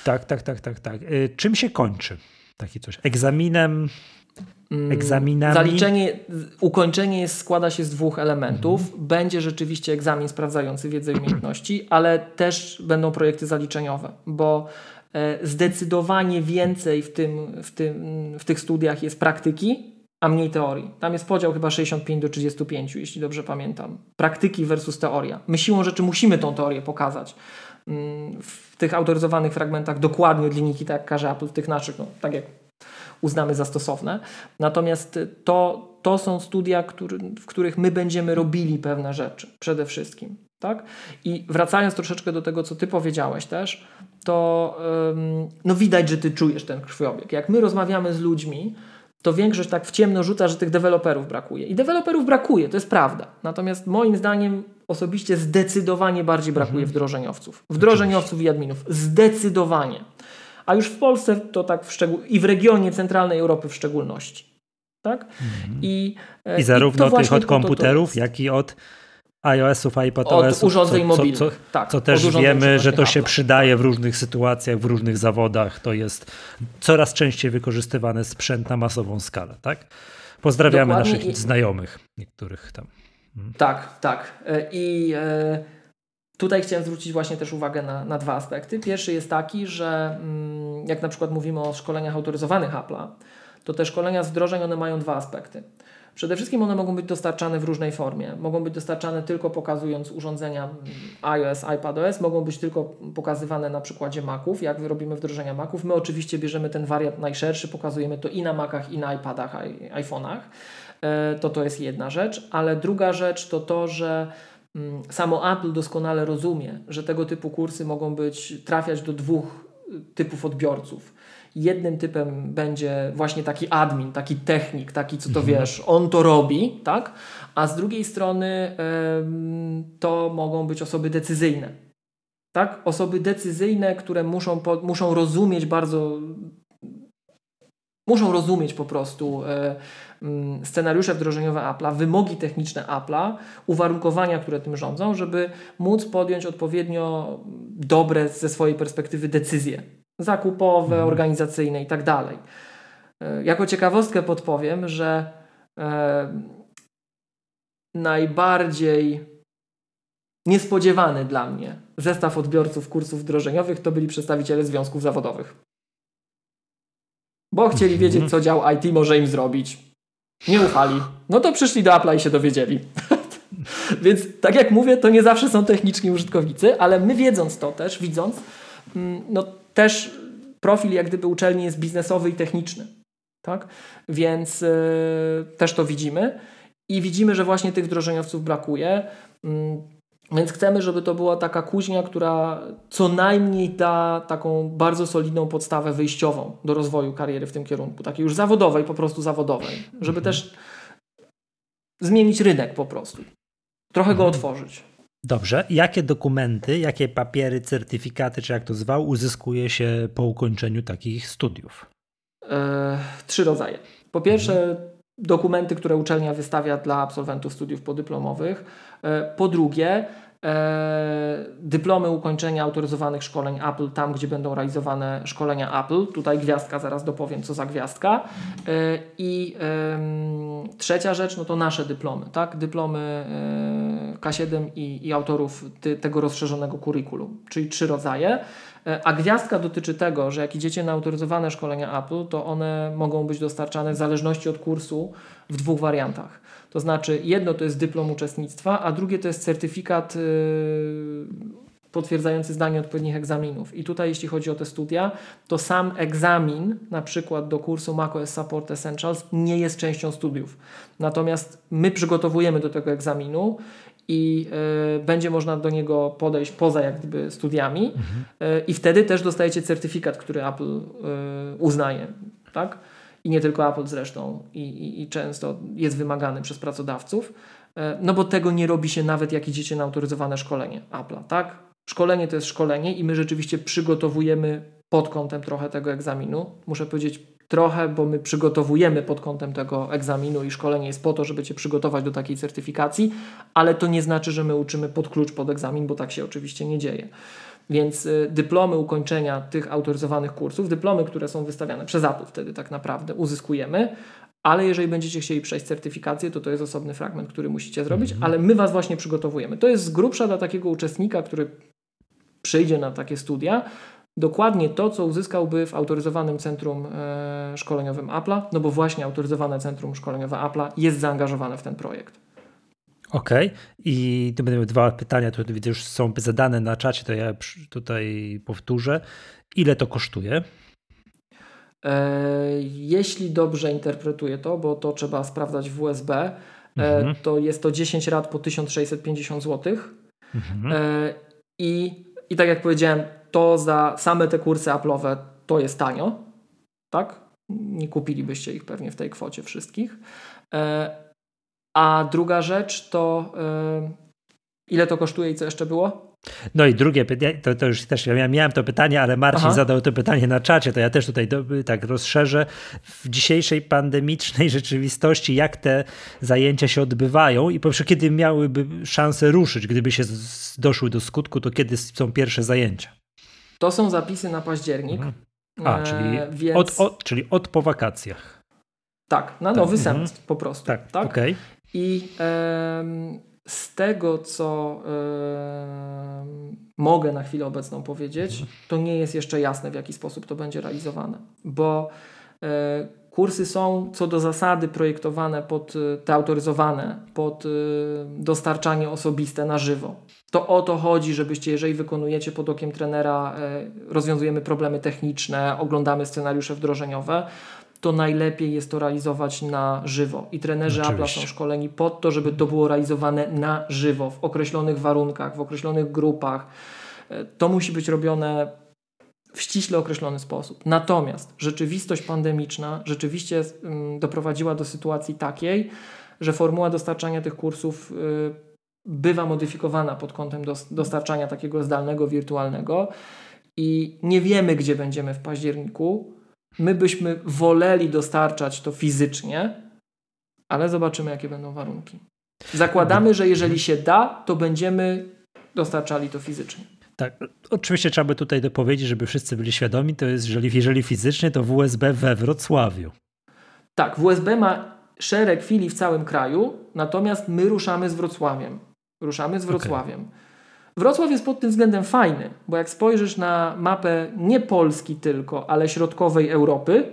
Tak, tak, tak, tak, tak. Y, czym się kończy taki coś? Egzaminem, Mm, egzaminami. Zaliczenie, ukończenie jest, składa się z dwóch elementów. Mhm. Będzie rzeczywiście egzamin sprawdzający wiedzę i umiejętności, ale też będą projekty zaliczeniowe, bo zdecydowanie więcej w, tym, w, tym, w tych studiach jest praktyki, a mniej teorii. Tam jest podział chyba 65 do 35, jeśli dobrze pamiętam. Praktyki versus teoria. My siłą rzeczy musimy tą teorię pokazać mm, w tych autoryzowanych fragmentach dokładnie linijki, tak jak każe Apple, w tych naszych, no, tak jak uznamy za stosowne. Natomiast to, to są studia, który, w których my będziemy robili pewne rzeczy przede wszystkim. Tak? I wracając troszeczkę do tego, co ty powiedziałeś też, to ym, no widać, że ty czujesz ten krwiobieg. Jak my rozmawiamy z ludźmi, to większość tak w ciemno rzuca, że tych deweloperów brakuje. I deweloperów brakuje, to jest prawda. Natomiast moim zdaniem osobiście zdecydowanie bardziej brakuje mhm. wdrożeniowców. Wdrożeniowców i adminów. Zdecydowanie a już w Polsce to tak w szczegół i w regionie centralnej Europy w szczególności. Tak? Mhm. I, e, I zarówno i tych od komputerów, to, to jak i od iOS-ów, iPadOS-ów, od urządzeń co, mobilnych. Co, tak, co też wiemy, że to się przydaje w różnych sytuacjach, w różnych zawodach. To jest coraz częściej wykorzystywany sprzęt na masową skalę. Tak? Pozdrawiamy Dokładnie naszych znajomych, niektórych tam. Hmm. Tak, tak. E, I e, Tutaj chciałem zwrócić właśnie też uwagę na, na dwa aspekty. Pierwszy jest taki, że mm, jak na przykład mówimy o szkoleniach autoryzowanych Apple'a, to te szkolenia z wdrożeń one mają dwa aspekty. Przede wszystkim one mogą być dostarczane w różnej formie. Mogą być dostarczane tylko pokazując urządzenia iOS, iPadOS, mogą być tylko pokazywane na przykładzie Maców, jak robimy wdrożenia Maców. My oczywiście bierzemy ten wariant najszerszy, pokazujemy to i na Macach, i na iPadach, i iPhone'ach. E, to to jest jedna rzecz, ale druga rzecz to to, że Mm, samo Apple doskonale rozumie, że tego typu kursy mogą być trafiać do dwóch y, typów odbiorców. Jednym typem będzie właśnie taki admin, taki technik, taki co to mhm. wiesz, on to robi, tak? A z drugiej strony to mogą być osoby decyzyjne. Tak? Osoby decyzyjne, które muszą, muszą rozumieć bardzo muszą rozumieć po prostu e, scenariusze wdrożeniowe Apple'a, wymogi techniczne Apple'a, uwarunkowania, które tym rządzą, żeby móc podjąć odpowiednio dobre ze swojej perspektywy decyzje zakupowe, mhm. organizacyjne i tak dalej. E, jako ciekawostkę podpowiem, że e, najbardziej niespodziewany dla mnie zestaw odbiorców kursów wdrożeniowych to byli przedstawiciele związków zawodowych bo chcieli wiedzieć, mhm. co dział IT może im zrobić. Nie ufali. No to przyszli do Apple'a i się dowiedzieli. Więc tak jak mówię, to nie zawsze są techniczni użytkownicy, ale my wiedząc to też, widząc, mm, no też profil jak gdyby uczelni jest biznesowy i techniczny. Tak? Więc yy, też to widzimy. I widzimy, że właśnie tych wdrożeniowców brakuje. Yy, więc chcemy, żeby to była taka kuźnia, która co najmniej da taką bardzo solidną podstawę wyjściową do rozwoju kariery w tym kierunku, takiej już zawodowej, po prostu zawodowej, żeby mhm. też zmienić rynek po prostu, trochę go mhm. otworzyć. Dobrze. Jakie dokumenty, jakie papiery, certyfikaty, czy jak to zwał, uzyskuje się po ukończeniu takich studiów? E, trzy rodzaje. Po pierwsze, mhm. dokumenty, które uczelnia wystawia dla absolwentów studiów podyplomowych. E, po drugie, dyplomy ukończenia autoryzowanych szkoleń Apple tam, gdzie będą realizowane szkolenia Apple. Tutaj gwiazdka, zaraz dopowiem, co za gwiazdka. E, I trzecia rzecz, no to nasze dyplomy, tak? Dyplomy e, K7 i, i autorów ty, tego rozszerzonego kurikulum, czyli trzy rodzaje. A gwiazdka dotyczy tego, że jak idziecie na autoryzowane szkolenia Apple, to one mogą być dostarczane w zależności od kursu w dwóch wariantach. To znaczy, jedno to jest dyplom uczestnictwa, a drugie to jest certyfikat yy, potwierdzający zdanie odpowiednich egzaminów. I tutaj, jeśli chodzi o te studia, to sam egzamin, na przykład do kursu macOS Support Essentials, nie jest częścią studiów. Natomiast my przygotowujemy do tego egzaminu i y, będzie można do niego podejść poza jak gdyby studiami mhm. y, i wtedy też dostajecie certyfikat, który Apple y, uznaje. Tak? I nie tylko Apple zresztą, i, i, i często jest wymagany przez pracodawców, e, no bo tego nie robi się nawet jak idziecie na autoryzowane szkolenie Apple'a, tak? Szkolenie to jest szkolenie i my rzeczywiście przygotowujemy pod kątem trochę tego egzaminu. Muszę powiedzieć trochę, bo my przygotowujemy pod kątem tego egzaminu i szkolenie jest po to, żeby Cię przygotować do takiej certyfikacji, ale to nie znaczy, że my uczymy pod klucz pod egzamin, bo tak się oczywiście nie dzieje. Więc y, dyplomy ukończenia tych autoryzowanych kursów, dyplomy, które są wystawiane przez Apple wtedy tak naprawdę uzyskujemy, ale jeżeli będziecie chcieli przejść certyfikację, to to jest osobny fragment, który musicie zrobić, mhm. ale my Was właśnie przygotowujemy. To jest z grubsza dla takiego uczestnika, który przyjdzie na takie studia, dokładnie to, co uzyskałby w autoryzowanym centrum e, szkoleniowym Apple'a, no bo właśnie autoryzowane centrum szkoleniowe Apple'a jest zaangażowane w ten projekt. Okej. Okay. I będę miał dwa pytania, które widzę już są zadane na czacie, to ja tutaj powtórzę. Ile to kosztuje? E, jeśli dobrze interpretuję to, bo to trzeba sprawdzać w USB, e, mhm. to jest to 10 rat po 1650 zł. Mhm. E, I, I tak jak powiedziałem, to za same te kursy Apple'owe to jest tanio. Tak? Nie kupilibyście ich pewnie w tej kwocie wszystkich. A druga rzecz to yy, ile to kosztuje i co jeszcze było? No i drugie pytanie, to, to już też ja miałem to pytanie, ale Marcin Aha. zadał to pytanie na czacie, to ja też tutaj do, tak rozszerzę. W dzisiejszej pandemicznej rzeczywistości, jak te zajęcia się odbywają i po pierwsze, kiedy miałyby szansę ruszyć, gdyby się z, doszły do skutku, to kiedy są pierwsze zajęcia? To są zapisy na październik. Mhm. A, czyli, e, więc... od, od, czyli od po wakacjach. Tak, na nowy tak. semestr mhm. po prostu. Tak, tak? okej. Okay. I z tego, co mogę na chwilę obecną powiedzieć, mhm. to nie jest jeszcze jasne, w jaki sposób to będzie realizowane, bo e, kursy są co do zasady projektowane pod e, te autoryzowane, pod e, dostarczanie osobiste na żywo. To o to chodzi, żebyście, jeżeli wykonujecie pod okiem trenera, rozwiązujemy problemy techniczne, oglądamy scenariusze wdrożeniowe, to najlepiej jest to realizować na żywo. I trenerzy Apple są szkoleni pod to, żeby to było realizowane na żywo, w określonych warunkach, w określonych grupach. E, to musi być robione w ściśle określony sposób. Natomiast rzeczywistość pandemiczna rzeczywiście mm, doprowadziła do sytuacji takiej, że formuła dostarczania tych kursów y, bywa modyfikowana pod kątem dostarczania takiego zdalnego, wirtualnego i nie wiemy, gdzie będziemy w październiku. My byśmy woleli dostarczać to fizycznie, ale zobaczymy, jakie będą warunki. Zakładamy, że jeżeli się da, to będziemy dostarczali to fizycznie. Tak, oczywiście trzeba by tutaj dopowiedzieć, żeby wszyscy byli świadomi, to jest, jeżeli, jeżeli fizycznie, to WSB we Wrocławiu. Tak, WSB ma szereg filii w całym kraju, natomiast my ruszamy z Wrocławiem. Ruszamy z Wrocławiem. Okay. Wrocław jest pod tym względem fajny, bo jak spojrzysz na mapę nie Polski tylko, ale środkowej Europy,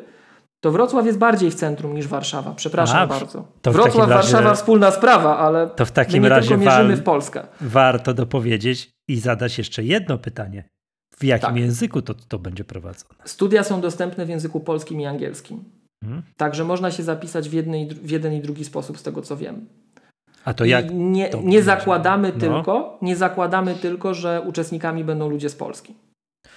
to Wrocław jest bardziej w centrum niż Warszawa. Przepraszam A, bardzo. Wrocław, Warszawa wspólna sprawa, ale to w takim my nie razie tylko mierzymy w Polskę. Warto dopowiedzieć i zadać jeszcze jedno pytanie. W jakim tak. języku to, to będzie prowadzone? Studia są dostępne w języku polskim i angielskim. Hmm. Także można się zapisać w, jednej, w jeden i drugi sposób, z tego co wiem. A to jak? I nie, to nie zakładamy no. tylko, nie zakładamy tylko, że uczestnikami będą ludzie z Polski.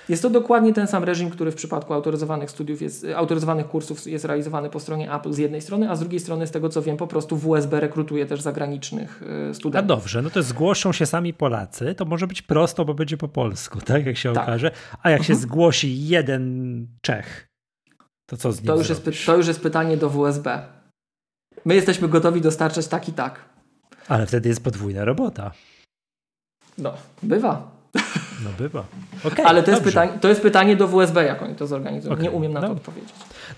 Jest to dokładnie ten sam reżim, który w przypadku autoryzowanych studiów jest, autoryzowanych kursów jest realizowany po stronie Apple z jednej strony, a z drugiej strony, z tego co wiem, po prostu WSB rekrutuje też zagranicznych y, studentów. A dobrze, no to zgłoszą się sami Polacy, to może być prosto, bo będzie po polsku, tak? Jak się tak. okaże. A jak się mhm. zgłosi jeden Czech, to co z nim to już, jest, to już jest pytanie do WSB. My jesteśmy gotowi dostarczać tak i tak. Ale wtedy jest podwójna robota. No, bywa. No bywa. Okay, Ale to jest, pytanie, to jest pytanie do WSB, jak oni to zorganizują. Okay, nie umiem na no. to odpowiedzieć.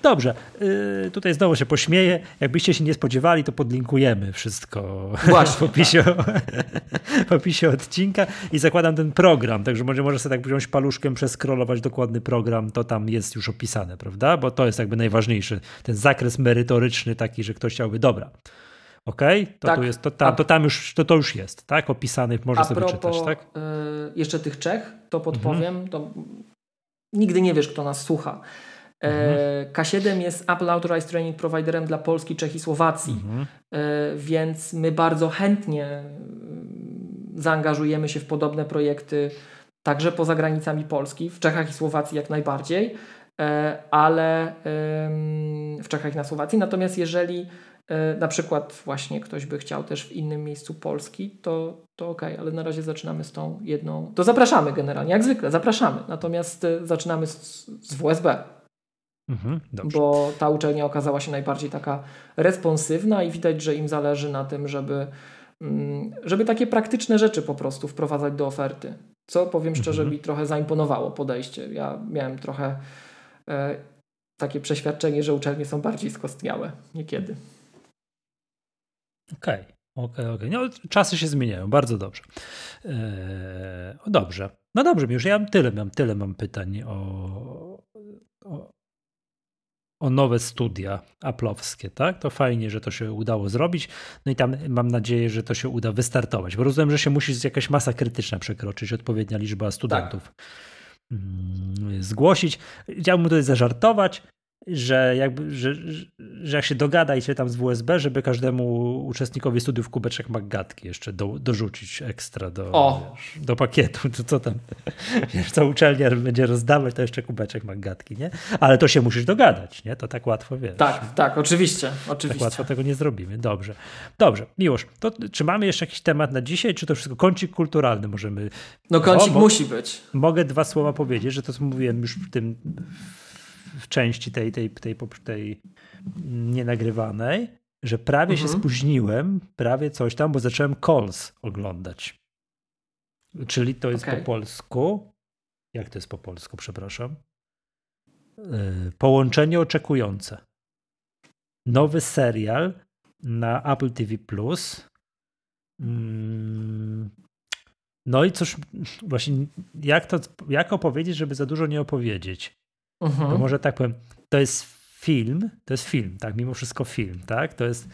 Dobrze. Yy, tutaj znowu się pośmieję. Jakbyście się nie spodziewali, to podlinkujemy wszystko Właśnie, w, opisie, tak. w opisie odcinka i zakładam ten program. Także może, może sobie tak wziąć paluszkiem, przeskrolować dokładny program, to tam jest już opisane, prawda? Bo to jest jakby najważniejszy. Ten zakres merytoryczny taki, że ktoś chciałby, dobra, OK? To, tak. tu jest, to, tam, to tam już, to, to już jest, tak? Opisanych, może sobie propos, czytać, tak? Yy, jeszcze tych Czech, to podpowiem, mhm. to nigdy nie wiesz, kto nas słucha. E, mhm. K7 jest Apple Authorized Training Providerem dla Polski, Czech i Słowacji, mhm. E, więc my bardzo chętnie mm, zaangażujemy się w podobne projekty także poza granicami Polski, w Czechach i Słowacji jak najbardziej, e, ale w Czechach i na Słowacji. Natomiast jeżeli na przykład właśnie ktoś by chciał też w innym miejscu Polski, to, to ok, ale na razie zaczynamy z tą jedną. To zapraszamy generalnie, jak zwykle, zapraszamy. Natomiast e, zaczynamy z, z WSB. Mhm, bo ta uczelnia okazała się najbardziej taka responsywna i widać, że im zależy na tym, żeby, mm, żeby takie praktyczne rzeczy po prostu wprowadzać do oferty. Co powiem szczerze, mhm. mi trochę zaimponowało podejście. Ja miałem trochę e, takie przeświadczenie, że uczelnie są bardziej skostniałe niekiedy. Okej, okay. Okej, okay, okej. Okay. No, czasy się zmieniają, bardzo dobrze. Eee, dobrze. No dobrze, już ja mam tyle, mam tyle mam pytań o, o, o nowe studia aplowskie, tak? To fajnie, że to się udało zrobić. No i tam mam nadzieję, że to się uda wystartować, bo rozumiem, że się musi jakaś masa krytyczna przekroczyć, odpowiednia liczba studentów. Tak. Zgłosić. Chciałbym tutaj zażartować że, jakby, że, że jak się dogada i się tam z WSB, żeby każdemu uczestnikowi studiów kubeczek Maggatki jeszcze do, dorzucić ekstra do, wiesz, do pakietu. To co tam, wiesz, co uczelnia będzie rozdawać, to jeszcze kubeczek Maggatki, nie? Ale to się musisz dogadać, nie? To tak łatwo, wiesz. Tak, tak, oczywiście, oczywiście. Tak łatwo tego nie zrobimy. Dobrze. Dobrze, Miłosz, to czy mamy jeszcze jakiś temat na dzisiaj, czy to wszystko kącik kulturalny możemy... No kącik o, musi być. Mogę dwa słowa powiedzieć, że to co mówiłem już w tym w części tej, tej, tej, tej nienagrywanej, że prawie mhm. się spóźniłem, prawie coś tam, bo zacząłem Calls oglądać. Czyli to jest okay. po polsku. Jak to jest po polsku, przepraszam? Yy, połączenie oczekujące. Nowy serial na Apple TV Plus. Mm. No i cóż, właśnie jak to, jak opowiedzieć, żeby za dużo nie opowiedzieć? Mhm. To może tak powiem, to jest film, to jest film, tak, mimo wszystko film, tak, to jest,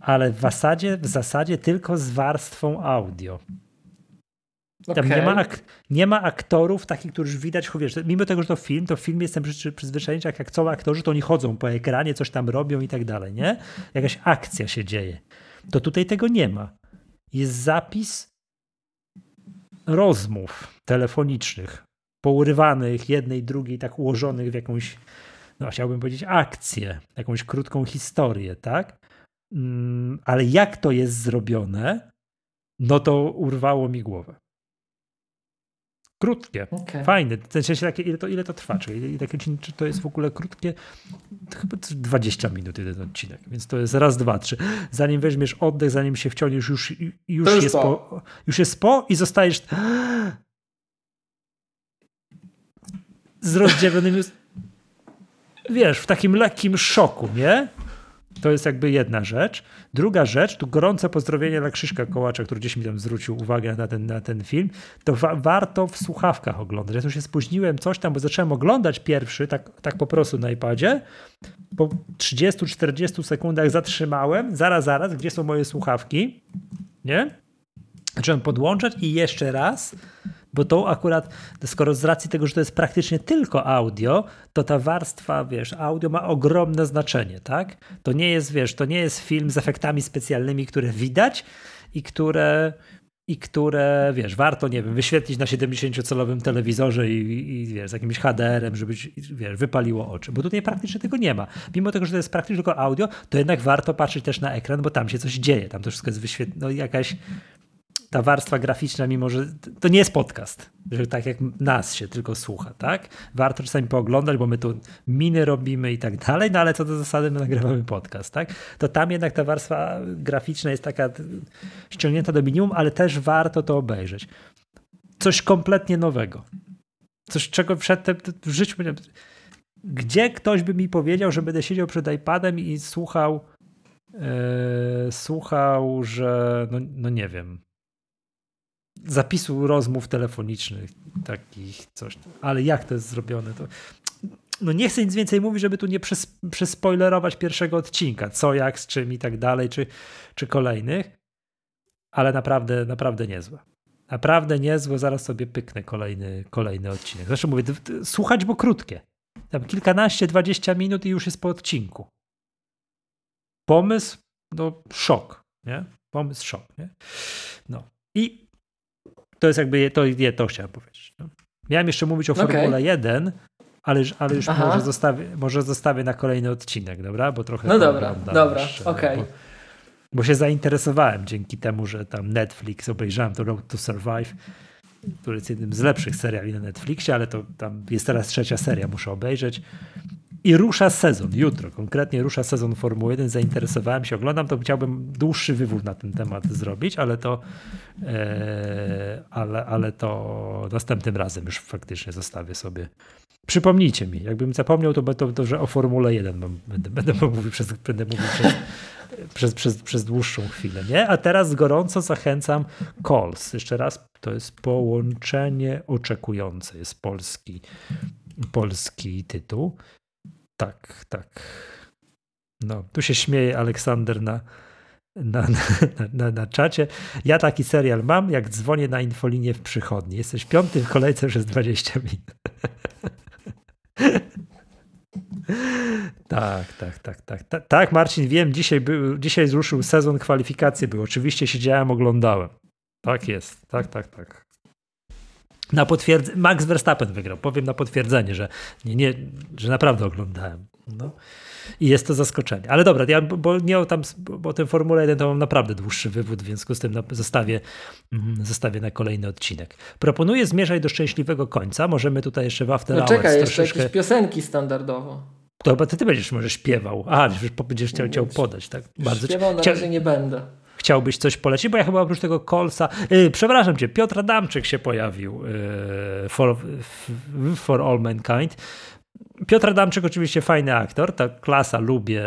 ale w zasadzie, w zasadzie tylko z warstwą audio. Tam okay. nie, ma ak- nie ma aktorów takich, których widać, wiesz, mimo tego, że to film, to w filmie jestem przy, przyzwyczajony, jak, jak są aktorzy, to oni chodzą po ekranie, coś tam robią i tak dalej, nie? Jakaś akcja się dzieje. To tutaj tego nie ma. Jest zapis rozmów telefonicznych pourywanych, jednej, drugiej, tak ułożonych w jakąś, no chciałbym powiedzieć, akcję, jakąś krótką historię, tak? Mm, ale jak to jest zrobione, no to urwało mi głowę. Krótkie, okay. fajne. W sensie, ile, to, ile to trwa? Czy, ile, czy to jest w ogóle krótkie? To chyba 20 minut jeden odcinek, więc to jest raz, dwa, trzy. Zanim weźmiesz oddech, zanim się wciągniesz, już, już, jest po. Już jest po i zostajesz z rozdzielonymi wiesz, w takim lekkim szoku, nie? To jest jakby jedna rzecz. Druga rzecz, tu gorące pozdrowienie dla Krzyszka Kołacza, który gdzieś mi tam zwrócił uwagę na ten, na ten film. To wa warto w słuchawkach oglądać. Ja tu się spóźniłem coś tam, bo zacząłem oglądać pierwszy, tak, tak po prostu na iPadzie. Po 30-40 sekundach zatrzymałem. Zaraz, zaraz, gdzie są moje słuchawki? Nie? Zacząłem podłączać i jeszcze raz bo to akurat, skoro z racji tego, że to jest praktycznie tylko audio, to ta warstwa, wiesz, audio ma ogromne znaczenie, tak? To nie jest, wiesz, to nie jest film z efektami specjalnymi, które widać i które i które, wiesz, warto, nie wiem, wyświetlić na 70-calowym telewizorze i, i, wiesz, z jakimś HDR-em, żeby, wiesz, wypaliło oczy, bo tutaj praktycznie tego nie ma. Mimo tego, że to jest praktycznie tylko audio, to jednak warto patrzeć też na ekran, bo tam się coś dzieje, tam to wszystko jest wyświetlone, no, jakaś ta warstwa graficzna, mimo że to nie jest podcast, że tak jak nas się tylko słucha, tak? Warto czasami pooglądać, bo my tu miny robimy i tak dalej, no ale co do zasady my nagrywamy podcast, tak? To tam jednak ta warstwa graficzna jest taka ściągnięta do minimum, ale też warto to obejrzeć. Coś kompletnie nowego. Coś, czego przedtem w życiu gdzie ktoś by mi powiedział, że będę siedział przed iPadem i słuchał Yy, słuchał, że no, no nie wiem, zapisu rozmów telefonicznych, takich coś. Ale jak to jest zrobione, to no nie chcę nic więcej mówić, żeby tu nie przes przespoilerować pierwszego odcinka, co, jak, z czym i tak dalej, czy, czy kolejnych, ale naprawdę, naprawdę niezłe. Naprawdę niezłe, zaraz sobie pyknę kolejny, kolejny odcinek. Zresztą mówię, słuchać, bo krótkie. Tam kilkanaście, dwadzieścia minut i już jest po odcinku. Pomysł, no szok, nie? Pomysł, szok, nie? No. I to jest jakby, to, to chciałem powiedzieć. No. Miałem jeszcze mówić o Formule okay. 1, ale, ale już może zostawię, może zostawię na kolejny odcinek, dobra? Bo trochę. No dobra, dobra, okej. Okay. Bo, bo, się zainteresowałem dzięki temu, że tam Netflix obejrzałem to Road to Survive, który jest jednym z lepszych seriali na Netflixie, ale to tam jest teraz trzecia seria, muszę obejrzeć. I rusza sezon, jutro konkretnie rusza sezon Formuły 1. Zainteresowałem się, oglądam to, chciałbym dłuższy wywód na ten temat zrobić, ale to, e, ale, ale to następnym razem już faktycznie zostawię sobie. Przypomnijcie mi, jakbym zapomniał, to, to, to że o Formule 1 mam, będę, będę mówił, przez, będę mówił przez, przez, przez, przez dłuższą chwilę. Nie? A teraz gorąco zachęcam Calls. Jeszcze raz, to jest połączenie oczekujące, jest polski, polski tytuł. Tak, tak. No, tu się śmieje Aleksander na, na, na, na, na czacie. Ja taki serial mam, jak dzwonię na infolinię w przychodni. Jesteś piąty w kolejce przez 20 minut. Tak, tak, tak, tak, tak. Tak, Marcin, wiem, dzisiaj, był, dzisiaj zruszył sezon, kwalifikacje były. Oczywiście siedziałem, oglądałem. Tak jest, tak, tak, tak. Na potwierdz- Max Verstappen wygrał. Powiem na potwierdzenie, że, nie, nie, że naprawdę oglądałem. No. I jest to zaskoczenie. Ale dobra, ja, bo nie o tam, bo o tym Formule 1 to mam naprawdę dłuższy wywód, w związku z tym zostawię, mm, zostawię na kolejny odcinek. Proponuję zmierzać do szczęśliwego końca. Możemy tutaj jeszcze w After no czekaj, jeszcze troszeczkę... jakieś piosenki standardowo. To chyba ty, ty będziesz może śpiewał. A, będziesz chciał, chciał podać. Tak? Bardzo śpiewał na razie nie będę chciałbyś coś polecić, bo ja chyba oprócz tego Kolsa, yy, przepraszam cię, Piotr Adamczyk się pojawił yy, for, for All Mankind. Piotr Adamczyk oczywiście fajny aktor, ta klasa lubię,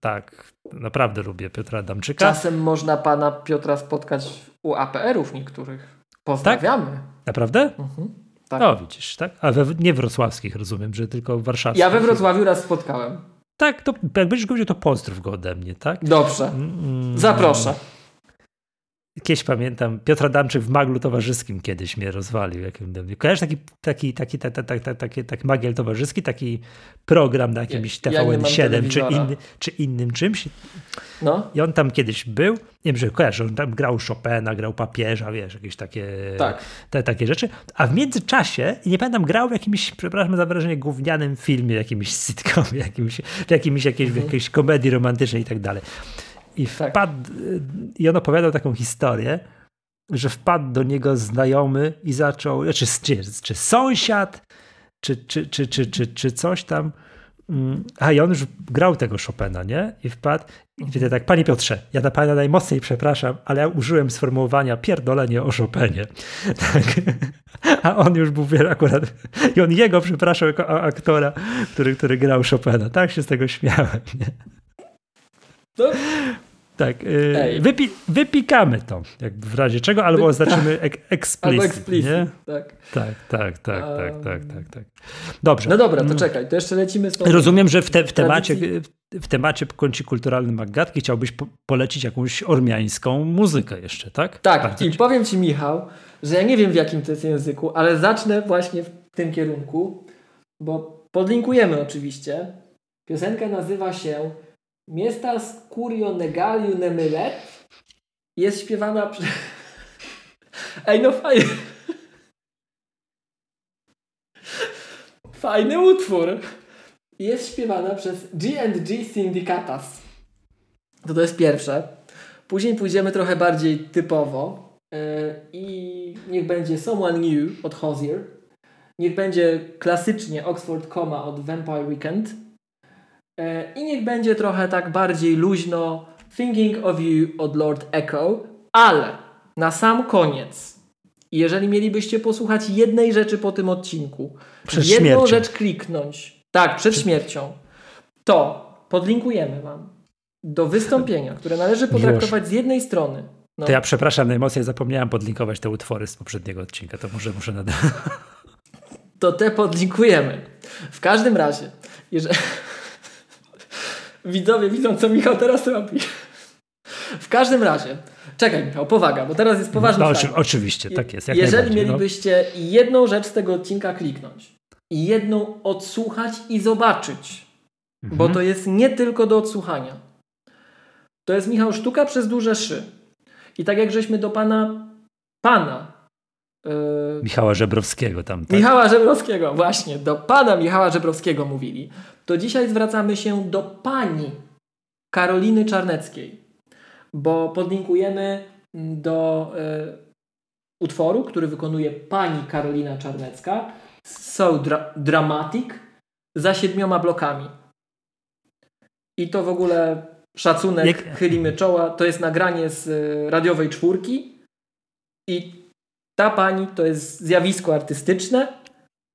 tak, naprawdę lubię Piotra Adamczyka. Czasem można pana Piotra spotkać u APR-ów niektórych. Pozdrawiamy. Tak? Naprawdę? Mhm. Tak. No widzisz, tak? A we, nie wrocławskich rozumiem, że tylko warszawskich. Ja we Wrocławiu raz spotkałem. Tak, to jak będziesz go to pozdrów go ode mnie, tak? Dobrze. Mm, Zaproszę. Kiedyś pamiętam, Piotr Adamczyk w Maglu Towarzyskim kiedyś mnie rozwalił. Kojarzysz taki, taki, taki, taki, taki, taki, taki Magiel Towarzyski, taki program na jakimś ja, TVN7 ja czy, inny, czy innym czymś. No. I on tam kiedyś był, nie wiem, że kojarzę, on tam grał Chopina, grał papieża, wiesz, jakieś takie, tak. te, takie rzeczy. A w międzyczasie, nie pamiętam, grał w jakimś, przepraszam za wrażenie, gównianym filmie, jakimś sitcomie, jakimś, w jakimś, jakiejś, mhm. jakiejś komedii romantycznej i tak dalej. I tak. wpadł, i on opowiadał taką historię, że wpadł do niego znajomy i zaczął, czy, czy, czy sąsiad, czy, czy, czy, czy, czy, czy coś tam. Mm, a i on już grał tego Chopina, nie? I wpadł. I wtedy tak, panie Piotrze, ja na pana najmocniej przepraszam, ale ja użyłem sformułowania pierdolenie o Chopinie. Tak. A on już był akurat, i on jego przepraszał jako aktora, który, który grał Chopina. Tak się z tego śmiałem, nie? No, tak. Yy, wypi wypikamy to, jak w razie czego, albo Wy... oznaczymy ek explicit. Albo explicit, nie? tak. Tak, tak, tak, um... tak, tak, tak, tak. Dobrze. No dobra, to mm. czekaj, to jeszcze lecimy z tą... Rozumiem, że w, te, w temacie w temacie kąci kulturalnym Maggatki chciałbyś po polecić jakąś ormiańską muzykę jeszcze, tak? Tak, i powiem ci Michał, że ja nie wiem w jakim to jest języku, ale zacznę właśnie w tym kierunku, bo podlinkujemy oczywiście. Piosenka nazywa się Miestas Curio Negaliu Nemylet jest śpiewana przez... Ej, no fajny. Fajny utwór. Jest śpiewana przez G&G Syndicatas. To to jest pierwsze. Później pójdziemy trochę bardziej typowo. Yy, I niech będzie Someone New od Hozier. Niech będzie klasycznie Oxford Coma od Vampire Weekend. E, I niech będzie trochę tak bardziej luźno Thinking of You od Lord Echo, ale na sam koniec, jeżeli mielibyście posłuchać jednej rzeczy po tym odcinku, przed jedną śmiercią. rzecz kliknąć, tak, przed, przed śmiercią, to podlinkujemy Wam do wystąpienia, które należy potraktować z jednej strony. No. To ja przepraszam, najmocniej zapomniałem podlinkować te utwory z poprzedniego odcinka, to może muszę nadać. To te podlinkujemy. W każdym razie, jeżeli widzowie widzą, co Michał teraz robi. W każdym razie, czekaj Michał, powaga, bo teraz jest poważny no, oczy, Oczywiście, tak jest. Jeżeli no. mielibyście no. jedną rzecz z tego odcinka kliknąć i jedną odsłuchać i zobaczyć, mhm. bo to jest nie tylko do odsłuchania. To jest, Michał, sztuka przez duże szy. I tak jak żeśmy do pana, pana yy, Michała Żebrowskiego tam. Tak? Michała Żebrowskiego, właśnie, do pana Michała Żebrowskiego mówili to dzisiaj zwracamy się do pani Karoliny Czarneckiej, bo podlinkujemy do y, utworu, który wykonuje pani Karolina Czarnecka, So dra Dramatic, za siedmioma blokami. I to w ogóle szacunek, Jak... chylimy czoła, to jest nagranie z y, radiowej czwórki. I ta pani to jest zjawisko artystyczne,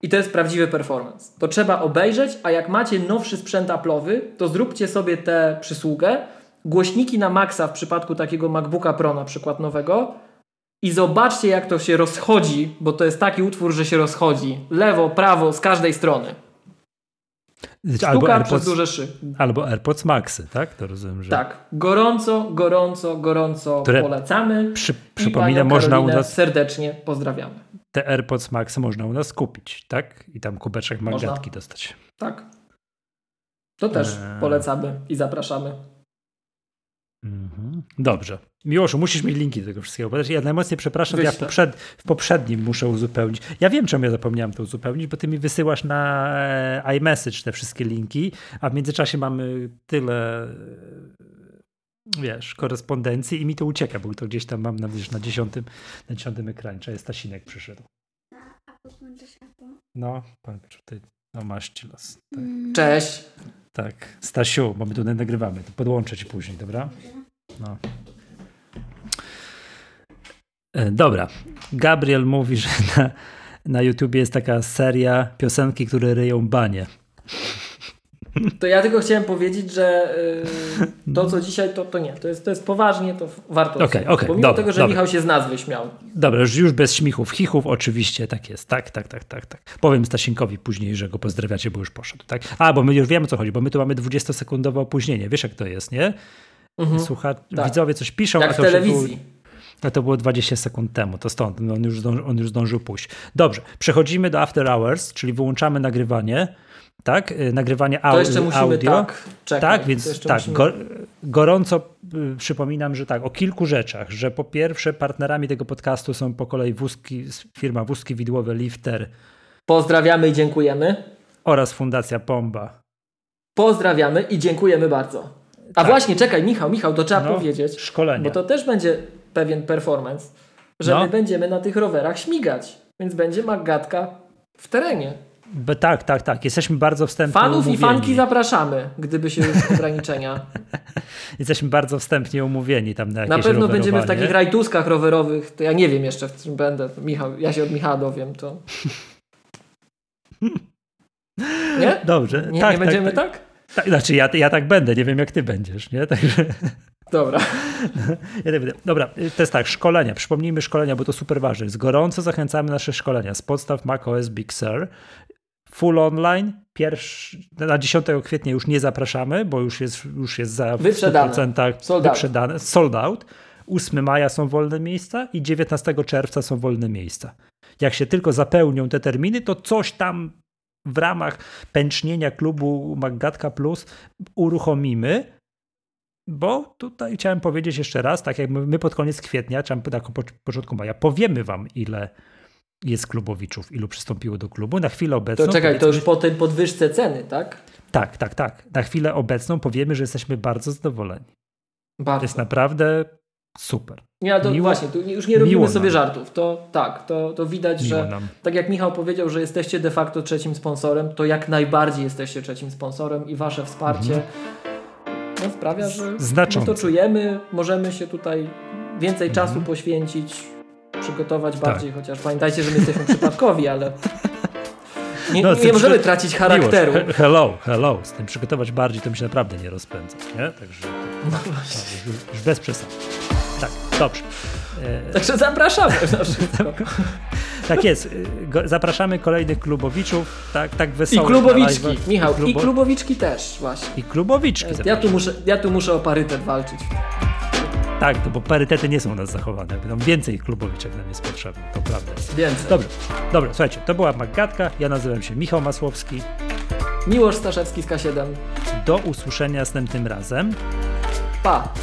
i to jest prawdziwy performance. To trzeba obejrzeć, a jak macie nowszy sprzęt Apple'owy, to zróbcie sobie tę przysługę. Głośniki na maksa w przypadku takiego MacBooka Pro na przykład nowego i zobaczcie jak to się rozchodzi, bo to jest taki utwór, że się rozchodzi. Lewo, prawo, z każdej strony. Sztuka albo AirPods, przez duże szy. Albo AirPods Maxy, tak? To rozumiem, że... Tak. Gorąco, gorąco, gorąco Które polecamy. Przy, przypominam, można u nas... serdecznie pozdrawiamy te AirPods Max można u nas kupić, tak? I tam kubeczek magatki dostać. Tak. To też eee. polecamy i zapraszamy. Mhm. Dobrze. Miłoszu, musisz mi linki do tego wszystkiego podać. Ja najmocniej przepraszam, ja w, poprzed, w, poprzednim muszę uzupełnić. Ja wiem, czemu ja zapomniałem to uzupełnić, bo ty mi wysyłasz na e, iMessage te wszystkie linki, a w międzyczasie mamy tyle wiesz, korespondencji i mi to ucieka, bo to gdzieś tam mam na, wiesz, na, dziesiątym, na dziesiątym ekranie. Czy Stasinek przyszedł. No, pan tutaj, no masz ci los. Tak. Mm. Cześć. Tak, Stasiu, bo my tutaj nagrywamy. To podłączę ci później, dobra? No. E, dobra. Gabriel mówi, że na, na YouTubie jest taka seria piosenki, które ryją banie. To ja tylko chciałem powiedzieć, że yy, to, co dzisiaj, to, to nie. To jest, to jest poważnie, to warto. Okay, okay, Pomimo dobra, tego, że dobra. Michał się z nazwy śmiał. Dobra, już bez śmichów, chichów, oczywiście, tak jest. Tak, tak, tak, tak, tak. Powiem Stasinkowi później, że go pozdrawiacie, bo już poszedł. Tak? A, bo my już wiemy, o co chodzi, bo my tu mamy 20-sekundowe opóźnienie. Wiesz, jak to jest, nie? Mhm. Słucha, tak. widzowie coś piszą, jak a to w telewizji. No to było 20 sekund temu, to stąd, on już, zdąży, on już zdążył pójść. Dobrze, przechodzimy do After Hours, czyli wyłączamy nagrywanie, tak? Y, nagrywanie to audio. jeszcze musimy audio. tak czekać. Tak, więc tak, musimy... go, gorąco y, przypominam, że tak, o kilku rzeczach, że po pierwsze partnerami tego podcastu są po kolei wózki, firma Wózki Widłowe Lifter. Pozdrawiamy i dziękujemy. Oraz Fundacja Pomba. Pozdrawiamy i dziękujemy bardzo. A tak. właśnie, czekaj, Michał, Michał, to trzeba no, powiedzieć. Szkolenie. Bo to też będzie pewien performance, że no. my będziemy na tych rowerach śmigać. Więc będzie magatka w terenie. Be, tak, tak, tak. Jesteśmy bardzo wstępnie Fanów umówieni. i fanki zapraszamy, gdyby się już ograniczenia. Jesteśmy bardzo wstępnie umówieni tam na jakieś Na pewno będziemy w takich rajtuskach rowerowych, to ja nie wiem jeszcze w czym będę. Michał, ja się od Michała dowiem, to... Nie? Dobrze. Nie, tak, nie będziemy tak? tak? tak? Znaczy ja, ja tak będę, nie wiem jak ty będziesz, nie? Także... Dobra. Tak. Dobra, to jest tak, szkolenia. Przypomnijmy szkolenia, bo to super ważne. Z gorąco zachęcamy nasze szkolenia z podstaw macOS Big Sur. Full online. Pierwszy, na 10 kwietnia już nie zapraszamy, bo już jest, już jest za wyprzedane. 100% sold wyprzedane. Out. Sold out. 8 maja są wolne miejsca i 19 czerwca są wolne miejsca. Jak się tylko zapełnią te terminy, to coś tam w ramach pęcznienia klubu Maggatka Plus uruchomimy, bo tutaj chciałem powiedzieć jeszcze raz, tak jak my pod koniec kwietnia, czy na początku maja, powiemy wam, ile jest klubowiczów, ilu przystąpiło do klubu. Na chwilę obecną. To czekaj, to już po tej podwyżce ceny, tak? Tak, tak, tak. Na chwilę obecną powiemy, że jesteśmy bardzo zadowoleni. Bardzo. To jest naprawdę super. Nie, to miło, właśnie, tu już nie robimy sobie żartów. To tak, to, to widać, że nam. tak jak Michał powiedział, że jesteście de facto trzecim sponsorem, to jak najbardziej jesteście trzecim sponsorem i wasze wsparcie mhm. no, sprawia, że Znaczące. my to czujemy, możemy się tutaj więcej mhm. czasu poświęcić, przygotować tak. bardziej, chociaż pamiętajcie, że my jesteśmy przypadkowi, ale nie, no, nie możemy tracić charakteru. Miłość. Hello, hello. Z tym przygotować bardziej to mi się naprawdę nie rozpędza. Nie? Także no, już, już bez przesady. Tak, dobrze. E... Także zapraszamy tak jest. Zapraszamy kolejnych klubowiczów. Tak, tak wesoło. I klubowiczki, Michał. I, klubo... I klubowiczki też właśnie. I klubowiczki. Ja tu, muszę, ja tu muszę o parytet walczyć. Tak, to bo parytety nie są u nas zachowane. Będą więcej klubowiczek nam jest potrzebne. To prawda. Więcej. Dobrze, dobrze, słuchajcie, to była Magatka. Ja nazywam się Michał Masłowski. Miłosz Staszewski z K7. Do usłyszenia następnym razem. Pa!